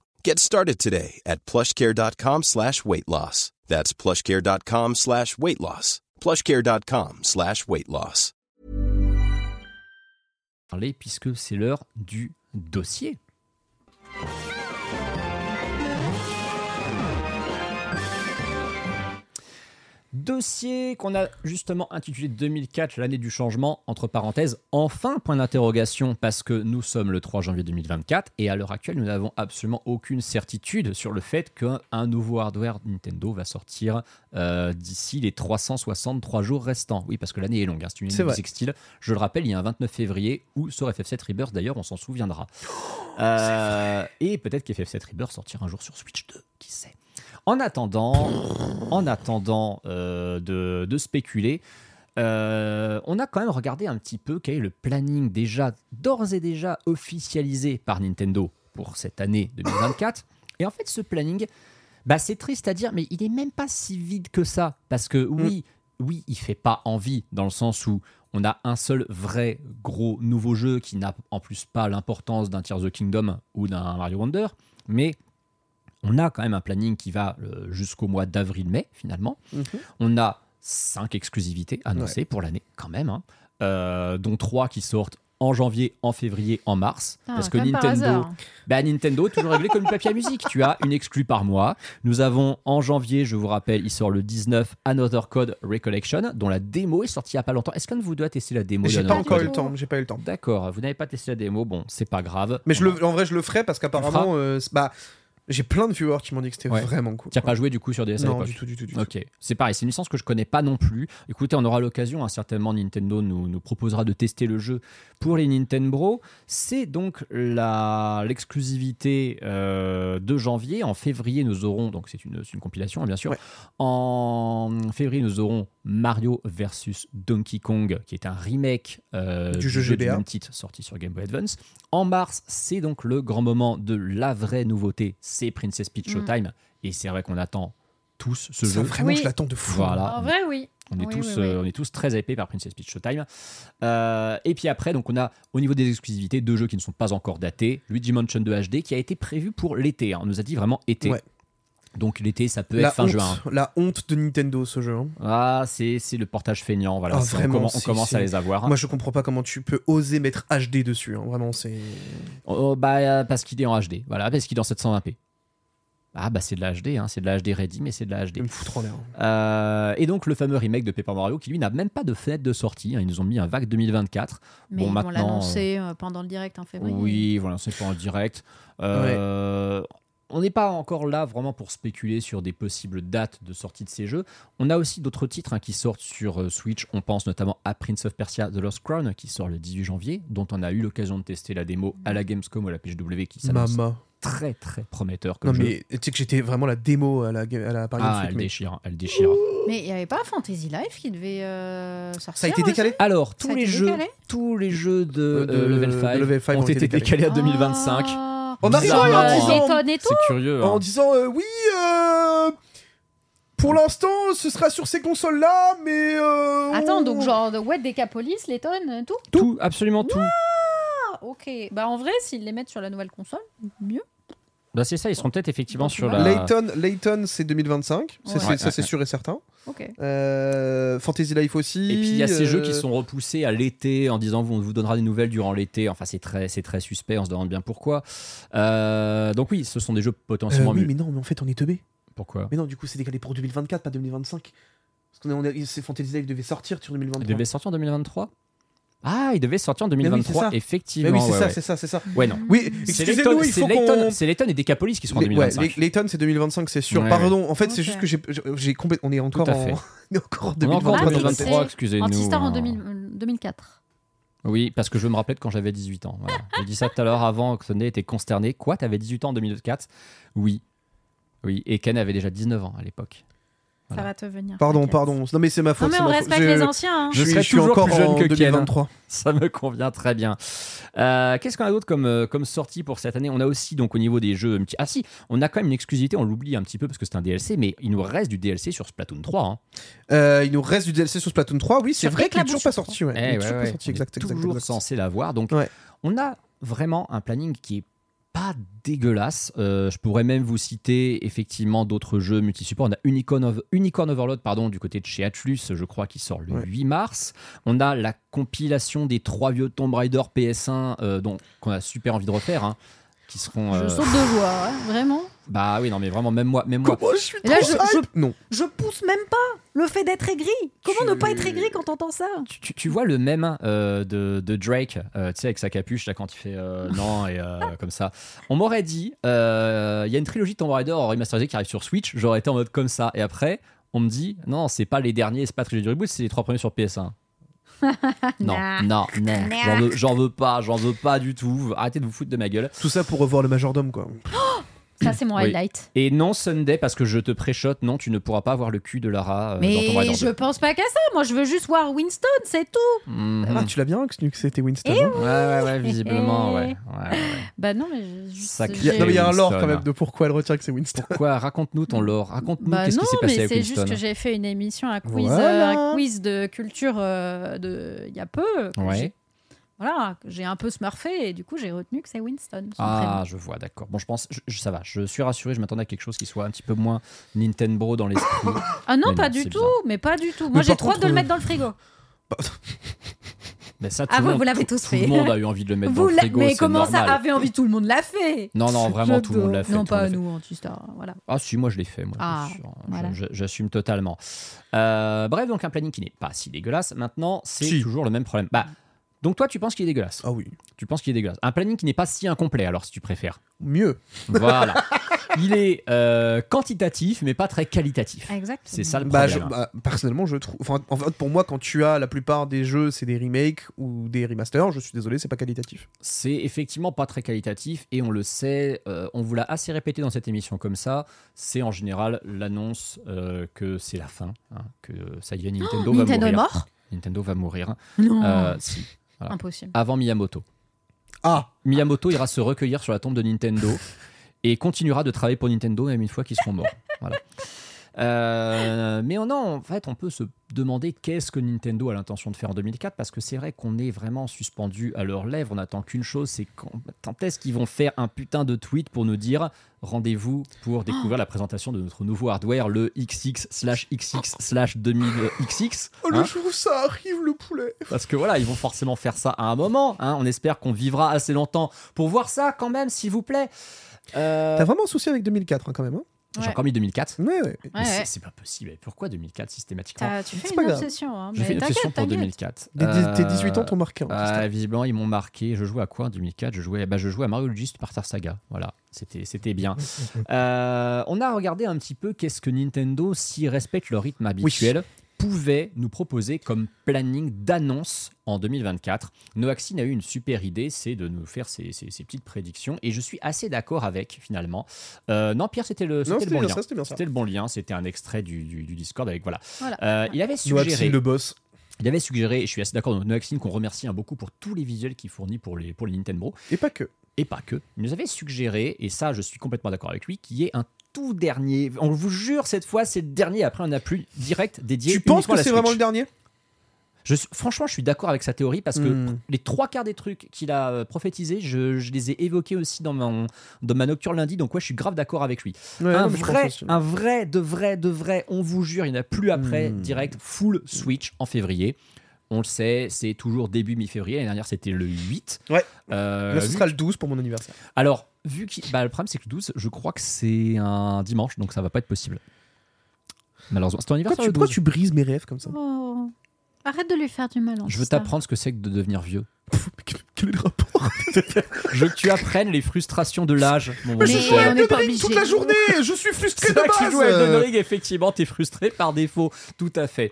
Get started today at plushcare.com slash weight loss. That's plushcare.com slash weight loss. plushcare.com slash weight loss. puisque c'est l'heure du dossier. Dossier qu'on a justement intitulé 2004, l'année du changement, entre parenthèses, enfin, point d'interrogation, parce que nous sommes le 3 janvier 2024 et à l'heure actuelle, nous n'avons absolument aucune certitude sur le fait qu'un nouveau hardware Nintendo va sortir euh, d'ici les 363 jours restants. Oui, parce que l'année est longue, hein, c'est une année sextile. Je le rappelle, il y a un 29 février où sort FF7 Rebirth, d'ailleurs, on s'en souviendra. Euh, et peut-être qu'FF7 Rebirth sortira un jour sur Switch 2, qui sait? En attendant, en attendant euh, de, de spéculer, euh, on a quand même regardé un petit peu quel est le planning déjà, d'ores et déjà officialisé par Nintendo pour cette année 2024. Et en fait, ce planning, bah, c'est triste à dire, mais il est même pas si vide que ça. Parce que oui, oui, il fait pas envie dans le sens où on a un seul vrai gros nouveau jeu qui n'a en plus pas l'importance d'un Tears of the Kingdom ou d'un Mario Wonder, mais on a quand même un planning qui va euh, jusqu'au mois d'avril-mai finalement. Mhm. On a cinq exclusivités annoncées pour l'année quand même, hein. Euh, dont trois qui sortent en janvier, en février, en mars. Ah, parce que Nintendo, bah, Nintendo est toujours réglé comme du papier à musique. Tu as une exclue par mois. Nous avons en janvier, je vous rappelle, il sort le 19 Another Code Recollection, dont la démo est sortie il n'y a pas longtemps. Est-ce qu'un de vous deux a testé la démo J'ai pas encore eu le temps. J'ai pas eu le temps. D'accord, vous n'avez pas testé la démo, bon, c'est pas grave. Mais je le, en vrai, je le ferai parce qu'apparemment, euh, bah, j'ai plein de viewers qui m'ont dit que c'était Ouais. vraiment cool. Tu n'as pas joué du coup sur DS à Non, du tout, du tout, du tout. Ok, c'est pareil, c'est une licence que je connais pas non plus. Écoutez, on aura l'occasion, hein, certainement Nintendo nous, nous proposera de tester le jeu pour les Nintendo Bro. C'est donc l'exclusivité euh, de janvier. En février, nous aurons, donc c'est une, compilation hein, bien sûr, Ouais. en février, nous aurons Mario versus Donkey Kong, qui est un remake euh, Du jeu du GBA. même titre sorti sur Game Boy Advance. En mars, c'est donc le grand moment de la vraie nouveauté, c'est Princess Peach Mm. Showtime. Et c'est vrai qu'on attend tous ce Ça, jeu. vraiment, Oui. je l'attends de fou. Voilà. En vrai, oui. On est, Oui, tous, oui, oui. euh, on est tous très épais par Princess Peach Showtime. Euh, et puis après, donc on a au niveau des exclusivités deux jeux qui ne sont pas encore datés. Luigi Mansion 2 HD qui a été prévu pour l'été. hein. On nous a dit vraiment été. Ouais. Donc l'été, ça peut La être fin honte, juin. la honte de Nintendo, ce jeu. hein. Ah, c'est c'est le portage feignant. Voilà, Ah, on, vraiment, on commence à les avoir. Moi, je comprends pas comment tu peux oser mettre HD dessus. hein. Vraiment, c'est. Oh, bah, euh, parce qu'il est en HD. Voilà, parce qu'il est en 720p. Ah, bah c'est de la HD, hein. c'est de la HD ready, mais c'est de la HD. l'air. Euh, et donc le fameux remake de Paper Mario qui lui n'a même pas de fenêtre de sortie. hein. Ils nous ont mis un vague 2024. Mais bon, ils vont maintenant. l'annoncer euh, pendant le direct en février. Oui, voilà, c'est pas en direct. Euh, On n'est pas encore là vraiment pour spéculer sur des possibles dates de sortie de ces jeux. On a aussi d'autres titres hein, qui sortent sur euh, Switch. On pense notamment à Prince of Persia The Lost Crown qui sort le 18 janvier, dont on a eu l'occasion de tester la démo à la Gamescom ou à la PGW qui s'annonce Mama. Très très prometteur Non, jeu. mais tu sais que j'étais vraiment la démo à la, à la Paris Ah, elle mais- déchire, elle déchire. Mais il n'y avait pas Fantasy Life qui devait euh, sortir Ça a été aussi décalé Alors, tous les jeux, décalé tous les jeux de, Euh, de- euh, Level de 5, Level 5 ont été décalés à 2025. Ah. En arrivant, en disant- Letton et tout C'est curieux. hein. en disant euh, oui, euh, pour l'instant, ce sera sur ces consoles-là, mais. euh, Attends, on- donc genre de ouais, Decapolis, Letton, euh, tout Tout, absolument tout. Ok. Bah en vrai, s'ils les mettent sur la nouvelle console, mieux. Bah, c'est ça, ils seront peut-être effectivement sur tu la. Layton, Layton, c'est 2025, ça, Ouais. c'est- Ouais, ça c'est sûr et certain. Ok. Euh, Fantasy Life aussi. Et puis il y a ces euh, jeux qui sont repoussés à l'été en disant on vous donnera des nouvelles durant l'été. Enfin c'est très c'est très suspect, on se demande bien pourquoi. Euh, donc oui, ce sont des jeux euh, potentiellement oui, mieux. mais non, mais en fait, on est teubé. Pourquoi Mais non, du coup, c'est décalé pour 2024, pas 2025. Parce qu'on est, on est- c'est Fantasy Life devait sortir sur 2023. Il devait sortir en 2023 Ah, il devait sortir en oui, c'est 2023, ça. effectivement. Mais oui, c'est ouais, ça, ouais. c'est ça, c'est ça. Ouais, non. Oui, C'est excusez-nous, Layton- il c'est faut Layton- qu'on. c'est Layton et Decapolis qui seront en Les- ouais, 2025. les- Layton, c'est 2025, c'est sûr. Ouais, Pardon, en fait, c'est juste que j'ai, j'ai complètement. On est encore en. fait. on est encore en On est encore en 2023. Ah, 2023, c'est- excusez-nous. Antistar en hein. 2000 euh, 2004. Oui, parce que je veux me rappeler de quand j'avais 18 ans. Voilà. J'ai dit ça tout à l'heure avant que Sonnet était consterné. Quoi, t'avais 18 ans en 2004 Oui. Oui, et Ken avait déjà 19 ans à l'époque. Ça va te venir. Pardon, pardon. Non, mais c'est ma faute. Non mais on respecte Je- les anciens. hein. Je Je, suis- serai je suis toujours encore plus jeune en que Ken. 2023. Ça me convient très bien. Euh, Qu'est-ce qu'on a d'autre comme, euh, comme sortie pour cette année? On a aussi, donc, au niveau des jeux. un petit- Ah si, on a quand même une exclusivité, on l'oublie un petit peu parce que c'est un DLC, mais il nous reste du DLC sur Splatoon 3. hein. Euh, il nous reste du DLC sur Splatoon 3. Oui, c'est vrai qu'il est toujours pas sorti. Ouais. Eh Il est ouais, toujours ouais, pas sorti. on est Exact, exact, toujours exact. censé l'avoir. Donc, Ouais. on a vraiment un planning qui est pas dégueulasse. Euh, je pourrais même vous citer effectivement d'autres jeux multi-supports. On a Unicorn, of- Unicorn Overload pardon, du côté de chez Atlus, je crois, qui sort le Ouais. 8 mars. On a la compilation des trois vieux Tomb Raider PS1 euh, dont qu'on a super envie de refaire. hein, qui seront. Je euh, saute de joie, hein, vraiment. Bah oui, non, mais vraiment, même moi. Même moi. Comment je suis Et là, trop je- hype Non. Je pousse même pas le fait d'être aigri. Comment Tu- ne pas être aigri quand t'entends ça Tu, tu- tu vois le même euh, de, de Drake, euh, tu sais, avec sa capuche, là, quand il fait euh, non, et euh, comme ça. On m'aurait dit, euh, il y a une trilogie de Tomb Raider en remasterisé qui arrive sur Switch, j'aurais été en mode comme ça. Et après, on me dit, non, c'est pas les derniers, c'est pas la trilogie du reboot, c'est les trois premiers sur PS1. Non, Nah. non, non, j'en veux, j'en veux pas, j'en veux pas du tout. Arrêtez de vous foutre de ma gueule. Tout ça pour revoir le majordome, quoi. Ça, c'est mon Oui. highlight. Et non, Sunday, parce que je te préchote, non, tu ne pourras pas voir le cul de Lara euh, dans Raider Mais je 2. pense pas qu'à ça. Moi, je veux juste voir Winston, c'est tout. Mhm. Ah, tu l'as bien, que c'était Winston. Et hein Ouais, ouais, ouais, visiblement, ouais. ouais, ouais. Bah non, mais je- juste. Il y a- j'ai- non, mais il y a un lore Winston. quand même de pourquoi elle retient que c'est Winston. Pourquoi? Raconte-nous ton lore. Raconte-nous Bah qu'est-ce non, qui s'est passé mais avec c'est Winston. juste que j'ai fait une émission, un quiz, Voilà. euh, un quiz de culture euh, de il y a peu. Ouais. J'ai- Voilà, j'ai un peu smurfé et du coup j'ai retenu que c'est Winston. son Ah, prénom. je vois, d'accord. Bon, je pense, je- je- ça va. Je suis rassuré. Je m'attendais à quelque chose qui soit un petit peu moins Nintendo dans l'esprit. Ah non, Mais pas non, du tout, bizarre. mais pas du tout. Moi j'ai trop hâte de le mettre dans le frigo. Mais ça, tout Ah, le vous- monde, vous l'avez tout- tous tout fait. le monde a eu envie de le mettre Vous dans le frigo. mais comment ça avait envie Tout le monde l'a fait. Non, non, vraiment, tout le monde l'a fait. Non, pas nous, Antistar. Voilà. Ah si, moi je l'ai fait, moi. Ah, voilà. Je- J'assume totalement. Euh, bref, donc un planning qui n'est pas si dégueulasse. Maintenant, c'est Si. toujours le même problème. Bah, donc toi, tu penses qu'il est dégueulasse Ah oui. Tu penses qu'il est dégueulasse. Un planning qui n'est pas si incomplet, alors si tu préfères. Mieux. Voilà. Il est euh, quantitatif, mais pas très qualitatif. Exactement. C'est ça le Bah, problème. je- bah, personnellement, je trouve. Enfin, en fait, pour moi, quand tu as la plupart des jeux, c'est des remakes ou des remasters, je suis désolé, c'est pas qualitatif. C'est effectivement pas très qualitatif et on le sait, euh, on vous l'a assez répété dans cette émission comme ça. C'est en général l'annonce euh, que c'est la fin, hein, que ça y est, Nintendo va Oh, Nintendo est mourir. mort Nintendo va mourir. Non. Euh, si. Voilà. Impossible. Avant Miyamoto. Ah Miyamoto ira se recueillir sur la tombe de Nintendo et continuera de travailler pour Nintendo même une fois qu'ils seront morts. Voilà. Euh, mais non, en fait, on peut se demander qu'est-ce que Nintendo a l'intention de faire en 2004 parce que c'est vrai qu'on est vraiment suspendu à leurs lèvres. On attend qu'une chose, c'est quand, quand est-ce qu'ils vont faire un putain de tweet pour nous dire rendez-vous pour découvrir la présentation de notre nouveau hardware, le XX slash XX slash 2000XX. Oh, le jour où ça arrive, le poulet Parce que voilà, ils vont forcément faire ça à un moment. hein. On espère qu'on vivra assez longtemps pour voir ça quand même, s'il vous plaît. Euh, T'as vraiment un souci avec 2004 hein, quand même. Hein J'ai encore mis 2004. ouais, ouais. Mais Ouais, c'est- pas possible. Pourquoi 2004 systématiquement T'as- Tu fais C'est une obsession. Hein, J'ai fait une obsession pour t'inquiète. 2004. Des- des- Tes Euh, 18 ans t'ont marqué. hein, euh, visiblement, ils m'ont marqué. Je jouais à quoi en 2004 je jouais, bah, je jouais à Mario Luigi Super Star Saga. Voilà, c'était, c'était bien. Euh, on a regardé un petit peu qu'est-ce que Nintendo, s'ils respectent leur rythme habituel, pouvait nous proposer comme planning d'annonce en 2024. Noaxine a eu une super idée, c'est de nous faire ces, ces- ces petites prédictions. Et je suis assez d'accord avec, finalement. Euh, non, Pierre, c'était le, c'était bon bien lien. c'était le bon lien. C'était un extrait du, du- du Discord avec voilà. Voilà. Euh, il avait Noaxine, suggéré. le boss. Il avait suggéré, et je suis assez d'accord avec Noaxine, qu'on remercie hein, beaucoup pour tous les visuels qu'il fournit pour les, pour les Nintendo, Et pas que. et pas que. Il nous avait suggéré, et ça je suis complètement d'accord avec lui, qu'il y ait un tout dernier, on vous jure cette fois c'est le dernier, après on n'a plus direct dédié Tu penses que c'est vraiment le dernier? Je Franchement je suis d'accord avec sa théorie, parce que Hmm. les trois quarts des trucs qu'il a euh, prophétisés, je, je les ai évoqués aussi dans, mon, dans ma nocturne lundi, donc ouais je suis grave d'accord avec lui. Ouais, un, vrai, un vrai, de vrai, de vrai, on vous jure, il n'y en a plus après, Hmm. direct, full Switch en février. On le sait, c'est toujours début mi-février. L'année dernière, c'était le 8. Ouais. Euh, Là, ce sera le 12 pour mon anniversaire. Alors, vu qu'il. Bah, le problème, c'est que le 12, je crois que c'est un dimanche, donc ça va pas être possible. Malheureusement. C'est ton Pourquoi anniversaire tu, le pourquoi 12 tu brises mes rêves comme ça Oh. Arrête de lui faire du mal. Je veux t'apprendre ce que c'est que de devenir vieux. Quel est le rapport Je veux que tu apprennes les frustrations de l'âge. mon bon Mais je joue à on n'est Elden pas Ring obligé. toute la journée Je suis frustré C'est de vrai que tu joues à Elden Ring, effectivement, t'es frustré par défaut. Tout à fait.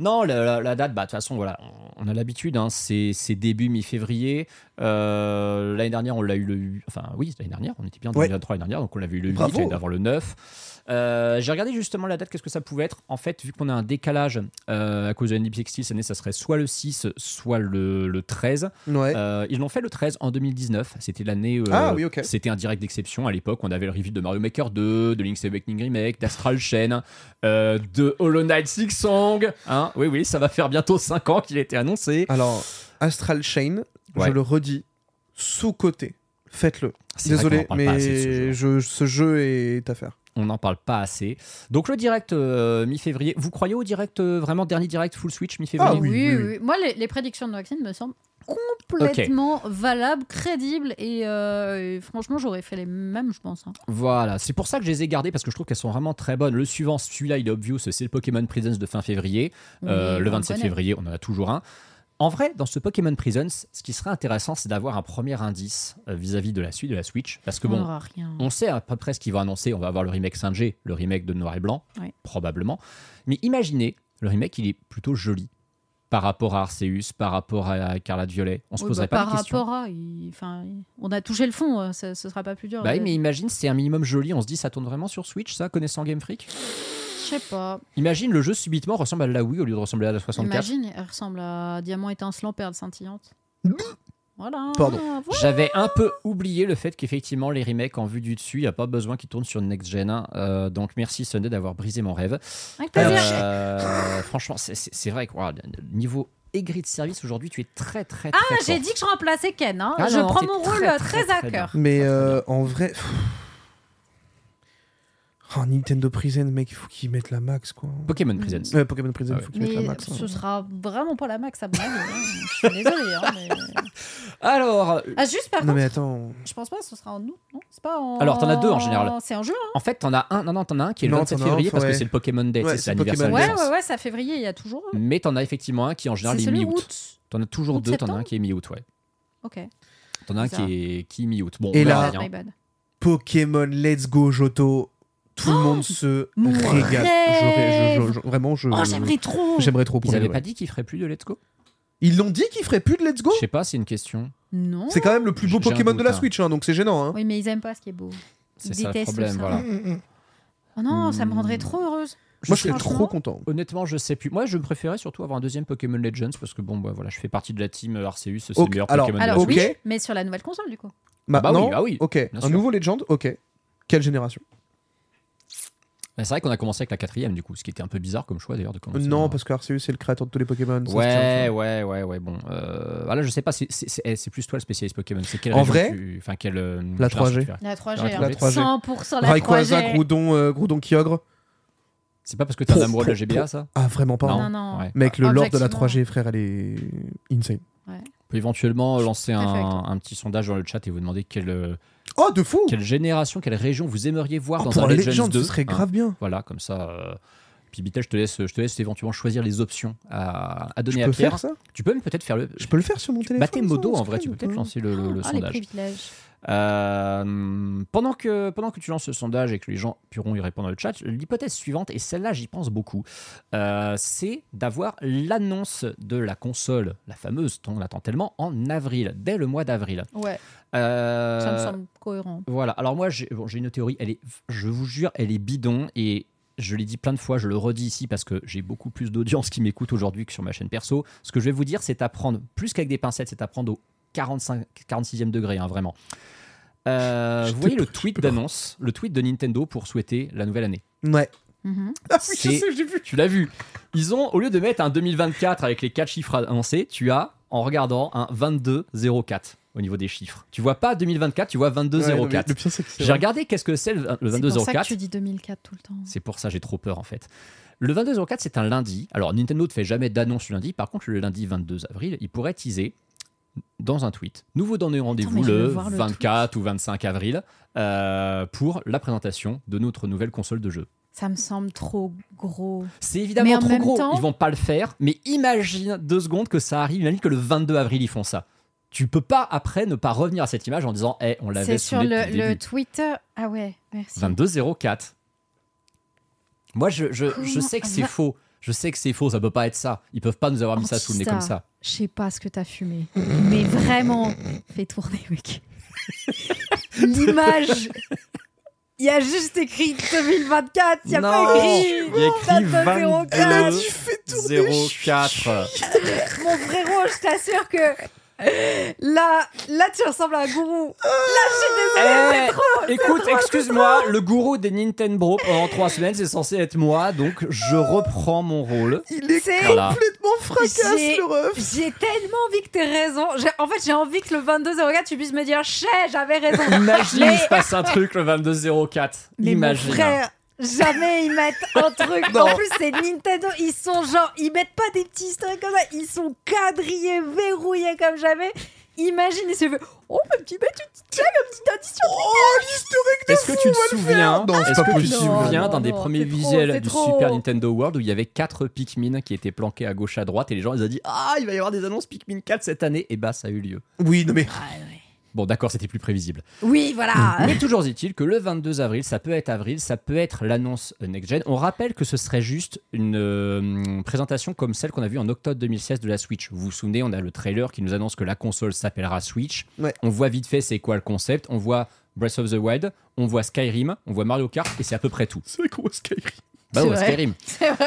Non, la, la- la date, bah, de toute façon, voilà, on a l'habitude, hein, c'est début mi-février. Euh, l'année dernière, on l'a eu le 8. Enfin, oui, l'année dernière, on était bien en Ouais. 2023 l'année dernière, donc on l'avait eu le 8, Bravo. l'année d'avant le 9. Euh, J'ai regardé justement la date, qu'est-ce que ça pouvait être. En fait, vu qu'on a un décalage euh, à cause de NDP60, cette année, ça serait soit le 6, soit le, le 13. Ouais. Euh, ils l'ont fait le 13 en 2019. C'était l'année. Ah oui, ok. C'était un direct d'exception. À l'époque, on avait le review de Mario Maker 2, de Link's Awakening Remake, d'Astral Chain, de Hollow Knight Six Song. Hein oui, oui, ça va faire bientôt 5 ans qu'il a été annoncé. Alors, Astral Chain, Ouais. je le redis, sous-côté. Faites-le. Désolé, ce mais jeu. je- ce jeu est à faire. On n'en parle pas assez. Donc le direct euh, mi-février. Vous croyez au direct, euh, vraiment dernier direct full Switch mi-février? Ah oui, oui, oui, oui, oui. Moi, les, les prédictions de Noxine me semblent complètement valables, crédibles et, euh, et franchement, j'aurais fait les mêmes, je pense. hein. Voilà, c'est pour ça que je les ai gardées parce que je trouve qu'elles sont vraiment très bonnes. Le suivant, celui-là, il est obvious, c'est le Pokémon Presence de fin février. Euh, le on 27 connaît. février, on en a toujours un. En vrai, dans ce Pokémon Presence, ce qui serait intéressant, c'est d'avoir un premier indice euh, vis-à-vis de la suite de la Switch. Parce que On bon, on sait à peu près ce qu'ils vont annoncer. On va avoir le remake 5G, le remake de Noir et Blanc, Oui. probablement. Mais imaginez, le remake, il est plutôt joli par rapport à Arceus, par rapport à Carlotte Violet. On se Oui, poserait bah, pas par des questions. rapport à, il- enfin, on a touché le fond, euh, ce, ce sera pas plus dur. Bah oui, mais imagine, c'est un minimum joli. On se dit, ça tourne vraiment sur Switch, ça, connaissant Game Freak? Sais pas. Imagine le jeu subitement ressemble à la Wii au lieu de ressembler à la 64. Imagine, elle ressemble à Diamant étincelant, perle scintillante. voilà. Pardon. voilà. J'avais un peu oublié le fait qu'effectivement les remakes en vue du dessus, il n'y a pas besoin qu'ils tournent sur Next Gen. hein. Euh, donc merci Sunday d'avoir brisé mon rêve. Avec plaisir. Euh, franchement, c'est- vrai que wow, niveau aigri de service aujourd'hui, tu es très très très Ah, j'ai dit que je remplaçais Ken. Hein. Ah je non, prends mon rôle très, très, très à cœur. Mais euh, en vrai. Oh, Nintendo Prison, mec, il faut qu'ils mettent la max, quoi. Pokémon Presents. Ouais, Pokémon Prison, il faut qu'ils mettent la Mais max. hein. ce sera vraiment pas la max à avis. hein. Je suis désolée. hein, mais- Alors, Ah, juste par Non, contre, mais attends. je pense pas que ce sera en août, non? C'est pas en. Alors, t'en as deux en général. C'est en juin. hein en fait, t'en as un. Non, non, t'en as un qui est le Non, 27 t'en as un, février parce que ouais. c'est le Pokémon Day, Ouais, c'est c'est l'anniversaire Ouais, ouais, ouais, ça février, il y a toujours. un. Mais t'en as effectivement un qui en général C'est est mi-août. août. T'en as toujours deux, t'en as un qui est mi-août, ouais. Ok. T'en as un qui est, qui est mi-août. Bon, Et là- bien. My bad. Pokémon Let's Go Johto. Tout le monde se Oh, régale. je- je- je- vraiment, je. Oh, j'aimerais trop. J'aimerais trop Ils les avaient ouais. pas dit qu'ils feraient plus de Let's Go? Ils l'ont dit qu'ils feraient plus de Let's Go? Je sais pas, c'est une question. Non. C'est quand même le plus beau Pokémon de la hein. Switch, hein, donc c'est gênant. Hein. Oui, mais ils aiment pas ce qui est beau. C'est Ils ça le problème, ça. voilà. Oh non, ça me rendrait trop heureuse. Moi, je serais trop content. Honnêtement, je sais plus. Moi, je préférais surtout avoir un deuxième Pokémon Legends parce que bon, bah, voilà, je fais partie de la team Arceus, c'est Ok, le meilleur alors- Pokémon Alors, de la Ok. oui, Switch. mais sur la nouvelle console, du coup. Maintenant, bah oui. ok. bien Un nouveau Legend, ok. Quelle génération? Bah, C'est vrai qu'on a commencé avec la quatrième, du coup, ce qui était un peu bizarre comme choix d'ailleurs de commencer. Non, à- parce que Arceus c'est le créateur de tous les Pokémon. Ouais, ça. ouais, ouais, ouais, bon. Euh, voilà, je sais pas, c'est- c'est c'est- c'est plus toi le spécialiste Pokémon. C'est quelle En vrai, Enfin, quelle. euh, la génération 3G. tu fais La 3G, La hein. 3G. 100% la Rayquaza, 3G. Groudon, euh, Groudon Kyogre. C'est pas parce que t'es un Pour- amoureux de la GBA, ça Ah, vraiment pas. Non. hein. Non, non. Ouais. Mec, le lore de la Objectivement. 3G, frère, elle est insane. On peut éventuellement lancer un, un petit sondage dans le chat et vous demander quelle, Oh, de fou quelle génération, quelle région vous aimeriez voir Oh, dans Pour un Legends Legend, 2. ce serait hein. grave bien. Voilà, comme ça. euh, Puis Bitel, je te laisse, je te laisse éventuellement choisir les options à, à Je donner à peux Pierre. faire ça Tu peux même peut-être faire le. Je peux le faire sur mon téléphone. Bah tes ça, modos on en vrai, tu peux peut-être lancer le, le- le Ah, les sondage. privilèges. Euh, pendant, que, pendant que tu lances ce sondage et que les gens pourront y répondre dans le chat, l'hypothèse suivante, et celle-là j'y pense beaucoup, euh, c'est d'avoir l'annonce de la console, la fameuse on attend tellement, en avril, dès le mois d'avril. Ouais, Euh, ça me semble cohérent. Voilà, alors moi j'ai bon, j'ai une théorie, elle est, je vous jure, elle est bidon et je l'ai dit plein de fois, je le redis ici parce que j'ai beaucoup plus d'audience qui m'écoute aujourd'hui que sur ma chaîne perso. Ce que je vais vous dire, c'est à prendre, plus qu'avec des pincettes, c'est à prendre au 45, 46e degré, hein, vraiment. Euh, vous voyez le tweet d'annonce, le tweet de Nintendo pour souhaiter la nouvelle année. Ouais. Mhm. Ah oui, je sais, j'ai vu. Tu l'as vu Ils ont, au lieu de mettre un 2024 avec les 4 chiffres annoncés, tu as, en regardant, un 2204 au niveau des chiffres. Tu vois pas 2024, tu vois Ouais, non, mais 2204. Le pire, c'est que c'est J'ai regardé qu'est-ce que c'est le, le C'est pour ça 2204. que tu dis 2004 tout le temps. C'est pour ça j'ai trop peur en fait. Le 22-04, c'est un lundi. Alors Nintendo ne fait jamais d'annonce le lundi. Par contre, le lundi 22 avril, il pourrait teaser dans un tweet. Nous vous donnons rendez-vous le voir le 24 ou 25 avril euh, pour la présentation de notre nouvelle console de jeu. Ça me semble trop gros. C'est évidemment en trop gros. temps- Ils vont pas le faire. Mais imagine deux secondes que ça arrive. Imagine que le 22 avril, ils font ça. Tu peux pas après ne pas revenir à cette image en disant Eh, on l'avait C'est sur le, le. Twitter. Ah ouais, merci. 22-04. Moi, je, je, je Comment- sais que c'est faux. Je sais que c'est faux, ça peut pas être ça. Ils peuvent pas nous avoir mis ça sous le nez comme ça. Je sais pas ce que t'as fumé. Mais vraiment, fais tourner, mec. L'image. Il y a juste écrit 2024. Il y a Non, pas écrit. il y a écrit date de 04. Elle a dit fait tourner. 04. Mon frérot, je t'assure que. Là, là, tu ressembles à un gourou. Là, je suis désolée, c'est trop. Eh, écoute, excuse-moi, le gourou des Nintendo pendant trois semaines, c'est censé être moi, donc je reprends mon rôle. Il est C'est- complètement fracasse, J'ai- le ref. J'ai tellement envie que t'aies raison. En fait, j'ai envie que le 2204, tu puisses me dire, chais, j'avais raison. Imagine, Mais- il se passe un truc le 22-04. Mais Imagine. mon frère, jamais ils mettent un truc. Non. En plus, c'est Nintendo. Ils sont genre, ils mettent pas des petits trucs comme ça. Ils sont quadrillés, verrouillés comme jamais. Imagine, ils se fait Oh, ma petite bête, tu tiens un petit addition. Oh, l'historique de Est-ce que tu te souviens. Non, c'est pas tu te souviens d'un des non, premiers visuels du trop. Super Nintendo World où il y avait quatre Pikmin qui étaient planqués à gauche à droite et les gens ils ont dit ah il va y avoir des annonces Pikmin 4 cette année et bah ça a eu lieu. Oui, non mais. Bon d'accord c'était plus prévisible. Oui, voilà. Mais toujours est-il que le 22 avril, ça peut être avril, ça peut être l'annonce Next Gen. On rappelle que ce serait juste une euh, présentation comme celle qu'on a vue en octobre 2016 de la Switch. Vous vous souvenez, on a le trailer qui nous annonce que la console s'appellera Switch. Ouais. On voit vite fait c'est quoi le concept. On voit Breath of the Wild, on voit Skyrim, on voit Mario Kart et c'est à peu près tout. C'est vrai qu'on voit Skyrim? Bah C'est ouais, vrai. Skyrim. C'est vrai.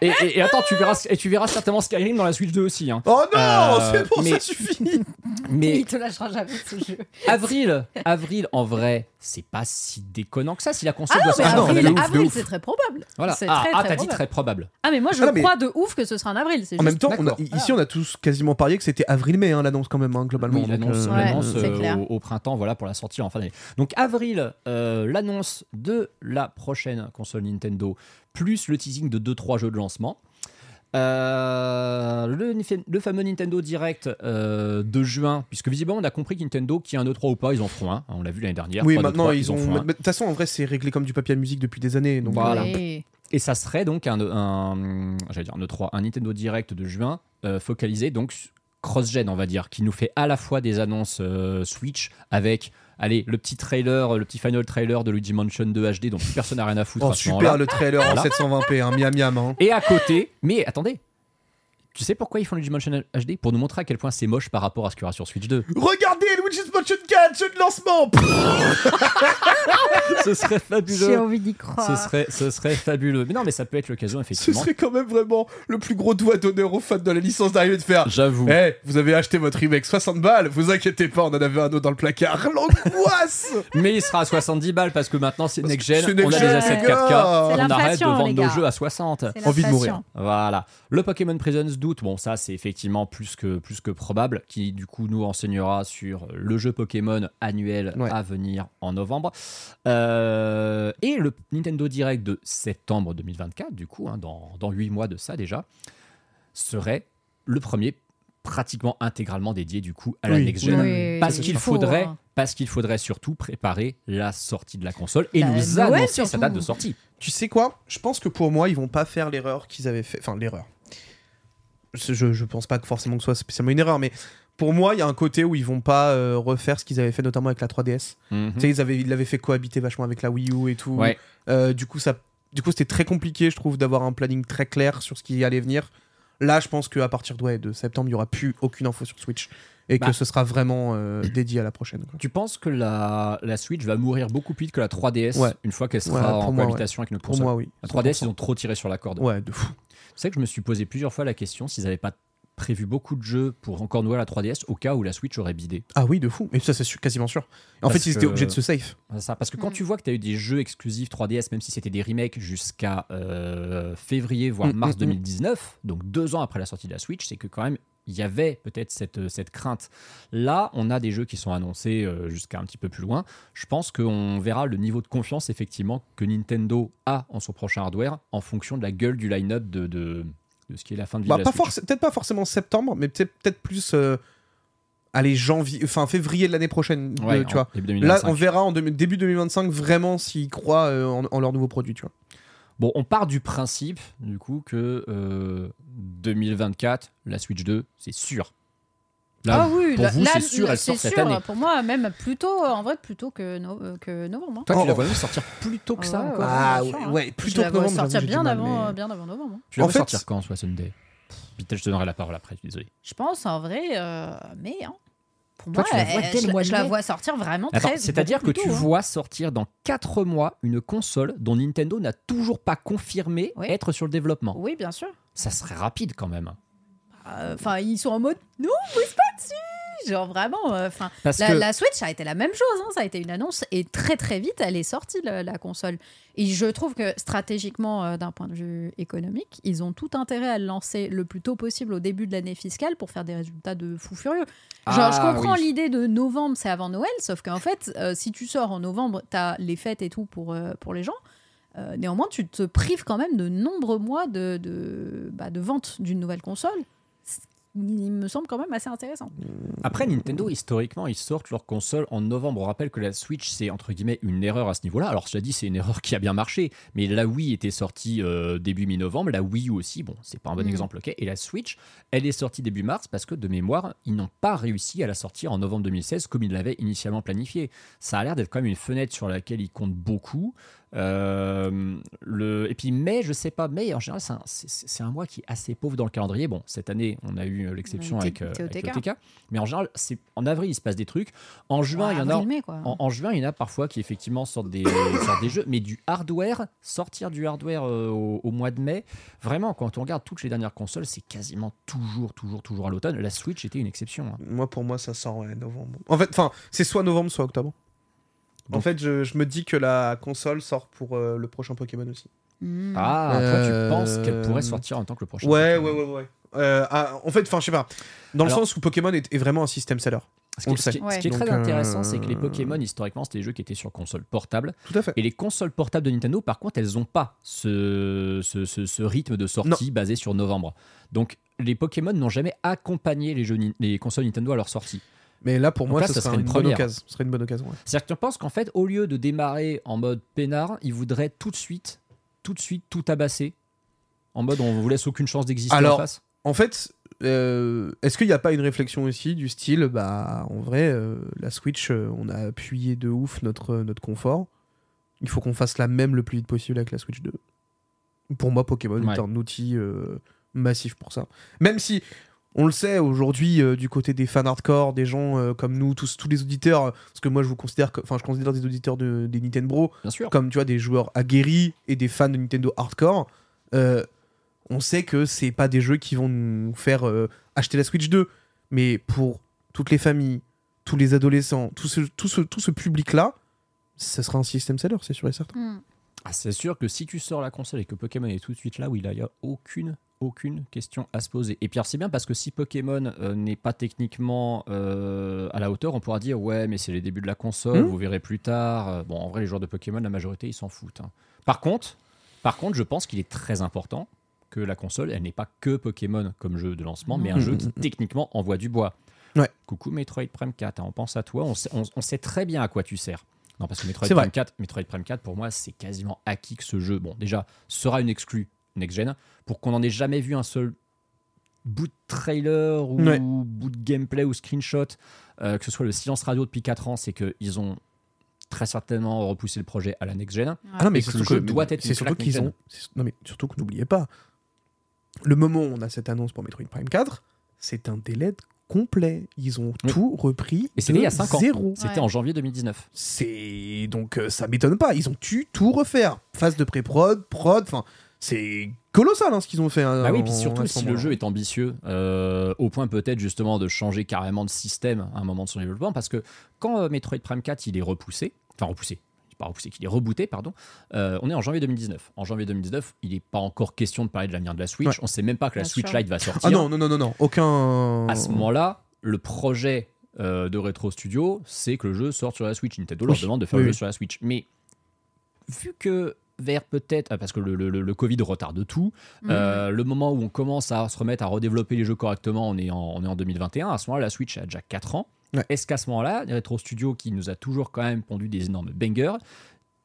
Et, et- et attends, tu verras, et tu verras certainement Skyrim dans la Switch 2 aussi. hein. Oh non, Euh, c'est bon, mais- ça suffit. Mais Il te lâchera jamais ce jeu. avril, avril en vrai, c'est pas si déconnant que ça si la console Ah non, doit sortir en avril, avril, c'est très probable. Voilà. Ah, ah, t'as dit probable. très probable. Ah mais moi je Ah mais- crois de ouf que ce sera en avril. En même temps, on a- D'accord. ici, on a tous quasiment parié que c'était avril-mai, hein, l'annonce quand même, hein, globalement. Oui, l'annonce euh, Ouais, euh, au, au printemps, voilà, pour la sortie en fin d'année. Donc avril, euh, l'annonce de la prochaine console Nintendo, plus le teasing de 2-3 jeux de lancement. Euh, le, le fameux Nintendo Direct euh, de juin, puisque visiblement on a compris que Nintendo, qui a un E3 ou pas, ils en feront un. On l'a vu l'année dernière. Oui, maintenant, d'E3, ils en ont. font mais un. De toute façon, en vrai, c'est réglé comme du papier à musique depuis des années. Donc, Voilà. euh, Oui. Et ça serait donc un, un, j'allais dire un E3, un Nintendo Direct de juin euh, focalisé donc cross-gen, on va dire, qui nous fait à la fois des annonces euh, Switch avec, allez, le petit trailer, le petit final trailer de Luigi Mansion 2 HD dont plus personne n'a rien à foutre Oh, à super le trailer en Voilà. 720p, hein, miam miam. Hein. Et à côté, mais attendez, tu sais pourquoi ils font Luigi Mansion HD Pour nous montrer à quel point c'est moche par rapport à ce qu'il y aura sur Switch 2. Regardez Luigi's Mansion 4, jeu de lancement ce serait J'ai fabuleux. envie d'y Ce croire. serait, ce serait fabuleux. Mais non, mais ça peut être l'occasion, Ce effectivement. serait quand même vraiment le plus gros doigt d'honneur aux fans de la licence d'arriver de faire. J'avoue. Eh, vous avez acheté votre remake 60 balles, vous inquiétez pas, on en avait un autre dans le placard. L'angoisse Mais il sera à 70 balles parce que maintenant c'est Parce next on a des assets les gars. 4K, C'est on arrête de vendre nos jeux à 60. C'est envie de mourir. Voilà. Le Pokémon Prisons Doute, bon ça c'est effectivement plus que, plus que probable, qui du coup nous enseignera sur le jeu Pokémon annuel Ouais. à venir en novembre. Euh, et le Nintendo Direct de septembre 2024, du coup, hein, dans, dans 8 mois de ça déjà, serait le premier pratiquement intégralement dédié du coup à la next gen. Oui, parce il qu'il faudrait, hein. parce qu'il faudrait surtout préparer la sortie de la console et Bah, nous annoncer sa date de sortie. Tu sais quoi? Je pense que pour moi, ils vont pas faire l'erreur qu'ils avaient fait. Enfin, l'erreur. Je, pense pas que forcément que ce soit spécialement une erreur, mais pour moi, il y a un côté où ils vont pas euh, refaire ce qu'ils avaient fait notamment avec la 3DS. Mhm. Tu sais, ils avaient, ils l'avaient fait cohabiter vachement avec la Wii U et tout. Ouais. Euh, du coup, ça, du coup, c'était très compliqué, je trouve, d'avoir un planning très clair sur ce qui allait venir. Là, je pense qu'à partir de, ouais, de septembre, il y aura plus aucune info sur Switch et Bah. que ce sera vraiment euh, dédié à la prochaine. quoi. Tu penses que la, la Switch va mourir beaucoup plus vite que la 3DS Ouais. une fois qu'elle Ouais, sera pour en moi, cohabitation avec moi, oui. La 3DS, 100%. ils ont trop tiré sur la corde. Ouais, de fou. Tu sais que je me suis posé plusieurs fois la question s'ils n'avaient pas prévu beaucoup de jeux pour encore nouer la 3DS au cas où la Switch aurait bidé. Ah oui, de fou. Mais ça, c'est quasiment sûr. En Parce fait, ils étaient que- obligés de se safe. C'est Ça, parce que quand Mm. tu vois que tu as eu des jeux exclusifs 3DS, même si c'était des remakes jusqu'à euh, février, voire Mm, mars mm, mm. 2019, donc deux ans après la sortie de la Switch, c'est que quand même, il y avait peut-être cette, cette crainte. Là, on a des jeux qui sont annoncés euh, jusqu'à un petit peu plus loin. Je pense qu'on verra le niveau de confiance, effectivement, que Nintendo a en son prochain hardware en fonction de la gueule du line-up de, de, de ce qui est la fin de Bah, pas peut-être pas forcément septembre, mais peut-être plus. euh, allez, janvier, enfin février de l'année prochaine. tu en vois. Là, 2025. on verra en début 2025 vraiment s'ils croient euh, en, en leurs nouveaux produits. Tu vois. Bon, on part du principe, du coup, que euh, 2024, la Switch 2, c'est sûr. Là, ah oui, pour là- vous, c'est sûr, elle sort cette sûr, année. Pour moi, même plutôt, en vrai, plutôt que, no- euh, que novembre. hein. Toi, tu Oh, la vois même sortir plus tôt que ça Ouais, encore. ouais, Ah, ouais, hein. ouais, la que vois novembre, sortir bien mal, avant, mais- bien avant novembre. hein. Tu la vois sortir quand, soit Sunday Vite, je te donnerai la parole après, je suis désolé. Je pense en vrai, euh, mais hein, pour Toi, moi, tu la vois euh, je, la vois sortir vraiment Attends, très. c'est-à-dire que tu hein. vois sortir dans 4 mois une console dont Nintendo n'a toujours pas confirmé Oui. être sur le développement. Oui, bien sûr. Ça serait rapide quand même. Euh, Enfin, ils sont en mode non, pousse pas dessus. Genre vraiment. euh, Enfin, la, que la Switch, ça a été la même chose. hein, ça a été une annonce et très très vite, elle est sortie la, la console. Et je trouve que stratégiquement, euh, d'un point de vue économique, ils ont tout intérêt à le lancer le plus tôt possible au début de l'année fiscale pour faire des résultats de fou furieux. Genre, je Ah, comprends oui. l'idée de novembre, c'est avant Noël, sauf qu'en fait, euh, si tu sors en novembre, t'as les fêtes et tout pour, pour les gens. Néanmoins, tu te prives quand même de nombreux mois de, de, bah, de vente d'une nouvelle console. Qui me semble quand même assez intéressant. Après, Nintendo, historiquement, ils sortent leur console en novembre. On rappelle que la Switch, c'est entre guillemets une erreur à ce niveau-là. Alors, cela dit, c'est une erreur qui a bien marché. Mais la Wii était sortie euh, début mi-novembre. La Wii U aussi, bon, c'est pas un bon Mm. exemple, ok. Et la Switch, elle est sortie début mars parce que, de mémoire, ils n'ont pas réussi à la sortir en novembre 2016 comme ils l'avaient initialement planifié. Ça a l'air d'être quand même une fenêtre sur laquelle ils comptent beaucoup. Euh, le... Et puis mai, je sais pas, mai en général, c'est un, mois qui est assez pauvre dans le calendrier. Bon, cette année, on a eu euh, l'exception avec, euh, avec TK. Mais en général, c'est en avril, il se passe des trucs. En juin, Ouais, il y en a. En, en juin, il y en a parfois qui effectivement sortent des, sortent des jeux, mais du hardware, sortir du hardware euh, au, au mois de mai, vraiment, quand on regarde toutes les dernières consoles, c'est quasiment toujours, toujours, toujours à l'automne. La Switch était une exception. hein. Moi, pour moi, ça sort ouais, novembre. En fait, enfin, c'est soit novembre, soit octobre. En fait, je, je me dis que la console sort pour euh, le prochain Pokémon aussi. Hmm. Ah, toi, Euh, tu penses qu'elle pourrait sortir en tant que le prochain Ouais, Pokémon ouais, ouais, ouais. Euh, ah, en fait, enfin, je sais pas. Dans le sens où Pokémon est, est vraiment un système seller. Ce qui, est- le ce sait. qui est- ce qui est Ouais. très Donc, intéressant, euh, c'est que les Pokémon, historiquement, c'était des jeux qui étaient sur console portable. Tout à fait. Et les consoles portables de Nintendo, par contre, elles n'ont pas ce, ce, ce- ce rythme de sortie basé sur novembre. Donc, les Pokémon n'ont jamais accompagné les, jeux, les consoles Nintendo à leur sortie. Mais là, pour Donc moi, là, ce ça serait serait une une bonne occasion. Ce serait une bonne occasion. ouais. C'est-à-dire que tu penses qu'en fait, au lieu de démarrer en mode peinard, ils voudraient tout de suite, tout de suite, tout tabasser. En mode, on vous laisse aucune chance d'exister en Alors, face? en fait, euh, est-ce qu'il n'y a pas une réflexion aussi du style, bah, en vrai, euh, la Switch, euh, on a appuyé de ouf notre, notre confort. Il faut qu'on fasse la même le plus vite possible avec la Switch 2. Pour moi, Pokémon Ouais. est un outil euh, massif pour ça. Même si, on le sait aujourd'hui, euh, du côté des fans hardcore, des gens euh, comme nous, tous, tous les auditeurs, parce que moi je vous considère, enfin je considère des auditeurs de, des Nintendo Bien sûr. comme tu vois des joueurs aguerris et des fans de Nintendo hardcore, euh, on sait que c'est pas des jeux qui vont nous faire euh, acheter la Switch 2, mais pour toutes les familles, tous les adolescents, tout ce, tout ce, tout ce public-là, ça sera un système seller, c'est sûr et certain. Hmm. Ah, c'est sûr que si tu sors la console et que Pokémon est tout de suite là où il n'y a aucune, aucune question à se poser. Et puis alors, c'est bien parce que si Pokémon euh, n'est pas techniquement euh, à la hauteur, on pourra dire ouais, mais c'est les débuts de la console, Hmm. vous verrez plus tard. Euh, Bon, en vrai, les joueurs de Pokémon, la majorité, ils s'en foutent. hein. Par contre, par contre, je pense qu'il est très important que la console, elle n'est pas que Pokémon comme jeu de lancement, mais un jeu qui techniquement envoie du bois. Ouais. Coucou Metroid Prime 4, hein, on pense à toi, on sait, on- on sait très bien à quoi tu sers. Non, parce que Metroid. Prime 4, Metroid Prime 4, pour moi, c'est quasiment acquis que ce jeu, bon, déjà, sera une exclue next-gen, pour qu'on n'en ait jamais vu un seul bout de trailer ou Ouais. bout de gameplay ou screenshot, euh, que ce soit le silence radio depuis 4 ans, c'est qu'ils ont très certainement repoussé le projet à la next-gen. Ah non, mais surtout jeu que- doit être c'est une surtout qu'ils ont. c'est- Non, mais surtout que n'oubliez pas, le moment où on a cette annonce pour Metroid Prime 4, c'est un délai de complet. Ils ont Oui. tout repris. Et c'était il y a 5 ans. Zéro. C'était Ouais. en janvier 2019. C'est donc euh, ça m'étonne pas. Ils ont dû tout refaire. Phase de pré-prod, prod. Enfin, c'est colossal hein, ce qu'ils ont fait. hein, Bah oui, en- puis surtout si le jeu est ambitieux, euh, au point peut-être justement de changer carrément de système à un moment de son développement, parce que quand euh, Metroid Prime 4 il est repoussé, enfin repoussé, pas repoussé, qu'il est rebooté, pardon, euh, on est en janvier 2019. En janvier 2019, il n'est pas encore question de parler de l'avenir de la Switch, Ouais. on sait même pas que la Bien Switch sûr. Lite va sortir. Ah non non non non non aucun. À ce moment-là, le projet euh, de Retro Studio, c'est que le jeu sorte sur la Switch. Nintendo leur demande de faire Oui, le jeu sur la Switch. Mais vu que vers peut-être, ah, parce que le, le- Covid retarde tout, Hmm. euh, le moment où on commence à se remettre à redévelopper les jeux correctement, on est en, on est en 2021. À ce moment-là, la Switch a déjà 4 ans. Ouais. Est-ce qu'à ce moment-là, Retro Studio, qui nous a toujours quand même pondu des énormes bangers,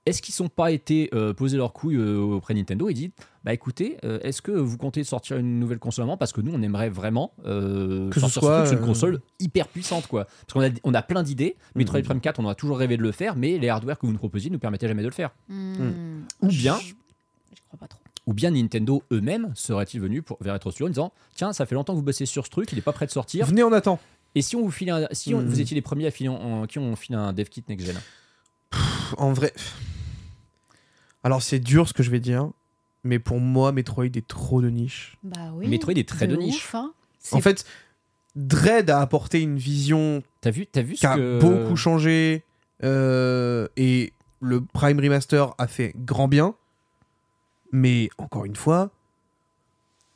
est-ce qu'ils n'ont pas été euh, poser leurs couilles euh, auprès de Nintendo et dit bah écoutez, euh, est-ce que vous comptez sortir une nouvelle console avant Parce que nous, on aimerait vraiment euh, Que ce sortir soit, ce truc sur une console hyper puissante, quoi. Parce qu'on a, on a plein d'idées. Metroid Mhm. Prime 4, on a toujours rêvé de le faire, mais les hardware que vous nous proposiez ne nous permettaient jamais de le faire. Hmm. Ou bien, Je je crois pas trop. ou bien Nintendo eux-mêmes seraient-ils venus pour, vers Retro Studio en disant tiens, ça fait longtemps que vous bossez sur ce truc, il n'est pas prêt de sortir. Venez en attend. Et si on vous file un- si on- vous étiez les premiers à filer en- en- qui ont filé un dev kit next gen En vrai. Alors c'est dur ce que je vais dire, mais pour moi Metroid est trop de niche. Bah oui. Metroid est très de, de niche. ouf, hein. En fait, Dread a apporté une vision T'as vu, t'as vu ce qui a que beaucoup changé euh, et le Prime Remaster a fait grand bien. Mais encore une fois,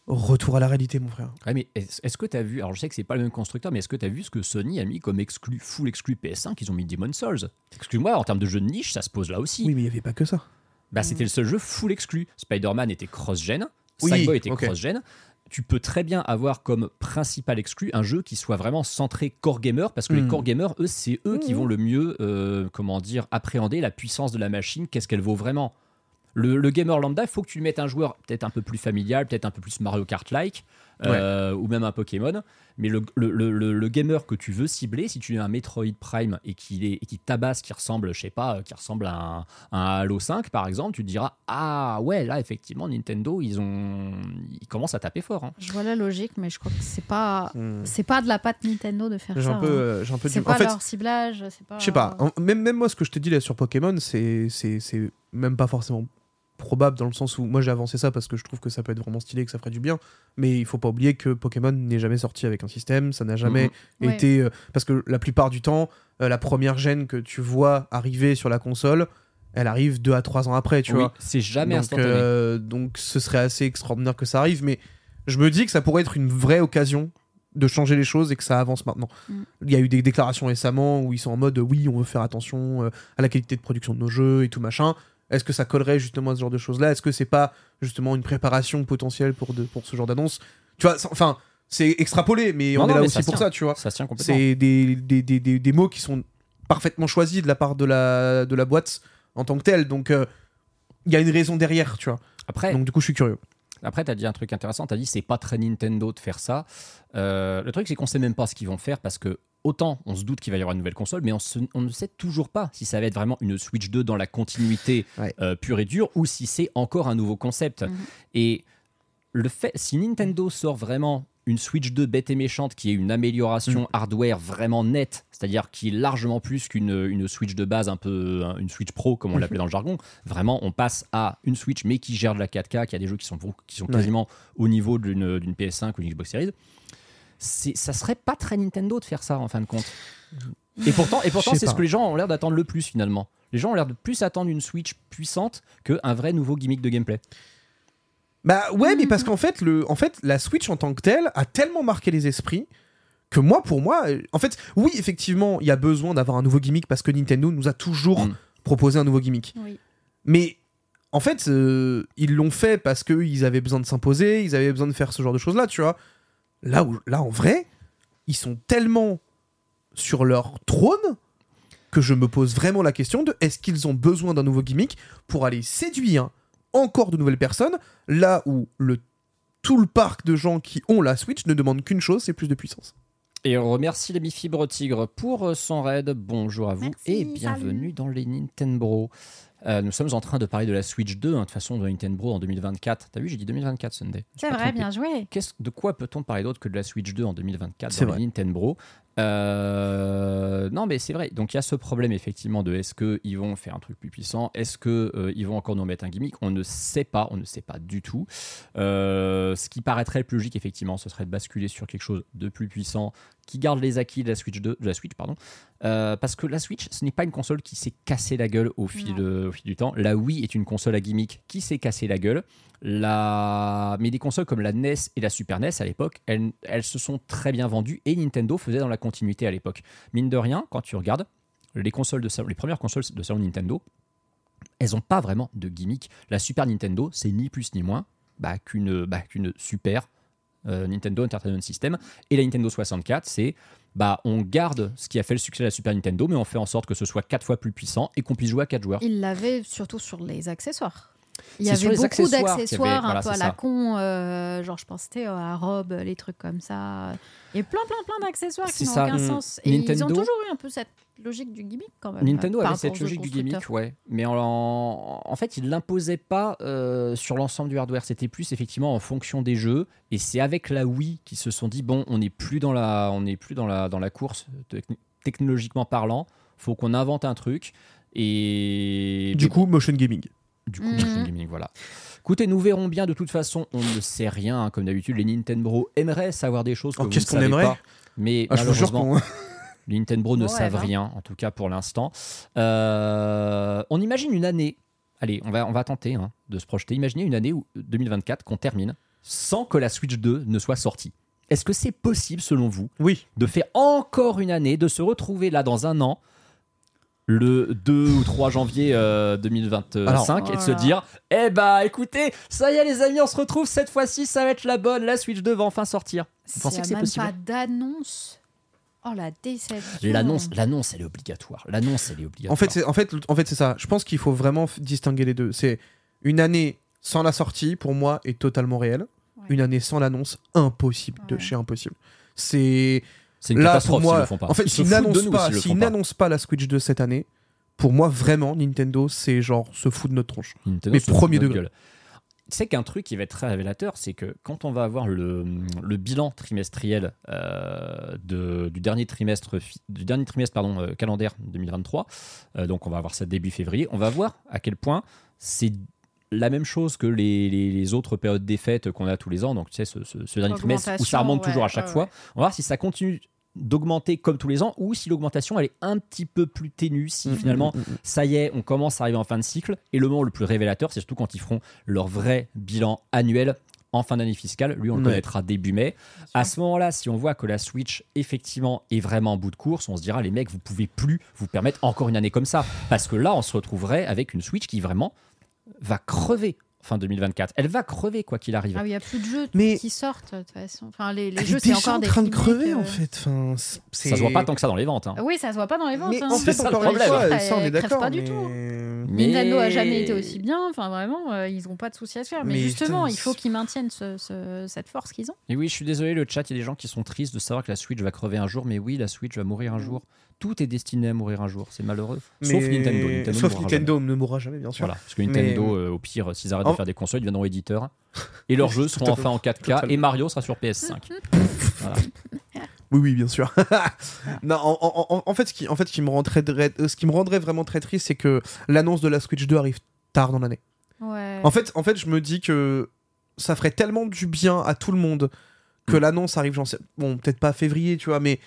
retour à la réalité, mon frère. Ouais, mais est-ce que tu as vu, alors je sais que c'est pas le même constructeur, mais est-ce que tu as vu ce que Sony a mis comme exclu, full exclu PS5 Ils ont mis Demon Souls. Excuse-moi, en termes de jeu de niche, ça se pose là aussi. Oui, mais il n'y avait pas que ça. Bah, c'était le seul jeu full exclu. Spider-Man était cross-gen, Oui, Sackboy était cross-gen. Tu peux très bien avoir comme principal exclu un jeu qui soit vraiment centré core gamer, parce que les Mm. core gamers, eux, c'est eux qui Mm. vont le mieux, euh, comment dire, appréhender la puissance de la machine, qu'est-ce qu'elle vaut vraiment. Le, le gamer lambda, il faut que tu lui mettes un joueur peut-être un peu plus familial, peut-être un peu plus Mario Kart-like, euh, ou même un Pokémon. Mais le, le, le- le- le gamer que tu veux cibler, si tu as un Metroid Prime et qu'il est et qui tabasse, qui ressemble, je sais pas, qui ressemble à un, à un Halo 5 par exemple, tu te diras ah ouais là effectivement Nintendo ils ont ils commencent à taper fort. hein. Je vois la logique, mais je crois que c'est pas, Hmm. c'est pas de la patte Nintendo de faire J'ai ça. un peu, hein. euh, j'ai un peu C'est du. pas En fait, leur ciblage, c'est pas. Je sais pas. Même, même moi, ce que je te dis là sur Pokémon, c'est c'est c'est même pas forcément probable dans le sens où moi j'ai avancé ça parce que je trouve que ça peut être vraiment stylé, que ça ferait du bien. Mais il faut pas oublier que Pokémon n'est jamais sorti avec un système, ça n'a jamais Mhm. été euh, parce que la plupart du temps, euh, la première gêne que tu vois arriver sur la console, elle arrive deux à trois ans après, tu Oui, vois. c'est jamais donc, instantané. euh, donc ce serait assez extraordinaire que ça arrive, mais je me dis que ça pourrait être une vraie occasion de changer les choses et que ça avance maintenant. Mm. Il y a eu des déclarations récemment où ils sont en mode oui, on veut faire attention euh, à la qualité de production de nos jeux et tout machin. Est-ce que ça collerait justement à ce genre de choses-là? Est-ce que c'est pas justement une préparation potentielle pour, de, pour ce genre d'annonce? Tu vois, enfin, c'est extrapolé, mais Non, on non, est là aussi pour tient. ça, tu vois. Ça tient complètement. C'est des, des, des, des, des mots qui sont parfaitement choisis de la part de la, de la boîte en tant que telle. Donc, euh, il y a une raison derrière, tu vois. Après, Donc, du coup, je suis curieux. Après, tu as dit un truc intéressant. Tu as dit c'est pas très Nintendo de faire ça. Euh, le truc, c'est qu'on sait même pas ce qu'ils vont faire parce que autant on se doute qu'il va y avoir une nouvelle console, mais on, se- on ne sait toujours pas si ça va être vraiment une Switch 2 dans la continuité Ouais. euh, pure et dure ou si c'est encore un nouveau concept. Mhm. Et le fait, si Nintendo sort vraiment une Switch 2 bête et méchante qui est une amélioration Mm. hardware vraiment nette, c'est-à-dire qui est largement plus qu'une une Switch de base, un peu une Switch Pro comme on Mhm. l'appelait dans le jargon, vraiment on passe à une Switch mais qui gère de la 4K, qui a des jeux qui sont, beaucoup- qui sont Ouais. quasiment au niveau d'une d'une PS5 ou d'une Xbox Series. Ça serait pas très Nintendo de faire ça en fin de compte. Et pourtant, et pourtant c'est ce que les gens ont l'air d'attendre le plus finalement. Les gens ont l'air de plus attendre une Switch puissante qu'un vrai nouveau gimmick de gameplay. Bah ouais, mais parce qu'en fait, le, en fait, la Switch en tant que telle a tellement marqué les esprits que moi, pour moi, euh, en fait, oui, effectivement, il y a besoin d'avoir un nouveau gimmick parce que Nintendo nous a toujours Mm. proposé un nouveau gimmick. Oui. Mais en fait, euh, ils l'ont fait parce qu'ils avaient besoin de s'imposer, ils avaient besoin de faire ce genre de choses-là, tu vois. Là, où, là, en vrai, ils sont tellement sur leur trône que je me pose vraiment la question de est-ce qu'ils ont besoin d'un nouveau gimmick pour aller séduire encore de nouvelles personnes, là où le, tout le parc de gens qui ont la Switch ne demande qu'une chose, c'est plus de puissance. Et on remercie l'ami Fibre Tigre pour euh, son raid. Bonjour à vous Merci, et bienvenue dans les Nintendo. Euh, nous sommes en train de parler de la Switch 2, hein, de toute façon de Nintendo en 2024. T'as vu, j'ai dit 2024 Sunday. C'est vrai, trompé. bien joué. De quoi peut-on parler d'autre que de la Switch 2 en 2024 C'est dans vrai. Nintendo? Euh, Non, mais c'est vrai. Donc il y a ce problème effectivement de est-ce qu'ils vont faire un truc plus puissant? Est-ce qu'ils vont encore nous mettre un gimmick? On ne sait pas, on ne sait pas du tout. Euh, ce qui paraîtrait le plus logique effectivement, ce serait de basculer sur quelque chose de plus puissant qui garde les acquis de la Switch 2, de la Switch pardon. Euh, parce que la Switch, ce n'est pas une console qui s'est cassée la gueule au fil, Non. de- au fil du temps. La Wii est une console à gimmick qui s'est cassée la gueule. La... Mais des consoles comme la NES et la Super NES à l'époque, elles, elles se sont très bien vendues et Nintendo faisait dans la continuité à l'époque. Mine de rien, quand tu regardes les consoles de salon, les premières consoles de salon Nintendo, elles n'ont pas vraiment de gimmick. La Super Nintendo, c'est ni plus ni moins bah, qu'une bah, qu'une Super euh, Nintendo Entertainment System. Et la Nintendo 64, c'est bah, on garde ce qui a fait le succès de la Super Nintendo, mais on fait en sorte que ce soit quatre fois plus puissant et qu'on puisse jouer à quatre joueurs. Il l'avait surtout sur les accessoires. Il y avait beaucoup d'accessoires un voilà, peu à la ça. con, euh, genre je pense c'était euh, à robe, les trucs comme ça. Il y a plein plein plein d'accessoires qui n'ont aucun Mm. sens. Et ils ont Nintendo- toujours eu un peu cette logique du gimmick quand même. Nintendo avait cette logique du gimmick, ouais. Mais en, en fait, il l'imposait pas euh, sur l'ensemble du hardware. C'était plus effectivement en fonction des jeux. Et c'est avec la Wii qu'ils se sont dit bon, on n'est plus dans la, on n'est plus dans la, dans la course techn- technologiquement parlant. Faut qu'on invente un truc. Et Du coup, motion gaming. Du coup, gaming, voilà. Écoutez, nous verrons bien. De toute façon, on ne sait rien. hein, comme d'habitude, les Nintendo aimeraient savoir des choses que Oh, vous qu'est-ce ne qu'on savez aimerait pas. Mais Ah, je vous jure malheureusement, qu'on. les Nintendo ne Ouais, savent bah. rien, en tout cas pour l'instant. Euh, on imagine une année. Allez, on va, on va tenter hein, de se projeter. Imaginez une année où 2024 qu'on termine sans que la Switch 2 ne soit sortie. Est-ce que c'est possible, selon vous, Oui. de faire encore une année, de se retrouver là dans un an, le 2 ou 3 janvier euh, 2025, Alors- et de se dire Eh bah écoutez, ça y est les amis, on se retrouve cette fois-ci, ça va être la bonne, la Switch 2 va enfin sortir. Vous pensez que a c'est possible pas d'annonce. Oh la déception. L'annonce, l'annonce, elle est obligatoire. L'annonce, elle est obligatoire. En fait, c'est en fait, en fait, c'est ça. Je pense qu'il faut vraiment distinguer les deux. C'est Une année sans la sortie, pour moi, est totalement réelle. Une année sans l'annonce, impossible de chez impossible. C'est C'est une là catastrophe pour moi. s'ils le font pas. En fait, Ils se s'ils foutent de n'annoncent nous pas, s'ils le s'ils font pas. n'annoncent pas la Switch 2 cette année, pour moi, vraiment, Nintendo, c'est genre se fout de notre tronche. Nintendo Mais se fout premier de notre degré. gueule. Tu sais qu'un truc qui va être très révélateur, c'est que quand on va avoir le, le bilan trimestriel euh, de- du dernier trimestre, fi- du dernier trimestre pardon, euh, calendaire 2023, euh, donc on va avoir ça début février, on va voir à quel point c'est la même chose que les, les- les autres périodes des fêtes qu'on a tous les ans, donc tu sais, ce, ce- ce dernier trimestre où ça remonte toujours à ouais, chaque ouais, fois. On va voir si ça continue d'augmenter comme tous les ans ou si l'augmentation elle est un petit peu plus ténue si Mm, finalement mm, mm, mm. ça y est on commence à arriver en fin de cycle. Et le moment le plus révélateur c'est surtout quand ils feront leur vrai bilan annuel en fin d'année fiscale. Lui on le connaîtra début mai. À ce moment là si on voit que la Switch effectivement est vraiment en bout de course on se dira les mecs vous pouvez plus vous permettre encore une année comme ça. Parce que là on se retrouverait avec une Switch qui vraiment va crever fin 2024 elle va crever quoi qu'il arrive Ah oui, il n'y a plus de jeux Mais- qui sortent de toute façon. Enfin, les, les Elle jeux, est c'est déjà encore en des train de crever euh. en fait. Enfin, ça se voit pas tant que ça dans les ventes hein. Oui, ça se voit pas dans les ventes. Mais hein. en fait, C'est ça encore le une problème. fois, Elle ça on est crève d'accord. pas du mais- tout. Mais- Nintendo a jamais été aussi bien. Enfin, vraiment, euh, ils n'ont pas de souci à se faire. Mais, Mais justement, il faut qu'ils maintiennent ce- ce- cette force qu'ils ont. Et oui, je suis désolé, le chat, il y a des gens qui sont tristes de savoir que la Switch va crever un jour, mais oui, la Switch va mourir un jour. Tout est destiné à mourir un jour, c'est malheureux. Sauf Nintendo. Nintendo Sauf mourra Nintendo ne mourra jamais, bien sûr. Voilà, parce que Nintendo, Mais- euh, au pire, s'ils arrêtent En- de faire des consoles, ils deviendront éditeurs. Et leurs jeux seront enfin en 4K, Totalement. et Mario sera sur PS5. Voilà. Oui, oui, bien sûr. non, en, en- en- en fait, ce qui, en fait, ce qui me rendrait, ce qui me rendrait vraiment très triste, c'est que l'annonce de la Switch 2 arrive tard dans l'année. Ouais. En fait, en fait, je me dis que ça ferait tellement du bien à tout le monde Mm. que l'annonce arrive, j'en sais, bon, peut-être pas février, tu vois, mais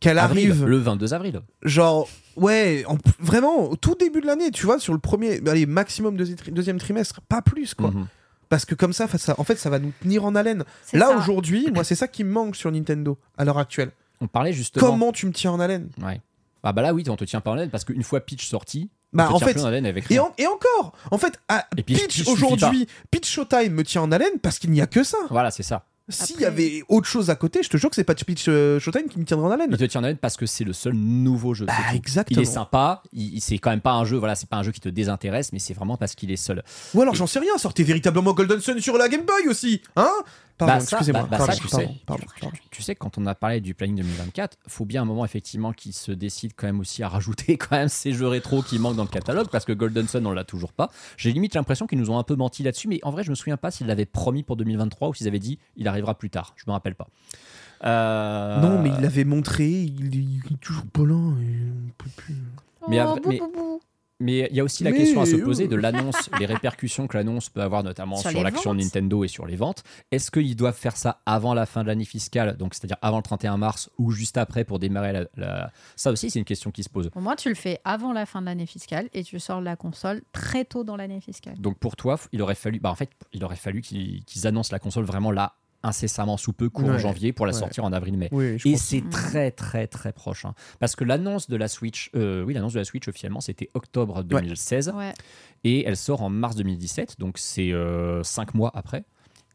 qu'elle arrive, le 22 avril. genre, ouais, en- vraiment, au tout début de l'année, tu vois, sur le premier, allez, maximum deuxi- deuxième trimestre, pas plus, quoi. Mhm. Parce que comme ça, ça- en fait, ça va nous tenir en haleine. Là, aujourd'hui, moi, c'est ça qui me manque sur Nintendo, à l'heure actuelle. On parlait justement. Comment tu me tiens en haleine Ouais. Ah bah là, oui, on te tient pas en laine parce qu'une fois Peach sorti, Bah, on te en tient fait, plus en haleine avec Et, en- et encore, en fait, à Et puis, Peach aujourd'hui, Peach Showtime me tient en haleine parce qu'il n'y a que ça. Voilà, c'est ça. S'il y avait autre chose à côté, je te jure que c'est pas Peach euh, Showtime qui me tiendrait en haleine. Il te tient en haleine parce que c'est le seul nouveau jeu. Bah, c'est tout. exactement. Il est sympa, il, il- c'est quand même pas un jeu, voilà, c'est pas un jeu qui te désintéresse, mais c'est vraiment parce qu'il est seul. Ou alors j'en sais rien, sortez véritablement Golden Sun sur la Game Boy aussi, hein? Pardon, Bah, ça, excusez-moi. bah, bah, tu sais. Tu sais, quand on a parlé du planning 2024, faut bien un moment effectivement qu'ils se décident quand même aussi à rajouter quand même ces jeux rétro qui manquent dans le catalogue parce que Golden Sun on l'a toujours pas. J'ai limite l'impression qu'ils nous ont un peu menti là-dessus, mais en vrai je me souviens pas s'ils l'avaient promis pour 2023 ou s'ils avaient dit il arrivera plus tard. Je me rappelle pas. Euh, Non, mais il l'avait montré, il, il est toujours pas là. et on peut plus. Mais, Oh, mais-. Mais il y a aussi la Mais, question à se poser de l'annonce, les répercussions que l'annonce peut avoir notamment Sur l'action. Nintendo et sur les ventes. Est-ce qu'ils doivent faire ça avant la fin de l'année fiscale, donc c'est-à-dire avant le 31 mars ou juste après pour démarrer la... la- Ça aussi, c'est une question qui se pose. Pour moi, tu le fais avant la fin de l'année fiscale et tu sors la console très tôt dans l'année fiscale. Donc pour toi, il aurait fallu, bah en fait, il aurait fallu qu'ils qu'ils annoncent la console vraiment là incessamment sous peu, courant Ouais, janvier, pour la ouais. sortir en avril-mai. Oui, Et c'est très très très proche, hein. parce que l'annonce de la Switch, euh, oui, l'annonce de la Switch officiellement, c'était octobre 2016. Ouais. et elle sort en mars 2017, donc c'est euh, cinq mois après.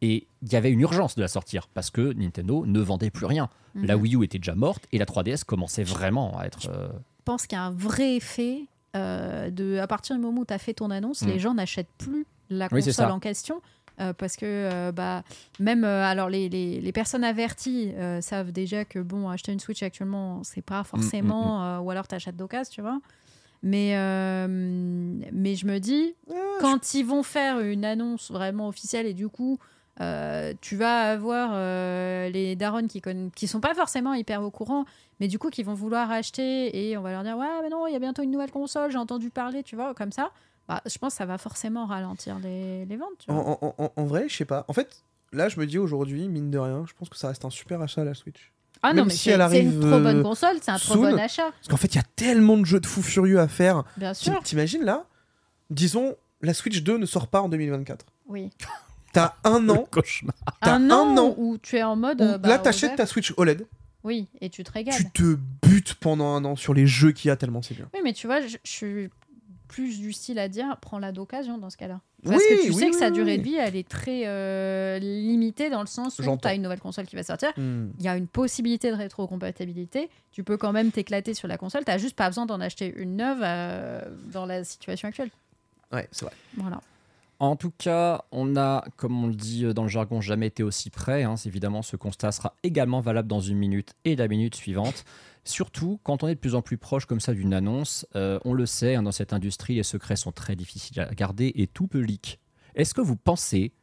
Et il y avait une urgence de la sortir parce que Nintendo ne vendait plus rien. Mhm. La Wii U était déjà morte et la 3DS commençait vraiment à être. euh, Je pense qu'il y a un vrai effet euh, de, à partir du moment où tu as fait ton annonce, Mm. les gens n'achètent plus la Oui, c'est console ça. en question. Euh, parce que euh, bah, même euh, alors les, les- les personnes averties euh, savent déjà que bon acheter une Switch actuellement c'est pas forcément Mm, euh, ou alors t'achètes d'occasion tu vois. Mais euh, mais je me dis quand ils vont faire une annonce vraiment officielle et du coup euh, tu vas avoir euh, les darons qui conna- qui sont pas forcément hyper au courant mais du coup qui vont vouloir acheter et on va leur dire ouais mais non il y a bientôt une nouvelle console j'ai entendu parler tu vois comme ça bah, je pense que ça va forcément ralentir les, les ventes tu vois. En, en- en- en vrai, je sais pas. En fait, là, je me dis aujourd'hui, mine de rien, je pense que ça reste un super achat la Switch. ah non mais si c'est une trop bonne euh, console c'est un trop bon achat Parce qu'en fait, il y a tellement de jeux de fous furieux à faire. bien sûr T'imagines là Disons, la Switch 2 ne sort pas en 2024. oui T'as un an. cauchemar. T'as un un an, an où tu es en mode où euh, bah, là, t'achètes ta Switch OLED. oui et tu te régales Tu te butes pendant un an sur les jeux qu'il y a tellement c'est bien. Oui, mais tu vois, je, je suis plus du style à dire prends-la d'occasion dans ce cas-là. Parce Oui, que tu oui, sais que sa durée oui. de vie, elle est très euh, limitée dans le sens où tu as une nouvelle console qui va sortir. Hmm. Il y a une possibilité de rétrocompatibilité. Tu peux quand même t'éclater sur la console. Tu juste pas besoin d'en acheter une neuve euh, dans la situation actuelle. Ouais, c'est vrai. Voilà. En tout cas, on a, comme on le dit euh, dans le jargon, jamais été aussi près. hein. Évidemment, ce constat sera également valable dans une minute et la minute suivante. Surtout quand on est de plus en plus proche comme ça d'une annonce, euh, on le sait, hein, dans cette industrie, les secrets sont très difficiles à garder et tout peut leak. Est-ce que vous pensez,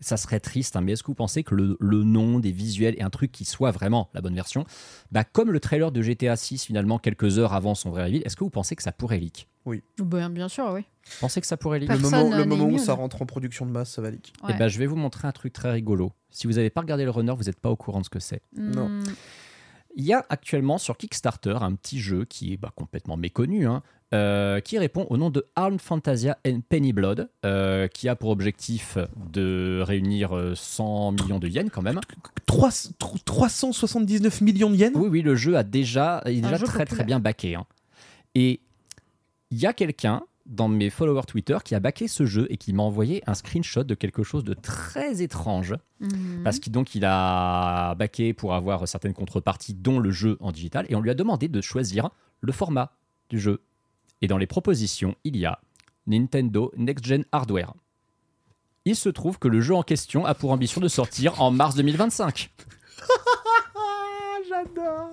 ça serait triste, hein, mais est-ce que vous pensez que le, le nom, des visuels et un truc qui soit vraiment la bonne version, bah, comme le trailer de GTA 6 finalement quelques heures avant son vrai reveal, est-ce que vous pensez que ça pourrait leak? Ben, bien sûr, oui. Vous pensez que ça pourrait leak? Le moment, le n'est moment où ça rentre en production de masse, ça va leak. Eh Ouais. ben, je vais vous montrer un truc très rigolo. Si vous n'avez pas regardé le runner, vous n'êtes pas au courant de ce que c'est. Non. Hmm, Il y a actuellement sur Kickstarter un petit jeu qui est bah, complètement méconnu, hein, euh, qui répond au nom de Armed Fantasia and Penny Blood, euh, qui a pour objectif de réunir euh, 100 millions de yens quand même. 3, 379 millions de yens? Oui, oui, le jeu a déjà, est déjà très très bien backé. hein. Et il y a quelqu'un dans mes followers Twitter qui a backé ce jeu et qui m'a envoyé un screenshot de quelque chose de très étrange. mhm. Parce qu'il donc il a baqué pour avoir certaines contreparties, dont le jeu en digital, et on lui a demandé de choisir le format du jeu. Et dans les propositions, il y a Nintendo Next Gen Hardware. Il se trouve que le jeu en question a pour ambition de sortir en mars 2025. J'adore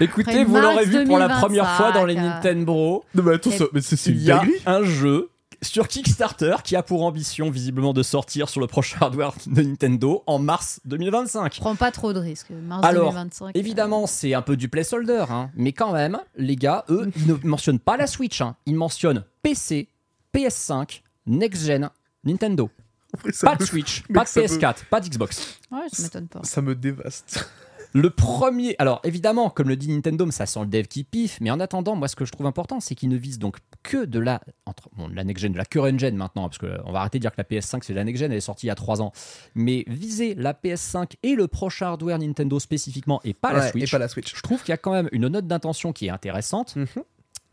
Écoutez, Après vous l'aurez vu pour la première fois dans les 2025. Nintendo. Non, mais attends, mais c'est c'est Il une y a dinguerie un jeu sur Kickstarter qui a pour ambition visiblement de sortir sur le prochain hardware de Nintendo en mars 2025. Prends pas trop de risques. Mars Alors, 2025. euh, Évidemment, c'est un peu du placeholder, hein, mais quand même, les gars, eux, ils ne mentionnent pas la Switch. hein. Ils mentionnent PC, PS5, Next Gen, Nintendo. Après, Pas de Switch, mais pas de ça me- PS4, pas d'Xbox. Ouais, ça m'étonne pas. Ça me dévaste. Le premier, alors évidemment, comme le dit Nintendo, ça sent le dev qui piffe, mais en attendant, moi ce que je trouve important, c'est qu'ils ne visent donc que de la, entre, bon, de la next gen, de la current gen maintenant, parce qu'on va arrêter de dire que la PS5 c'est la next gen, elle est sortie il y a 3 ans, mais viser la PS5 et le prochain hardware Nintendo spécifiquement et pas la Switch. Et pas la Switch. Je trouve qu'il y a quand même une note d'intention qui est intéressante. Mhm.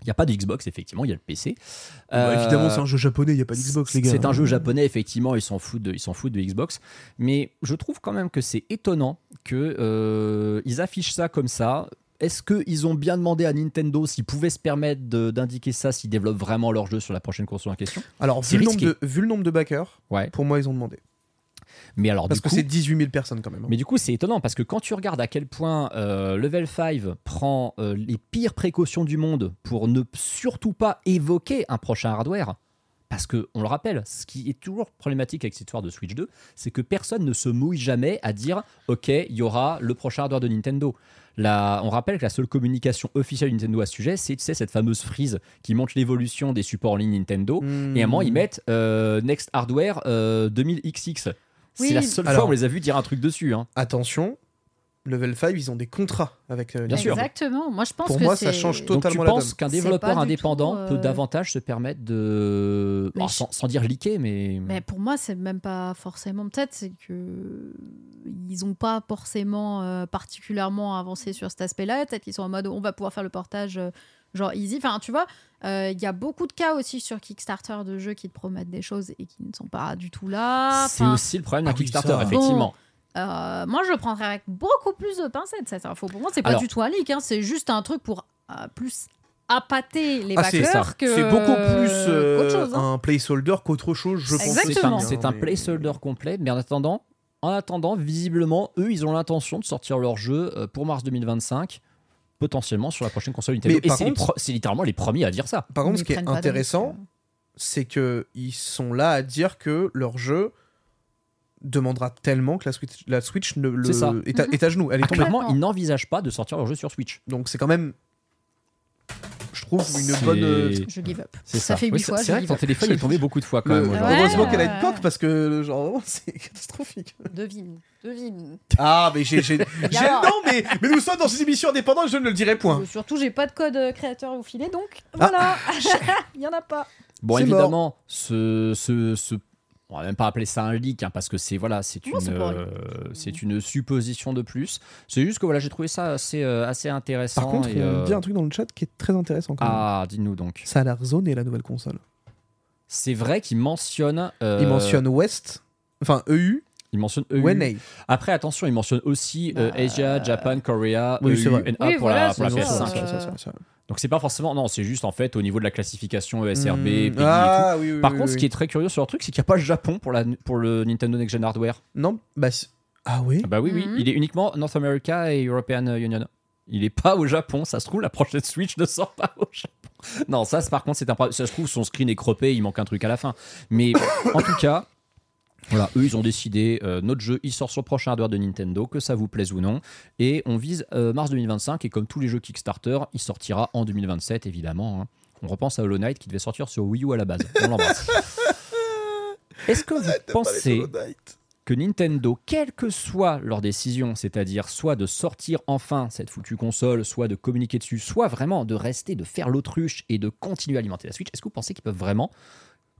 Il n'y a pas de Xbox, effectivement, il y a le PC. Bah, Euh, évidemment, c'est un jeu japonais, il n'y a pas d'Xbox, les gars. C'est un jeu japonais, effectivement, ils s'en foutent de, ils s'en foutent de Xbox. Mais je trouve quand même que c'est étonnant qu'ils affichent ça comme ça. Est-ce qu'ils ont bien demandé à Nintendo s'ils pouvaient se permettre d'indiquer ça s'ils développent vraiment leur jeu sur la prochaine console en question? Alors, vu le, nombre de, vu le nombre de backers, Ouais. pour moi, ils ont demandé. Mais alors, Parce du que coup, c'est 18 000 personnes quand même. hein. Mais du coup, c'est étonnant parce que quand tu regardes à quel point euh, Level 5 prend euh, les pires précautions du monde pour ne surtout pas évoquer un prochain hardware, parce que, on le rappelle, ce qui est toujours problématique avec cette histoire de Switch 2, c'est que personne ne se mouille jamais à dire Ok, il y aura le prochain hardware de Nintendo. La- on rappelle que la seule communication officielle de Nintendo à ce sujet, c'est tu sais, cette fameuse frise qui montre l'évolution des supports en ligne Nintendo. Hmm. Et à un moment, ils mettent euh, Next Hardware euh, 2000XX. Oui. C'est la seule Alors- fois où on les a vus dire un truc dessus. Hein. Attention, Level 5, ils ont des contrats avec euh, Bien sûr. Exactement. Moi, je pense Pour que moi, ça change Donc tu totalement la penses qu'un développeur indépendant tout, euh, peut davantage se permettre de... Je- sans, sans dire liquer, mais... Mais pour moi, c'est même pas forcément peut-être, c'est que ils ont pas forcément euh, particulièrement avancé sur cet aspect-là. Peut-être qu'ils sont en mode on va pouvoir faire le portage euh, genre easy. Enfin, tu vois, euh, il y a beaucoup de cas aussi sur Kickstarter de jeux qui te promettent des choses et qui ne sont pas du tout là. c'est aussi le problème d'un Ah Kickstarter, ça. effectivement. euh, moi, je le prendrais avec beaucoup plus de pincettes cette info. Pour moi, c'est pas Alors- du tout un leak, hein, c'est juste un truc pour euh, plus appâter les Ah, c'est backers que C'est beaucoup plus euh, chose. hein. un placeholder qu'autre chose, je pense. C'est un, Exactement. c'est un Mais- placeholder complet, mais en attendant, en attendant, visiblement, eux, ils ont l'intention de sortir leur jeu pour mars 2025, potentiellement sur la prochaine console Nintendo. Mais Et c'est contre- littéralement les premiers à dire ça. Par contre, ce qui est intéressant, risques. c'est que ils sont là à dire que leur jeu demandera tellement que la Switch, la Switch ne le C'est ça. est, à, est à genoux. Elle est Ah, tombée. clairement, ils n'envisagent pas de sortir leur jeu sur Switch. Donc c'est quand même, je trouve, une bonne. euh, Je give up. Ça fait Oui, huit c'est- fois, C'est vrai que ton téléphone est tombé beaucoup de fois quand le- même. Ouais. aujourd'hui. heureusement qu'elle a une coque parce que genre c'est catastrophique. Devine, devine. Ah mais j'ai j'ai j'ai- alors. non mais mais nous sommes dans une émission indépendante, je ne le dirai point. Surtout, j'ai pas de code euh, créateur au filet, donc Ah. voilà. Il y en a pas. Bon, C'est évidemment, ce, ce, ce- on va même pas appeler ça un leak, hein, parce que c'est voilà, c'est une, euh, c'est une supposition de plus. C'est juste que voilà, j'ai trouvé ça assez, euh, assez intéressant. Par contre, et, on euh, dit un truc dans le chat qui est très intéressant. Quand même. ah, dis-nous donc. Ça a l'air zoné la nouvelle console. C'est vrai qu'il mentionne. euh, Il mentionne West, enfin EU, Il mentionne EU. Après, attention, il mentionne aussi euh, Asia, Japan, Korea, Oui. EU, NA Oui, pour voilà, la, pour la c'est ça, PS5. ça, ça, ça, ça. Donc c'est pas forcément. Non, c'est juste en fait au niveau de la classification ESRB, Hmm. PEGI et tout. Ah, oui, oui, Par oui, contre, oui. ce qui est très curieux sur leur truc, c'est qu'il n'y a pas le Japon pour, la, pour le Nintendo Next Gen Hardware. Non, bah. Ah oui? Ah bah oui, oui. Mhm. Il est uniquement North America et European Union. Il est pas au Japon. Ça se trouve, la prochaine Switch ne sort pas au Japon. Non, ça, par contre, c'est un. problème. Ça se trouve, son screen est croppé, il manque un truc à la fin. Mais en tout cas. Voilà, eux ils ont décidé, euh, notre jeu il sort sur le prochain hardware de Nintendo, que ça vous plaise ou non, et on vise euh, mars 2025, et comme tous les jeux Kickstarter, il sortira en 2027 évidemment. hein. On repense à Hollow Knight qui devait sortir sur Wii U à la base. On l'embrasse. Est-ce que vous pensez que Nintendo, quelle que soit leur décision, c'est-à-dire soit de sortir enfin cette foutue console, soit de communiquer dessus, soit vraiment de rester, de faire l'autruche et de continuer à alimenter la Switch, est-ce que vous pensez qu'ils peuvent vraiment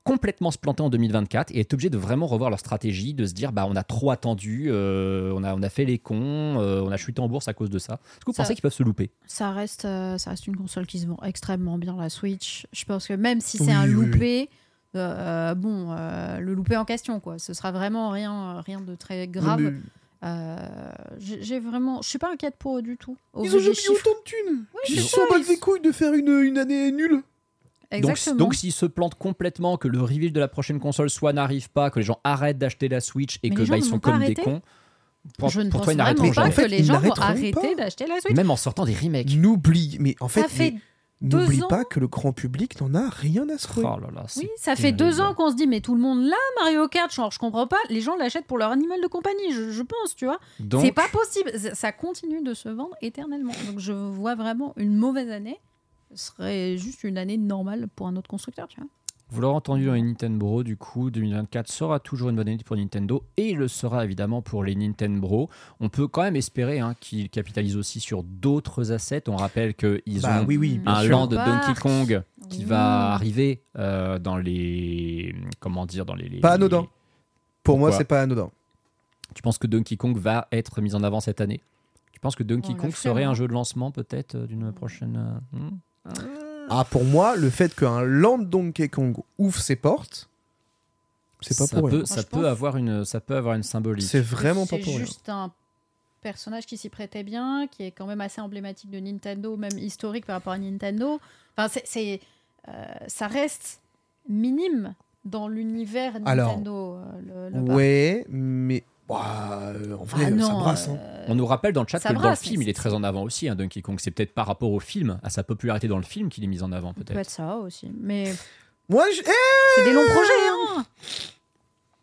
complètement se planter en 2024 et être obligés de vraiment revoir leur stratégie, de se dire bah on a trop attendu, euh, on, a, on a fait les cons, euh, on a chuté en bourse à cause de ça. Est-ce que vous Ça- pensez qu'ils peuvent se louper? Ça reste, euh, ça reste une console qui se vend extrêmement bien, la Switch. Je pense que même si c'est Oui, un oui, oui. loupé, euh, bon, euh, le loupé en question, quoi. Ce sera vraiment rien, rien de très grave. Mais Euh, j'ai vraiment, je suis pas inquiète pour eux du tout. Au Ils ont jamais eu chiffres. autant de thunes Ils se ça, sont battus ils- les couilles de faire une, une année nulle Exactement. donc s'ils se plantent complètement, que le reveal de la prochaine console soit n'arrive pas, que les gens arrêtent d'acheter la Switch et Mais que les gens bah, ils sont comme des cons, pour, je ne pour pense toi ils n'arrêteront pas jamais. En fait, que les gens vont arrêter d'acheter la Switch. Même en sortant des remakes. N'oublie, mais en fait, ça fait mais n'oublie pas que le grand public n'en a rien à Oh là là, c'est Oui, ça fait deux ans qu'on se dit, mais tout le monde là, Mario Kart, genre, je comprends pas, les gens l'achètent pour leur animal de compagnie, je, je pense, tu vois. Donc, C'est pas possible, ça continue de se vendre éternellement. Donc je vois vraiment une mauvaise année. Ce serait juste une année normale pour un autre constructeur, tu vois. Vous l'aurez entendu dans les Nintendo, du coup, 2024 sera toujours une bonne année pour Nintendo et il le sera évidemment pour les Nintendo. On peut quand même espérer hein, qu'ils capitalisent aussi sur d'autres assets. On rappelle qu'ils Bah ont oui, oui, bien un sûr. land de. Donkey Kong qui Oui. va arriver euh, dans les. Comment dire Dans les. les- Pas anodin. Pour moi, c'est pas anodin. Tu penses que Donkey Kong va être mis en avant cette année? Tu penses que Donkey On Kong fait, serait hein. un jeu de lancement peut-être euh, d'une prochaine. euh, hmm? Ah, pour moi, le fait qu'un Land Donkey Kong ouvre ses portes, c'est pas ça pour peut, rien. ça peut pense- avoir une, ça peut avoir une symbolique. C'est vraiment pas C'est pour rien. juste un personnage qui s'y prêtait bien, qui est quand même assez emblématique de Nintendo, même historique par rapport à Nintendo. Enfin, c'est, c'est, euh, ça reste minime dans l'univers Alors, Nintendo. euh, le, le parc. Ouais, mais bah, euh, en vrai, Ah ça non, brasse. hein. euh, On nous rappelle dans le chat Ça que dans le film, il est très en avant aussi, hein, Donkey Kong. C'est peut-être par rapport au film, à sa popularité dans le film, qu'il est mis en avant, peut peut-être. être ça aussi. Mais Moi, je- eh, c'est des longs projets, hein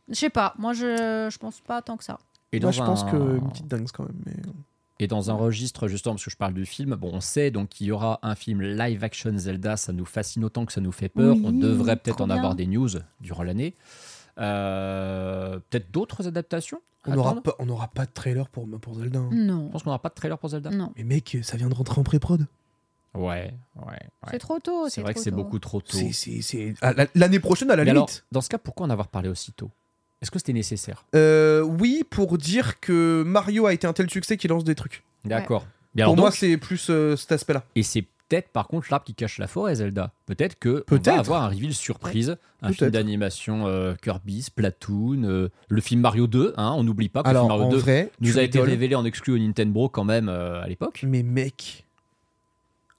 Je sais pas, moi je, je pense pas tant que ça. Et moi, dans je pense un- que une petite dingue quand même. Mais... Et dans un registre, justement, parce que je parle du film, bon, on sait donc qu'il y aura un film live action Zelda, ça nous fascine autant que ça nous fait peur. Oui, on devrait peut-être en avoir des news durant l'année. Euh, peut-être d'autres adaptations On n'aura pas, on aura pas de trailer pour, pour Zelda. hein. Non. Je pense qu'on n'aura pas de trailer pour Zelda. Non. Mais mec, ça vient de rentrer en pré-prod. Ouais, ouais. ouais. C'est trop tôt. C'est vrai que trop c'est tôt. beaucoup trop tôt. C'est- c'est- c'est- à la- L'année prochaine, à la Mais limite. alors, dans ce cas, pourquoi en avoir parlé aussitôt? Est-ce que c'était nécessaire? Euh, oui, pour dire que Mario a été un tel succès qu'il lance des trucs. D'accord. Bien pour alors moi, donc- c'est plus euh, cet aspect-là. Et c'est peut-être par contre l'arbre qui cache la forêt, Zelda. Peut-être que on Peut-être. va avoir un reveal surprise, un film d'animation euh, Kirby, Splatoon, euh, le film Mario 2. Hein, on n'oublie pas que Alors, le film Mario en 2 vrai, nous a été rigoles. révélé en exclu au Nintendo quand même euh, à l'époque. Mais mec,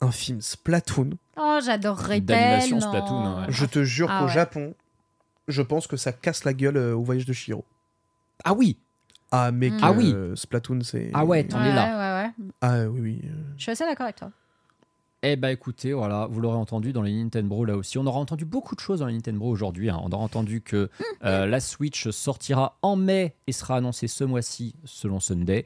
un film Splatoon, Oh, j'adorerais D'animation. Splatoon, ouais. je te jure Ah qu'au ouais. Japon, je pense que ça casse la gueule euh, au voyage de Shiro. Ah oui, Ah mec, Ah oui. Splatoon c'est. Ah ouais, t'en Ouais, es là. ouais, ouais. Ah oui oui. Je suis assez d'accord avec toi. Eh ben écoutez, voilà, vous l'aurez entendu dans les Nintendo là aussi. On aura entendu beaucoup de choses dans les Nintendo aujourd'hui. hein. On aura entendu que euh, la Switch sortira en mai et sera annoncée ce mois-ci selon Sunday.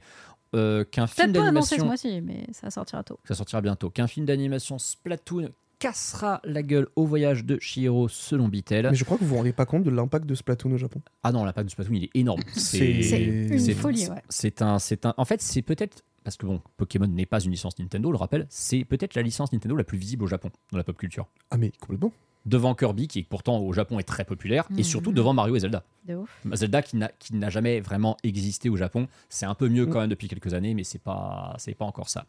Euh, qu'un film annoncé ce d'animation mois-ci, mais ça sortira tôt. ça sortira bientôt, qu'un film d'animation Splatoon cassera la gueule au voyage de Shihiro selon Beatle. Mais je crois que vous vous rendez pas compte de l'impact de Splatoon au Japon. Ah non, l'impact du Splatoon, il est énorme. C'est- C'est une folie, ouais. C'est un, c'est un. En fait, c'est peut-être parce que bon, Pokémon n'est pas une licence Nintendo, le rappelle. C'est peut-être la licence Nintendo la plus visible au Japon dans la pop culture. Ah mais complètement. Devant Kirby, qui pourtant au Japon est très populaire, et Mhm. surtout devant Mario et Zelda. De ouf. Zelda qui n'a jamais vraiment existé au Japon. C'est un peu mieux Mm. quand même depuis quelques années, mais c'est pas c'est pas encore ça.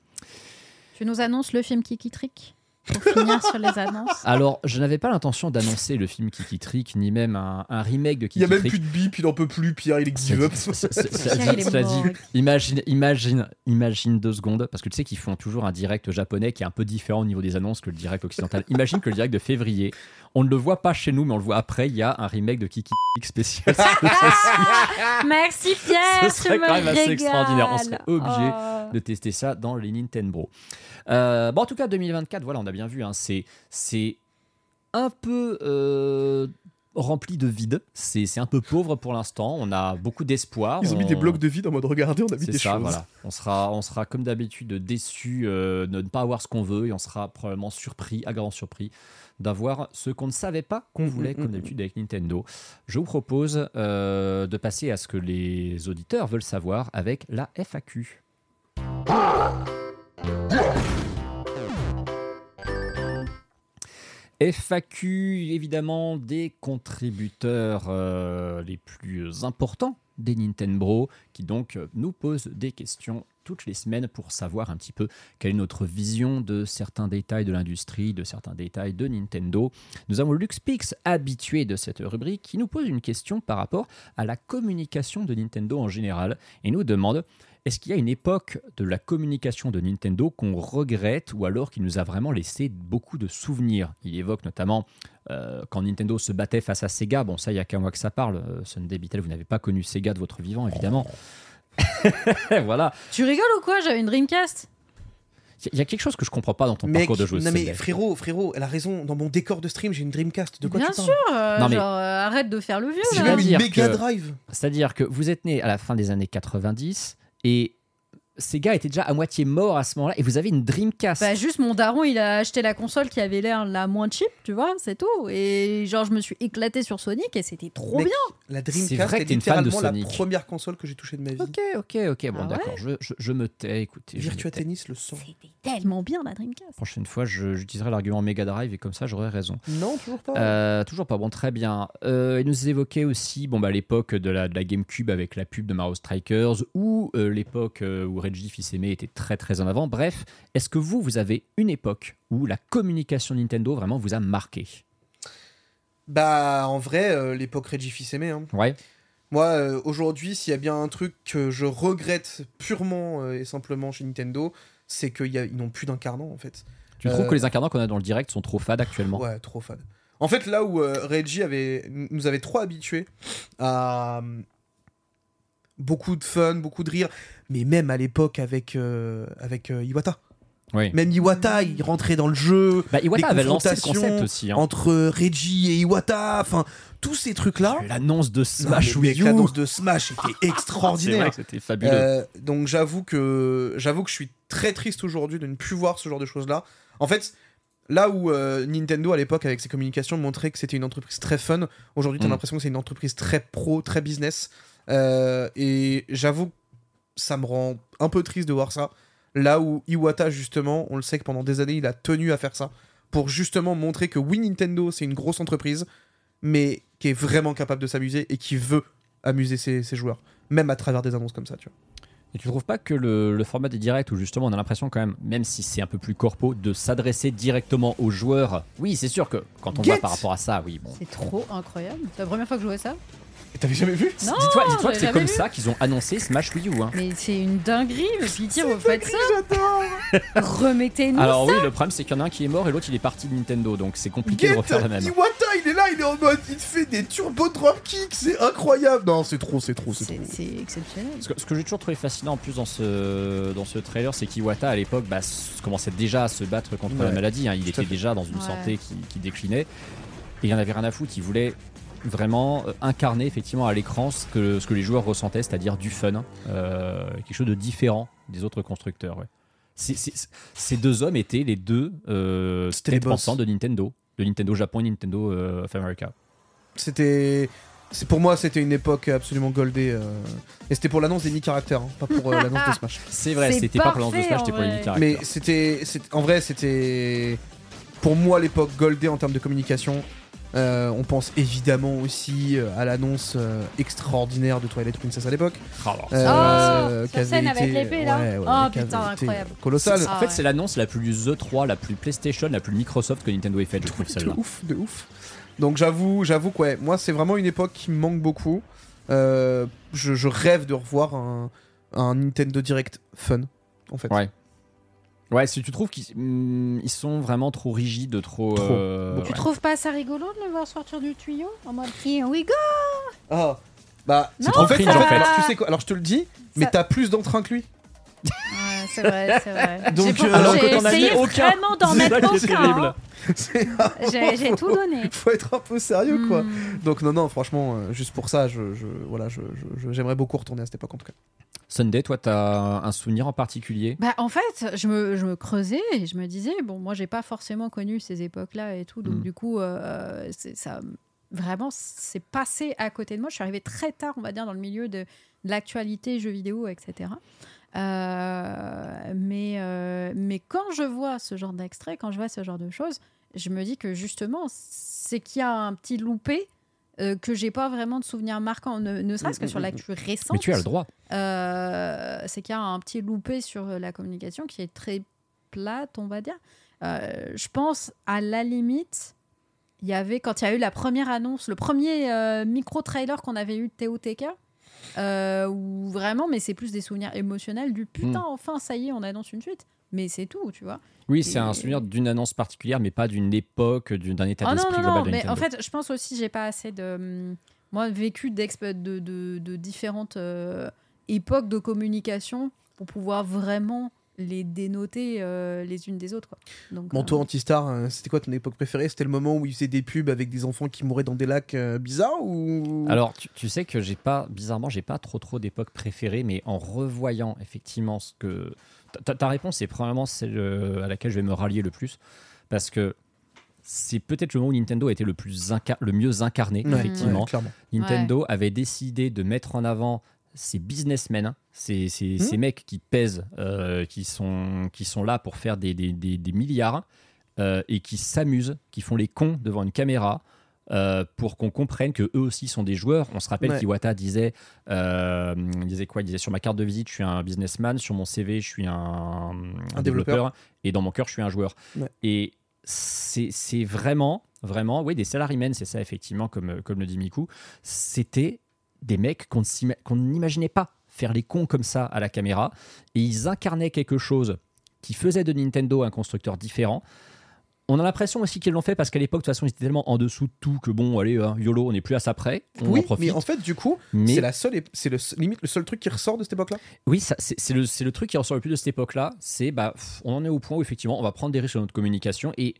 Tu nous annonces le film Kiki Trick? Pour finir sur les annonces. Alors, je n'avais pas l'intention d'annoncer le film Kiki Trick, ni même un, un remake de Il Kiki y a même Trick. plus de bip, il en peut plus, Pierre, il il mort. imagine, imagine, imagine deux secondes, parce que tu sais qu'ils font toujours un direct japonais qui est un peu différent au niveau des annonces que le direct occidental. Imagine que le direct de février, on ne le voit pas chez nous, mais on le voit après. Il y a un remake de Kiki spécial. Merci Pierre, Ce serait quand même assez extraordinaire. On serait obligé Oh. de tester ça dans les Nintendo. Euh, bon, en tout cas, 2024, voilà, on a bien vu, hein, c'est, c'est un peu euh, rempli de vide. C'est, c'est un peu pauvre pour l'instant. On a beaucoup d'espoir. Ils ont mis On- des blocs de vide en mode regardez, on a mis c'est des ça, choses. voilà. On sera, on sera comme d'habitude déçu de ne pas avoir ce qu'on veut et on sera probablement surpris, agréablement surpris d'avoir ce qu'on ne savait pas qu'on Mm, voulait, mm, comme mm, d'habitude avec Nintendo. Je vous propose euh, de passer à ce que les auditeurs veulent savoir avec la FAQ. FAQ, évidemment, des contributeurs euh, les plus importants des Nintendo, qui donc euh, nous posent des questions toutes les semaines pour savoir un petit peu quelle est notre vision de certains détails de l'industrie, de certains détails de Nintendo. Nous avons LuxPix, habitué de cette rubrique, qui nous pose une question par rapport à la communication de Nintendo en général et nous demande est-ce qu'il y a une époque de la communication de Nintendo qu'on regrette ou alors qui nous a vraiment laissé beaucoup de souvenirs? Il évoque notamment euh, quand Nintendo se battait face à Sega. Bon, ça, il y a qu'un mois que ça parle. Euh, Sunday Beatle, vous n'avez pas connu Sega de votre vivant, évidemment. voilà. Tu rigoles ou quoi J'avais une Dreamcast? Il y a quelque chose que je comprends pas dans ton Mec, parcours de joueuse. non mais frérot, frérot, elle a raison. Dans mon décor de stream, j'ai une Dreamcast. De quoi Bien tu parles? sûr, euh, Non, mais- genre euh, arrête de faire le vieux J'ai là. même une que- drive. C'est-à-dire que vous êtes né à la fin des années 90 et Sega était déjà à moitié mort à ce moment-là et vous avez une Dreamcast. Bah juste mon daron il a acheté la console qui avait l'air la moins cheap, tu vois, c'est tout. Et genre je me suis éclaté sur Sonic et c'était trop Mec, bien. La C'est Dreamcast vrai est que t'es une fan de littéralement la première console que j'ai touchée de ma vie. Ok, ok, ok. Bon, Ah ouais d'accord. Je, je- je me tais. Écoutez, Virtua tais. Tennis, le son. C'était tellement bien la Dreamcast. Prochaine fois, je- j'utiliserai l'argument Mega Drive et comme ça, j'aurai raison. Non, toujours pas. Euh, toujours pas bon, très bien. Euh, il nous évoquait aussi bon, bah, l'époque de la, de la GameCube avec la pub de Mario Strikers ou euh, l'époque euh, où Reggie Fils-Aimé était très très en avant. Bref, est-ce que vous, vous avez une époque où la communication Nintendo vraiment vous a marqué? Bah, en vrai, euh, l'époque Reggie Fils-Aimé. Hein. Ouais. Moi, euh, aujourd'hui, s'il y a bien un truc que je regrette purement euh, et simplement chez Nintendo, c'est qu'ils n'ont plus d'incarnants, en fait. Tu trouves que les incarnants qu'on a dans le direct sont trop fades actuellement? Ouais, trop fan. En fait, là où Reggie avait, nous avait trop habitués à beaucoup de fun, beaucoup de rire, mais même à l'époque avec, euh, avec euh, Iwata. Oui. Même Iwata, il rentrait dans le jeu. Bah, Iwata les avait lancé le concept aussi. hein. Entre Reggie et Iwata, enfin, tous ces trucs-là. L'annonce de Non, Smash mec, Wii U. L'annonce de Smash était extraordinaire. c'était fabuleux. Euh, donc j'avoue que j'avoue que je suis très triste aujourd'hui de ne plus voir ce genre de choses là. En fait, là où euh, Nintendo à l'époque avec ses communications montrait que c'était une entreprise très fun, aujourd'hui t'as Mm. l'impression que c'est une entreprise très pro, très business. Euh, et j'avoue, ça me rend un peu triste de voir ça. Là où Iwata justement, on le sait que pendant des années il a tenu à faire ça pour justement montrer que oui Nintendo c'est une grosse entreprise, mais qui est vraiment capable de s'amuser et qui veut amuser ses, ses joueurs, même à travers des annonces comme ça, tu vois. Et tu trouves pas que le, le format des directs où justement on a l'impression quand même, même si c'est un peu plus corpo, de s'adresser directement aux joueurs? Oui, c'est sûr que quand on Get voit par rapport à ça, oui, bon. C'est trop incroyable. C'est la première fois que je jouais ça. T'avais jamais vu Non, Dis-toi, dis-toi que c'est comme vu. ça qu'ils ont annoncé Smash Wii U. hein. Mais c'est une dinguerie, mais pitié, vous faites ça. Remettez-nous Alors ça. oui, le problème c'est qu'il y en a un qui est mort et l'autre il est parti de Nintendo, donc c'est compliqué Get de refaire la même. Iwata, il est là, il est en mode, il fait des turbo dropkicks, c'est incroyable. Non, c'est trop, c'est trop, c'est C'est trop. c'est exceptionnel. Ce que, ce que j'ai toujours trouvé fascinant en plus dans ce, dans ce trailer, c'est qu'Iwata à l'époque bah, s- commençait déjà à se battre contre la maladie. hein. Il tout à était fait. déjà dans une Ouais. santé qui, qui déclinait. Et il en avait rien à foutre. Il voulait vraiment euh, incarner effectivement à l'écran ce que, ce que les joueurs ressentaient, c'est-à-dire du fun, euh, quelque chose de différent des autres constructeurs. ouais. C'est- c'est- ces deux hommes étaient les deux euh, têtes pensantes de Nintendo, de Nintendo Japon et Nintendo euh, of America. C'était. C'est pour moi, c'était une époque absolument goldée. euh, Et c'était pour l'annonce des Nick caractères, hein, pas pour euh, l'annonce de Smash. C'est vrai, C'est c'était pas pour l'annonce de Smash, c'était pour les. Nick Caractères. Mais c'était, c'est- en vrai, c'était pour moi l'époque goldée en termes de communication. Euh, on pense évidemment aussi euh, à l'annonce euh, extraordinaire de Twilight Princess à l'époque. Ah, alors, Euh, Oh, scène avec l'épée, là. ouais, ouais, Oh, putain, incroyable. Colossal. Ah en fait, ouais. c'est l'annonce la plus E3, la plus PlayStation, la plus Microsoft que Nintendo ait faite, je trouve de celle-là. ouf, de ouf. Donc j'avoue, j'avoue que ouais, moi c'est vraiment une époque qui me manque beaucoup. Euh, je, je rêve de revoir un, un Nintendo Direct fun, en fait. Ouais. Ouais, si tu trouves qu'ils ils sont vraiment trop rigides, trop. Trop. euh, Tu ouais. trouves pas ça rigolo de le voir sortir du tuyau en mode Here we go? Ah, bah, C'est trop en fait, cringe, en fait, alors, tu sais quoi Alors je te le dis, mais Ça- t'as plus d'entrain que lui. Ouais, c'est vrai, c'est vrai. Donc, J'ai euh, alors j'ai que t'en as essayé aucun. vraiment d'en mettre aucun. hein. J'ai tout donné. Faut être un peu sérieux, quoi. Hmm. Donc non, non, franchement, euh, juste pour ça, je, je- voilà, je- je- je- j'aimerais beaucoup retourner à cette époque en tout cas. Sunday, toi, t'as un souvenir en particulier? Bah, en fait, je me, je me creusais et je me disais, bon, moi, j'ai pas forcément connu ces époques-là et tout. Donc, Mm. du coup, euh, c'est- ça, vraiment, c'est passé à côté de moi. Je suis arrivée très tard, on va dire, dans le milieu de, de l'actualité, jeux vidéo, etc. Euh, mais, euh, mais quand je vois ce genre d'extrait, quand je vois ce genre de choses, je me dis que justement, c'est qu'il y a un petit loupé euh, que j'ai pas vraiment de souvenirs marquants, ne, ne serait-ce que sur l'actu récente. Mais tu as le droit. Euh, c'est qu'il y a un petit loupé sur la communication qui est très plate, on va dire. Euh, je pense, à la limite, il y avait, quand il y a eu la première annonce, le premier euh, micro-trailer qu'on avait eu de TOTK, euh, où vraiment, mais c'est plus des souvenirs émotionnels du putain, enfin, ça y est, on annonce une suite. Mais c'est tout, tu vois. Oui, c'est un souvenir d'une annonce particulière, mais pas d'une époque, d'un état Oh d'esprit non, global non, de mais Nintendo. en fait, je pense aussi, j'ai pas assez de. hum, Moi, vécu de, de, de différentes euh, époques de communication pour pouvoir vraiment les dénoter euh, les unes des autres. Quoi. Donc, euh, toi, Antistar, euh, c'était quoi ton époque préférée? C'était le moment où ils faisaient des pubs avec des enfants qui mouraient dans des lacs euh, bizarres ou? Alors, tu, tu sais que j'ai pas, bizarrement, j'ai pas trop trop d'époque préférée, mais en revoyant effectivement ce que. Ta, ta réponse est probablement celle à laquelle je vais me rallier le plus, parce que c'est peut-être le moment où Nintendo a été le, plus inca- le mieux incarné, Ouais, effectivement. ouais. Nintendo avait décidé de mettre en avant ces businessmen, hein, ces, ces, ces mecs qui pèsent, euh, qui, sont, qui sont là pour faire des, des, des- des milliards euh, et qui s'amusent, qui font les cons devant une caméra. euh, pour qu'on comprenne que eux aussi sont des joueurs. On se rappelle Ouais. qu'Iwata disait, il disait quoi? Il disait sur ma carte de visite, je suis un businessman, sur mon CV, je suis un, un Un développeur, développeur. et dans mon cœur, je suis un joueur. Ouais. Et c'est vraiment, vraiment, oui, des salarymen, c'est ça effectivement, comme, comme le dit Miku. C'était des mecs qu'on n'imaginait pas faire les cons comme ça à la caméra. Et ils incarnaient quelque chose qui faisait de Nintendo un constructeur différent. On a l'impression aussi qu'ils l'ont fait parce qu'à l'époque, de toute façon, ils étaient tellement en dessous de tout que bon, allez, hein, YOLO, on n'est plus à ça près. On Oui, en profite. mais en fait, du coup, Mais- c'est la seule, c'est le limite le seul truc qui ressort de cette époque-là. Oui, c'est le, le truc qui ressort le plus de cette époque-là. C'est bah, on en est au point où effectivement on va prendre des risques sur notre communication et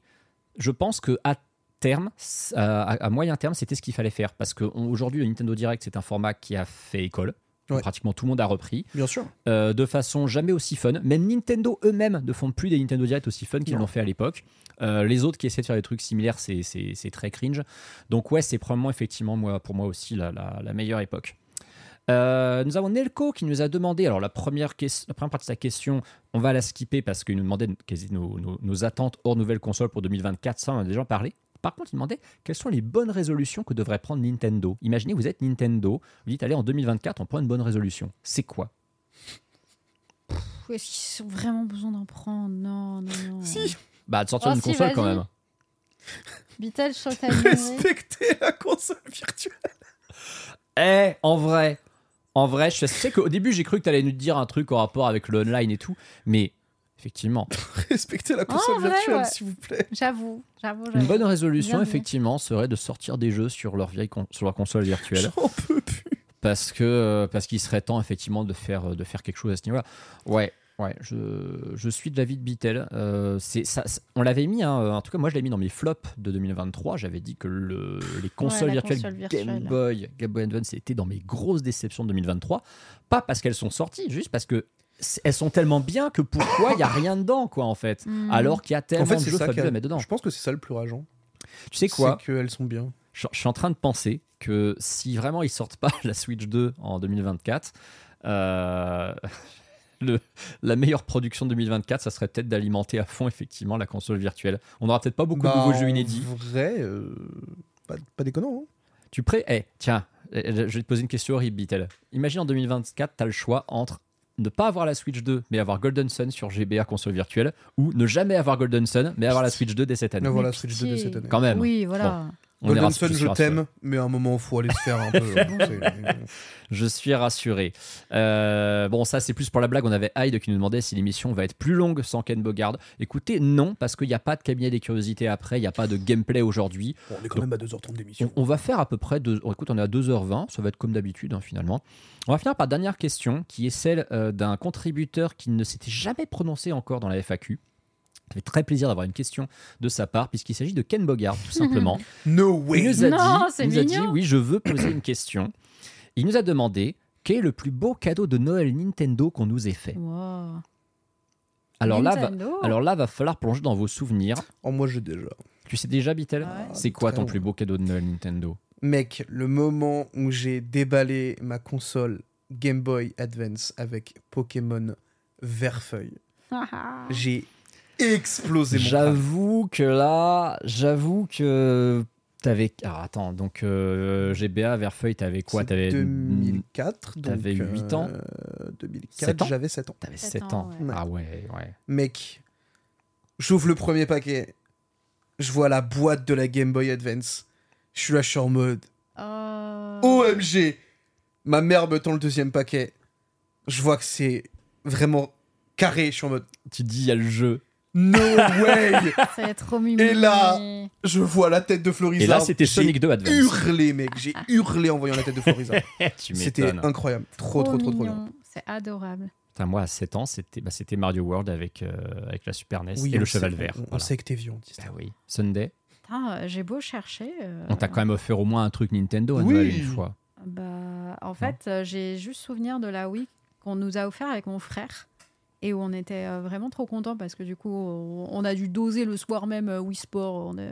je pense que à terme, c- à, à moyen terme, c'était ce qu'il fallait faire parce qu'aujourd'hui le Nintendo Direct c'est un format qui a fait école. Ouais. Pratiquement tout le monde a repris Bien sûr. euh, de façon jamais aussi fun. Même Nintendo eux-mêmes ne font plus des Nintendo Direct aussi fun qu'ils l'ont fait à l'époque. Euh, les autres qui essaient de faire des trucs similaires, c'est- c'est c'est très cringe. Donc ouais, c'est probablement effectivement moi, pour moi aussi la, la- la meilleure époque. Euh, nous avons Nelco qui nous a demandé, alors la première, ques- la première partie de sa question, on va la skipper parce qu'il nous demandait nos- nos attentes hors nouvelle console pour 2024, ça on en a déjà parlé. Par contre, il demandait quelles sont les bonnes résolutions que devrait prendre Nintendo. Imaginez, vous êtes Nintendo, vous dites, allez, en 2024, on prend une bonne résolution. C'est quoi? Est-ce qu'ils ont vraiment besoin d'en prendre? Non, non, non. Si. Bah, de sortir Oh, une si, console quand même. Vital, je crois que. Respecter la console virtuelle. Eh, en vrai, en vrai, je sais qu'au début, j'ai cru que tu allais nous dire un truc en rapport avec le online et tout, mais effectivement, Respecter la console En vrai, virtuelle, ouais. s'il vous plaît. J'avoue, j'avoue. une bonne résolution, effectivement, serait de sortir des jeux sur leur vieille con- sur leur console virtuelle, J'en peux plus. parce que euh, parce qu'il serait temps effectivement de faire de faire quelque chose à ce niveau-là. Ouais. Ouais, je, je suis de l'avis de Bitel. Euh, c'est ça, on l'avait mis, hein, en tout cas moi je l'ai mis dans mes flops de 2023. J'avais dit que le, les consoles virtuelles console Game virtuelle. Boy, Game Boy Advance étaient dans mes grosses déceptions de 2023. Pas parce qu'elles sont sorties, juste parce que elles sont tellement bien que pourquoi il n'y a rien dedans, quoi, en fait. Hmm. Alors qu'il y a tellement En fait, de qui fabuleux à mettre dedans. Je pense que c'est ça le plus rageant. Tu sais quoi? C'est qu'elles sont bien. je, je suis en train de penser que si vraiment ils sortent pas la Switch 2 en 2024, euh, le, la meilleure production de 2024, ça serait peut-être d'alimenter à fond effectivement la console virtuelle. On n'aura peut-être pas beaucoup de Bah, nouveaux jeux en inédits. vrai, euh, pas, pas déconnant. hein. Tu prêt? Eh, tiens, euh, je vais te poser une question horrible, Bitel. Imagine en 2024, tu as le choix entre ne pas avoir la Switch 2, mais avoir Golden Sun sur GBA console virtuelle, ou ne jamais avoir Golden Sun, mais avoir la Switch 2 dès cette année. Mais voilà, Switch 2 de pitié. cette année. Quand même. Oui, voilà. On Golden Sun, je t'aime, mais à un moment, il faut aller se faire un peu. Je suis rassuré. Euh, bon, ça, c'est plus pour la blague. On avait Hyde qui nous demandait si l'émission va être plus longue sans Ken Bogard. Écoutez, non, parce qu'il n'y a pas de cabinet des curiosités après, il n'y a pas de gameplay aujourd'hui. Bon, on est quand même à 2h30 d'émission. On, on va faire à peu près. Deux, oh, écoute, on est à 2h20, ça va être comme d'habitude hein, finalement. On va finir par dernière question qui est celle euh, d'un contributeur qui ne s'était jamais prononcé encore dans la FAQ. Ça fait très plaisir d'avoir une question de sa part, puisqu'il s'agit de Ken Bogard, tout simplement. No Il way nous a Non, dit, c'est il nous a dit, oui, je veux poser une question. Il nous a demandé quel est le plus beau cadeau de Noël Nintendo qu'on nous ait fait? Wow. Alors là, va, alors là, va falloir plonger dans vos souvenirs. Oh, moi, j'ai déjà. Tu sais déjà, Bitel? Ah ouais. C'est quoi Très ton plus beau cadeau de Noël Nintendo? Mec, le moment où j'ai déballé ma console Game Boy Advance avec Pokémon Verfeuille, j'ai explosé. J'avoue que là, j'avoue que t'avais. Alors attends, donc euh, GBA Verfeuille, t'avais quoi? T'avais 2004, donc t'avais huit ans euh, 2004, Sept ans? j'avais 7 ans. T'avais Sept 7 ans, ouais. Ah ouais, ouais. Mec, j'ouvre le premier paquet, je vois la boîte de la Game Boy Advance. Je suis là, je suis en mode Euh, OMG Ma mère me tend le deuxième paquet. Je vois que c'est vraiment carré. Je suis en mode Tu dis, il y a le jeu. No way Ça va être trop mignon. Et là, Je vois la tête de Florizard. Et là, c'était J'ai Sonic 2 Advance. hurlé, mec. J'ai hurlé en voyant la tête de Florizard. C'était incroyable. Trop, trop, trop, trop bien. mignon. C'est adorable. Putain, moi, à 7 ans, c'était bah, c'était Mario World avec, euh, avec la Super NES Oui, et le cheval vert. On, voilà. sait que t'es vieux, on dit ça. Bah oui. Sunday, euh, j'ai beau chercher. euh, on t'a quand même offert au moins un truc Nintendo à Oui. Noël une fois. Bah, en fait, j'ai juste souvenir de la Wii qu'on nous a offert avec mon frère et où on était euh, vraiment trop contents parce que du coup, on, a dû doser le soir même euh, Wii Sport. On a,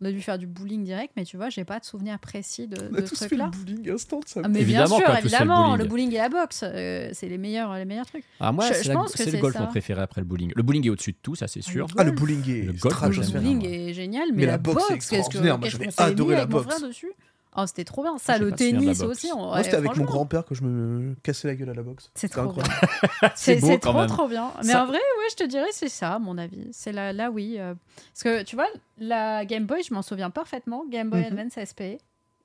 on a dû faire du bowling direct, mais tu vois, j'ai pas de souvenir précis de, On de a ce tous fait truc-là. le bowling instant, ça. Ah, mais Évidemment bien sûr, fait le évidemment, bowling. le bowling et la boxe, euh, c'est les meilleurs, les meilleurs trucs. Ah, moi, Je- c'est je la- pense que c'est le golf ça. mon préféré après le bowling. Le bowling est au-dessus de tout, ça c'est sûr. Ah, le bowling est Le golf, Le bowling est génial, mais, Mais la, la boxe, c'est qu'est-ce que- qu'est-ce qu'on adoré la boxe. dessus? Oh, c'était trop bien. Ça, J'ai le tennis aussi. on- Moi, ouais, c'était avec mon grand-père que je me cassais la gueule à la boxe. C'est trop incroyable. C'est beau c'est quand trop même. trop bien. Mais Ça- en vrai, ouais, je te dirais c'est ça, à mon avis. C'est là, là oui. euh, Parce que tu vois, la Game Boy, je m'en souviens parfaitement. Game Boy Mhm. Advance SP,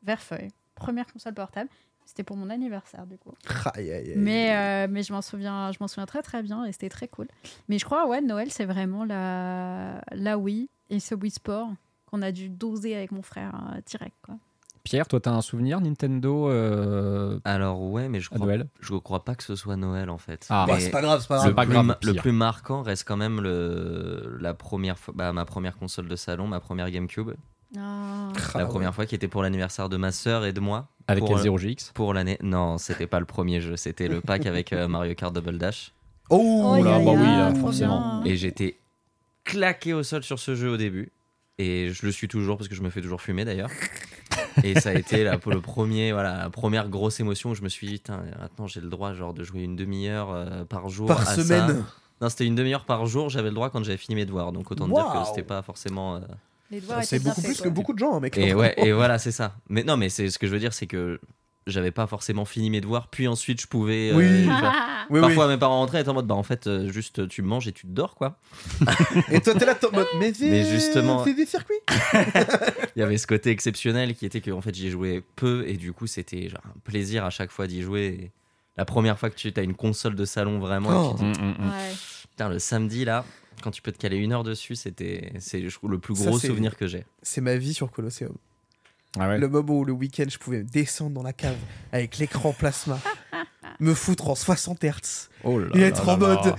Verfeuille, première console portable. C'était pour mon anniversaire du coup. Aïe, aïe, aïe. Mais, euh, mais je m'en souviens, je m'en souviens très très bien et c'était très cool. Mais je crois ouais, Noël c'est vraiment la la Wii et ce Wii Sport qu'on a dû doser avec mon frère euh, direct quoi. Pierre, toi, t'as un souvenir Nintendo euh, Alors ouais, mais je crois, Noël? je crois pas que ce soit Noël en fait. Ah. Bah, c'est pas grave, c'est pas grave. le, pas plus grave, ma- le pire. plus marquant reste quand même le, la première fois, bah, ma première console de salon, ma première GameCube. Ah. Ah, la ouais. première fois qui était pour l'anniversaire de ma sœur et de moi. avec pour, euh, F0GX Pour l'année. Non, c'était pas le premier jeu, c'était le pack avec euh, Mario Kart Double Dash. Oh, Oh, là, bah oui, là, forcément. bien. Et j'étais claqué au sol sur ce jeu au début. Et je le suis toujours parce que je me fais toujours fumer d'ailleurs. Et ça a été la, le premier, voilà, la première grosse émotion où je me suis dit, Putain, maintenant j'ai le droit genre, de jouer une demi-heure euh, par jour. Par à ça. semaine. Non, c'était une demi-heure par jour, j'avais le droit quand j'avais fini mes devoirs. Donc autant dire que c'était pas forcément. euh, Ah, C'est beaucoup plus que beaucoup de gens, hein, mec. Et ouais, et voilà, c'est ça. Mais non, mais c'est ce que je veux dire, c'est que j'avais pas forcément fini mes devoirs, puis ensuite je pouvais. euh, Oui. Oui, Parfois mes parents rentraient et étaient en mode bah en fait euh, juste tu manges et tu te dors quoi. Et toi, t'es là, en mode. Mais, Mais justement- Fais des circuits. Il y avait ce côté exceptionnel qui était que en fait j'y ai joué peu et du coup c'était genre un plaisir à chaque fois d'y jouer. Et la première fois que tu as une console de salon vraiment, et Oh. tu te dis, Mm, mm, mm. Ouais. putain le samedi là quand tu peux te caler une heure dessus c'était c'est le plus gros c'est- souvenir que j'ai. C'est ma vie sur Colosseum. Ah ouais. Le moment où le week-end, je pouvais descendre dans la cave avec l'écran plasma, me foutre en 60 Hz Oh et être là en là. mode.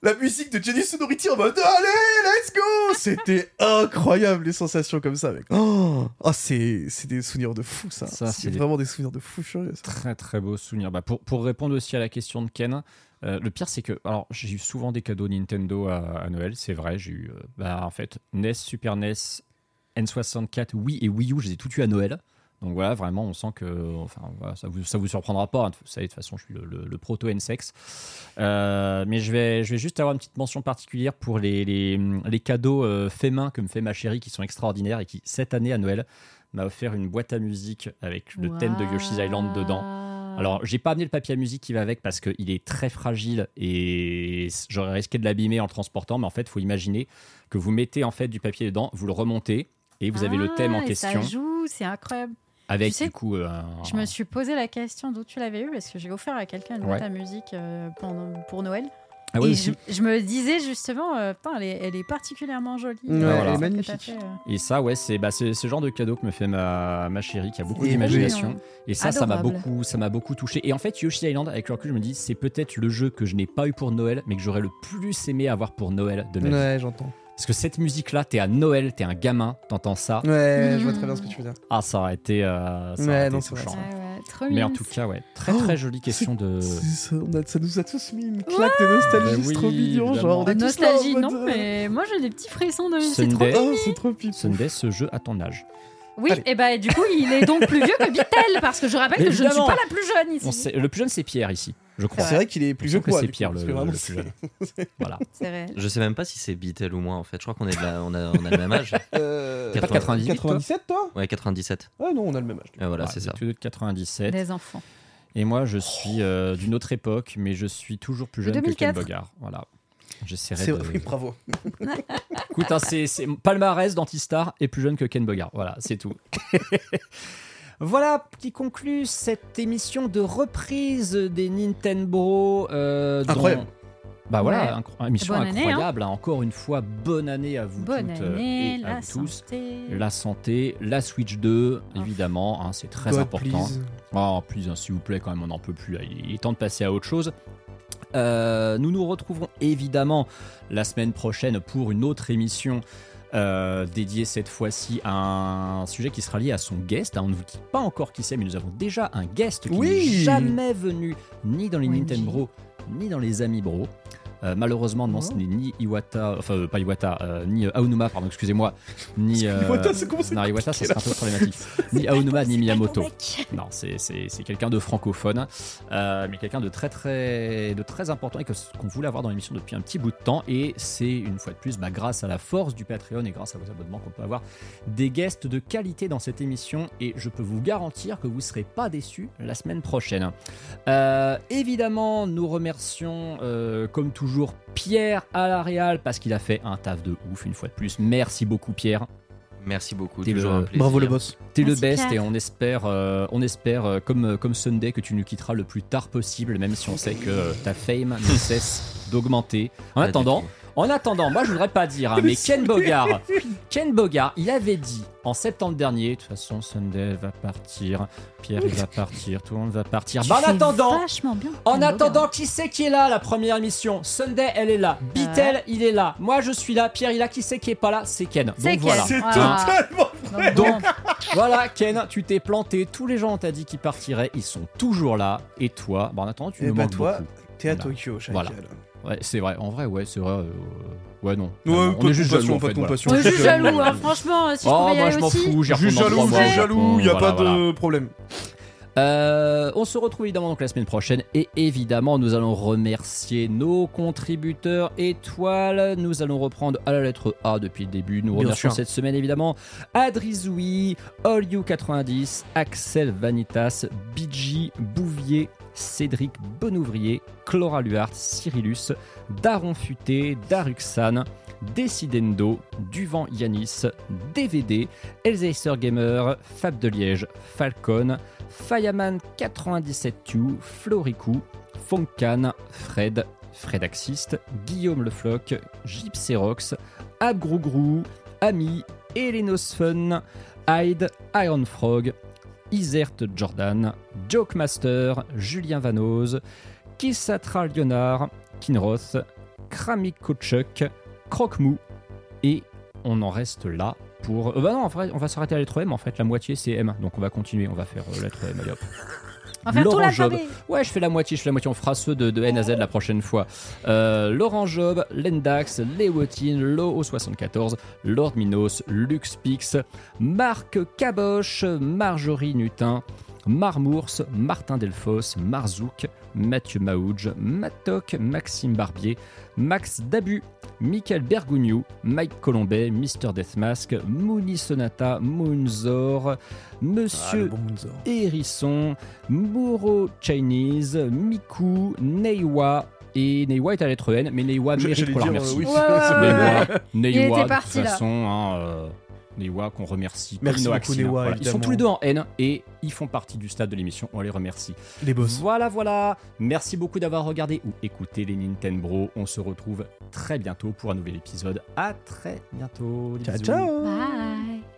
La musique de Jenny Sonority en mode Allez, let's go C'était incroyable les sensations comme ça, mec. Oh, oh, c'est c'est des souvenirs de fou, ça. Ça, c'est vraiment des souvenirs de fou furieux, ça. Très très beau souvenir. Bah, pour, pour répondre aussi à la question de Ken, euh, le pire c'est que alors j'ai eu souvent des cadeaux Nintendo à, à Noël, c'est vrai. J'ai eu euh, bah, en fait NES, Super NES, N64, Wii et Wii U, je les ai tous eu à Noël. Donc voilà, vraiment, on sent que enfin, voilà, ça vous, ça vous surprendra pas. hein. Vous savez, de toute façon, je suis le, le- le proto N-Sex. Euh, mais je vais, je vais juste avoir une petite mention particulière pour les, les, les cadeaux euh, faits main que me fait ma chérie qui sont extraordinaires et qui, cette année à Noël, m'a offert une boîte à musique avec le thème de Yoshi's Island dedans. Alors, j'ai pas amené le papier à musique qui va avec parce qu'il est très fragile et j'aurais risqué de l'abîmer en le transportant. Mais en fait, il faut imaginer que vous mettez en fait du papier dedans, vous le remontez et vous avez le thème en Ah, et question Ça joue, c'est incroyable. avec Tu sais, du coup euh, Je me suis posé la question d'où tu l'avais eu parce que j'ai offert à quelqu'un une boîte Ouais. à musique euh, pendant, pour Noël. Ah et je, je me disais justement, euh, putain, elle est, elle est particulièrement jolie. Ouais, elle est magnifique. fait, euh. Et ça, ouais, c'est bah, ce genre de cadeau que me fait ma, ma chérie qui a beaucoup d'imagination. mignon. Et ça, ça m'a beaucoup, ça m'a beaucoup touché. Et en fait, Yoshi Island, avec le recul, je me dis, c'est peut-être le jeu que je n'ai pas eu pour Noël, mais que j'aurais le plus aimé avoir pour Noël de ma vie. Ouais, j'entends. Parce que cette musique-là, t'es à Noël, t'es un gamin, t'entends ça. Ouais, je vois très bien ce que tu veux dire. Ah, ça aurait été, euh, ça Ouais, aurait été non, c'est vrai, touchant. Ouais, ouais, trop Mais en tout cas, ouais, très Oh, très jolie question de. C'est ça, on a- ça nous a tous mis une claque de nostalgie, Bah c'est oui, trop mignon. Genre, on est là Nostalgie, mode, non, euh, mais moi j'ai des petits frissons de. C'est trop. Oh, c'est trop. Sunday, ce jeu à ton âge. Oui, Allez. et bah du coup, il est donc plus vieux que Bitel, parce que je rappelle que je ne suis pas la plus jeune ici. On sait- le plus jeune, c'est Pierre ici, je crois. C'est vrai qu'il est plus Je vieux que que moi. c'est du coup, Pierre parce le, que vraiment, le plus jeune. voilà. C'est réel. Je sais même pas si c'est Beatle ou moi en fait. Je crois qu'on est de la- on a, on a le même âge. Euh, T'es pas de 98, toi 97 toi? Ouais, 97. Ah non, on a le même âge. Et voilà, c'est ça. êtes tous deux de 97. Des enfants. Et moi, je suis euh, d'une autre époque, mais je suis toujours plus jeune que Ken 2004. Bogard. Voilà. J'essaierai C'est de. vrai, bravo. Écoute, hein, c'est c'est palmarès d'Antistar et plus jeune que Ken Bogard. Voilà, c'est tout. Voilà qui conclut cette émission de reprise des Nintendo. euh, dont- Incroyable. Bah voilà, Ouais. incro- émission Bonne année, hein. incroyable. hein. Encore une fois, bonne année à vous Bonne toutes année, et à la vous tous. La santé, la Switch 2, évidemment, hein, c'est très God, important. please. Oh, plus, hein, s'il vous plaît, quand même, on n'en peut plus. Il est temps de passer à autre chose. Euh, nous nous retrouverons évidemment la semaine prochaine pour une autre émission euh, dédiée cette fois-ci à un sujet qui sera lié à son guest. hein. On ne vous dit pas encore qui c'est, mais nous avons déjà un guest qui Oui. n'est jamais venu ni dans les OMG. Nintendo ni dans les Amis Bro. Euh, malheureusement, non, ce n'est ni Iwata, enfin euh, pas Iwata, euh, ni Aonuma, pardon, excusez-moi, ni euh, Iwata, non, Iwata, ça serait un peu problématique. Ni Aonuma, ni Miyamoto. Non, c'est quelqu'un de francophone, mais quelqu'un de très très de très important et que- qu'on voulait avoir dans l'émission depuis un petit bout de temps. Et c'est une fois de plus, bah, grâce à la force du Patreon et grâce à vos abonnements qu'on peut avoir des guests de qualité dans cette émission. Et je peux vous garantir que vous ne serez pas déçus la semaine prochaine. Évidemment, nous remercions comme toujours Pierre à la Real parce qu'il a fait un taf de ouf une fois de plus. Merci beaucoup Pierre. Merci beaucoup. T'es Toujours le- un plaisir. Bravo le boss. T'es le best Pierre. et on espère, euh, on espère euh, comme, comme Sunday que tu nous quitteras le plus tard possible, même si on sait que euh, ta fame ne cesse d'augmenter. En Pas attendant. En attendant, moi je voudrais pas dire, hein, mais Ken Bogard, Ken Bogard, il avait dit en septembre dernier, de toute façon Sunday va partir, Pierre il va partir, tout le monde va partir. Tu Bah, en fais attendant, Vachement bien. en attendant, Bogard. qui c'est qui est là la première émission? Sunday, elle est là. Beatle, il est là. Moi, je suis là. Pierre, il est là. Qui c'est qui est pas là? C'est Ken. C'est Donc voilà. C'est Voilà. totalement Donc, Donc, voilà, Ken, tu t'es planté. Tous les gens, on t'a dit qu'ils partiraient. Ils sont toujours là. Et toi, bon, en attendant, tu Et nous bah manques toi, beaucoup. t'es à Voilà. Tokyo. Voilà. Ouais, c'est vrai. En vrai, ouais, c'est vrai. euh, Ouais, non. Ouais, Non, pas on de est juste compassion, jaloux. en pas de fait, voilà. compassion. On est juste Je- jaloux, hein, franchement. Si je Oh, aller je m'en aussi. fous. Je dans jaloux, je suis jaloux, y a voilà, pas voilà. de problème. Euh, on se retrouve évidemment donc la semaine prochaine et évidemment nous allons remercier nos contributeurs étoiles. Nous allons reprendre à la lettre A depuis le début. Nous remercions cette semaine évidemment Adrizoui, All You 90, Axel Vanitas, Bidji, Bouvier, Cédric Bonouvrier, Clara Luart, Cyrillus, Daron Futé, Daruxan, Decidendo, Duvan Yanis, DVD, Elzeiser Gamer, Fab de Liège, Falcon, Fireman 97Q, Floricou, Fonkan, Fred, Fred Axiste, Guillaume Le Floc, Gypserox, Abgrougrou, Ami, Elenos Fun, Hyde, Iron Frog, Isert Jordan, Joke Master, Julien Vanoz, Kissatra Lionard, Kinroth, Kramik Kochuk, Croque-Mou, et on en reste là pour. Euh, bah non, en vrai, on va s'arrêter à lettre M. En fait, la moitié c'est M. Donc on va continuer. On va faire euh, lettre M. Allez hop. On va faire tout Laurent Job. Ouais, je fais la moitié. Je fais la moitié. On fera ceux de, de N à Z la prochaine fois. Euh, Laurent Job, Lendax, Léotine, Lo74, Lord Minos, Luxpix, Marc Caboche, Marjorie Nutin. Marmours, Martin Delfos, Marzouk, Mathieu Maouj, Matok, Maxime Barbier, Max Dabu, Michael Bergugnou, Mike Colombet, Mr. Deathmask, Mouni Sonata, Moonzor, Ah, Monsieur le bon Moonzor. Hérisson, Muro Chinese, Miku, Neiwa. Et Neiwa est à la lettre N, mais Neiwa mérite qu'on la remercie. euh, oui, Ouais, Neiwa. Neiwa, de toute façon, hein, euh, Neiwa qu'on remercie. Merci beaucoup, voilà. Ils sont tous les deux en N et ils font partie du stade de l'émission. On les remercie. Les boss. Voilà, voilà. Merci beaucoup d'avoir regardé ou écouté les Nintendo Bros. On se retrouve très bientôt pour un nouvel épisode. À très bientôt. Ciao, bisous. ciao. Bye.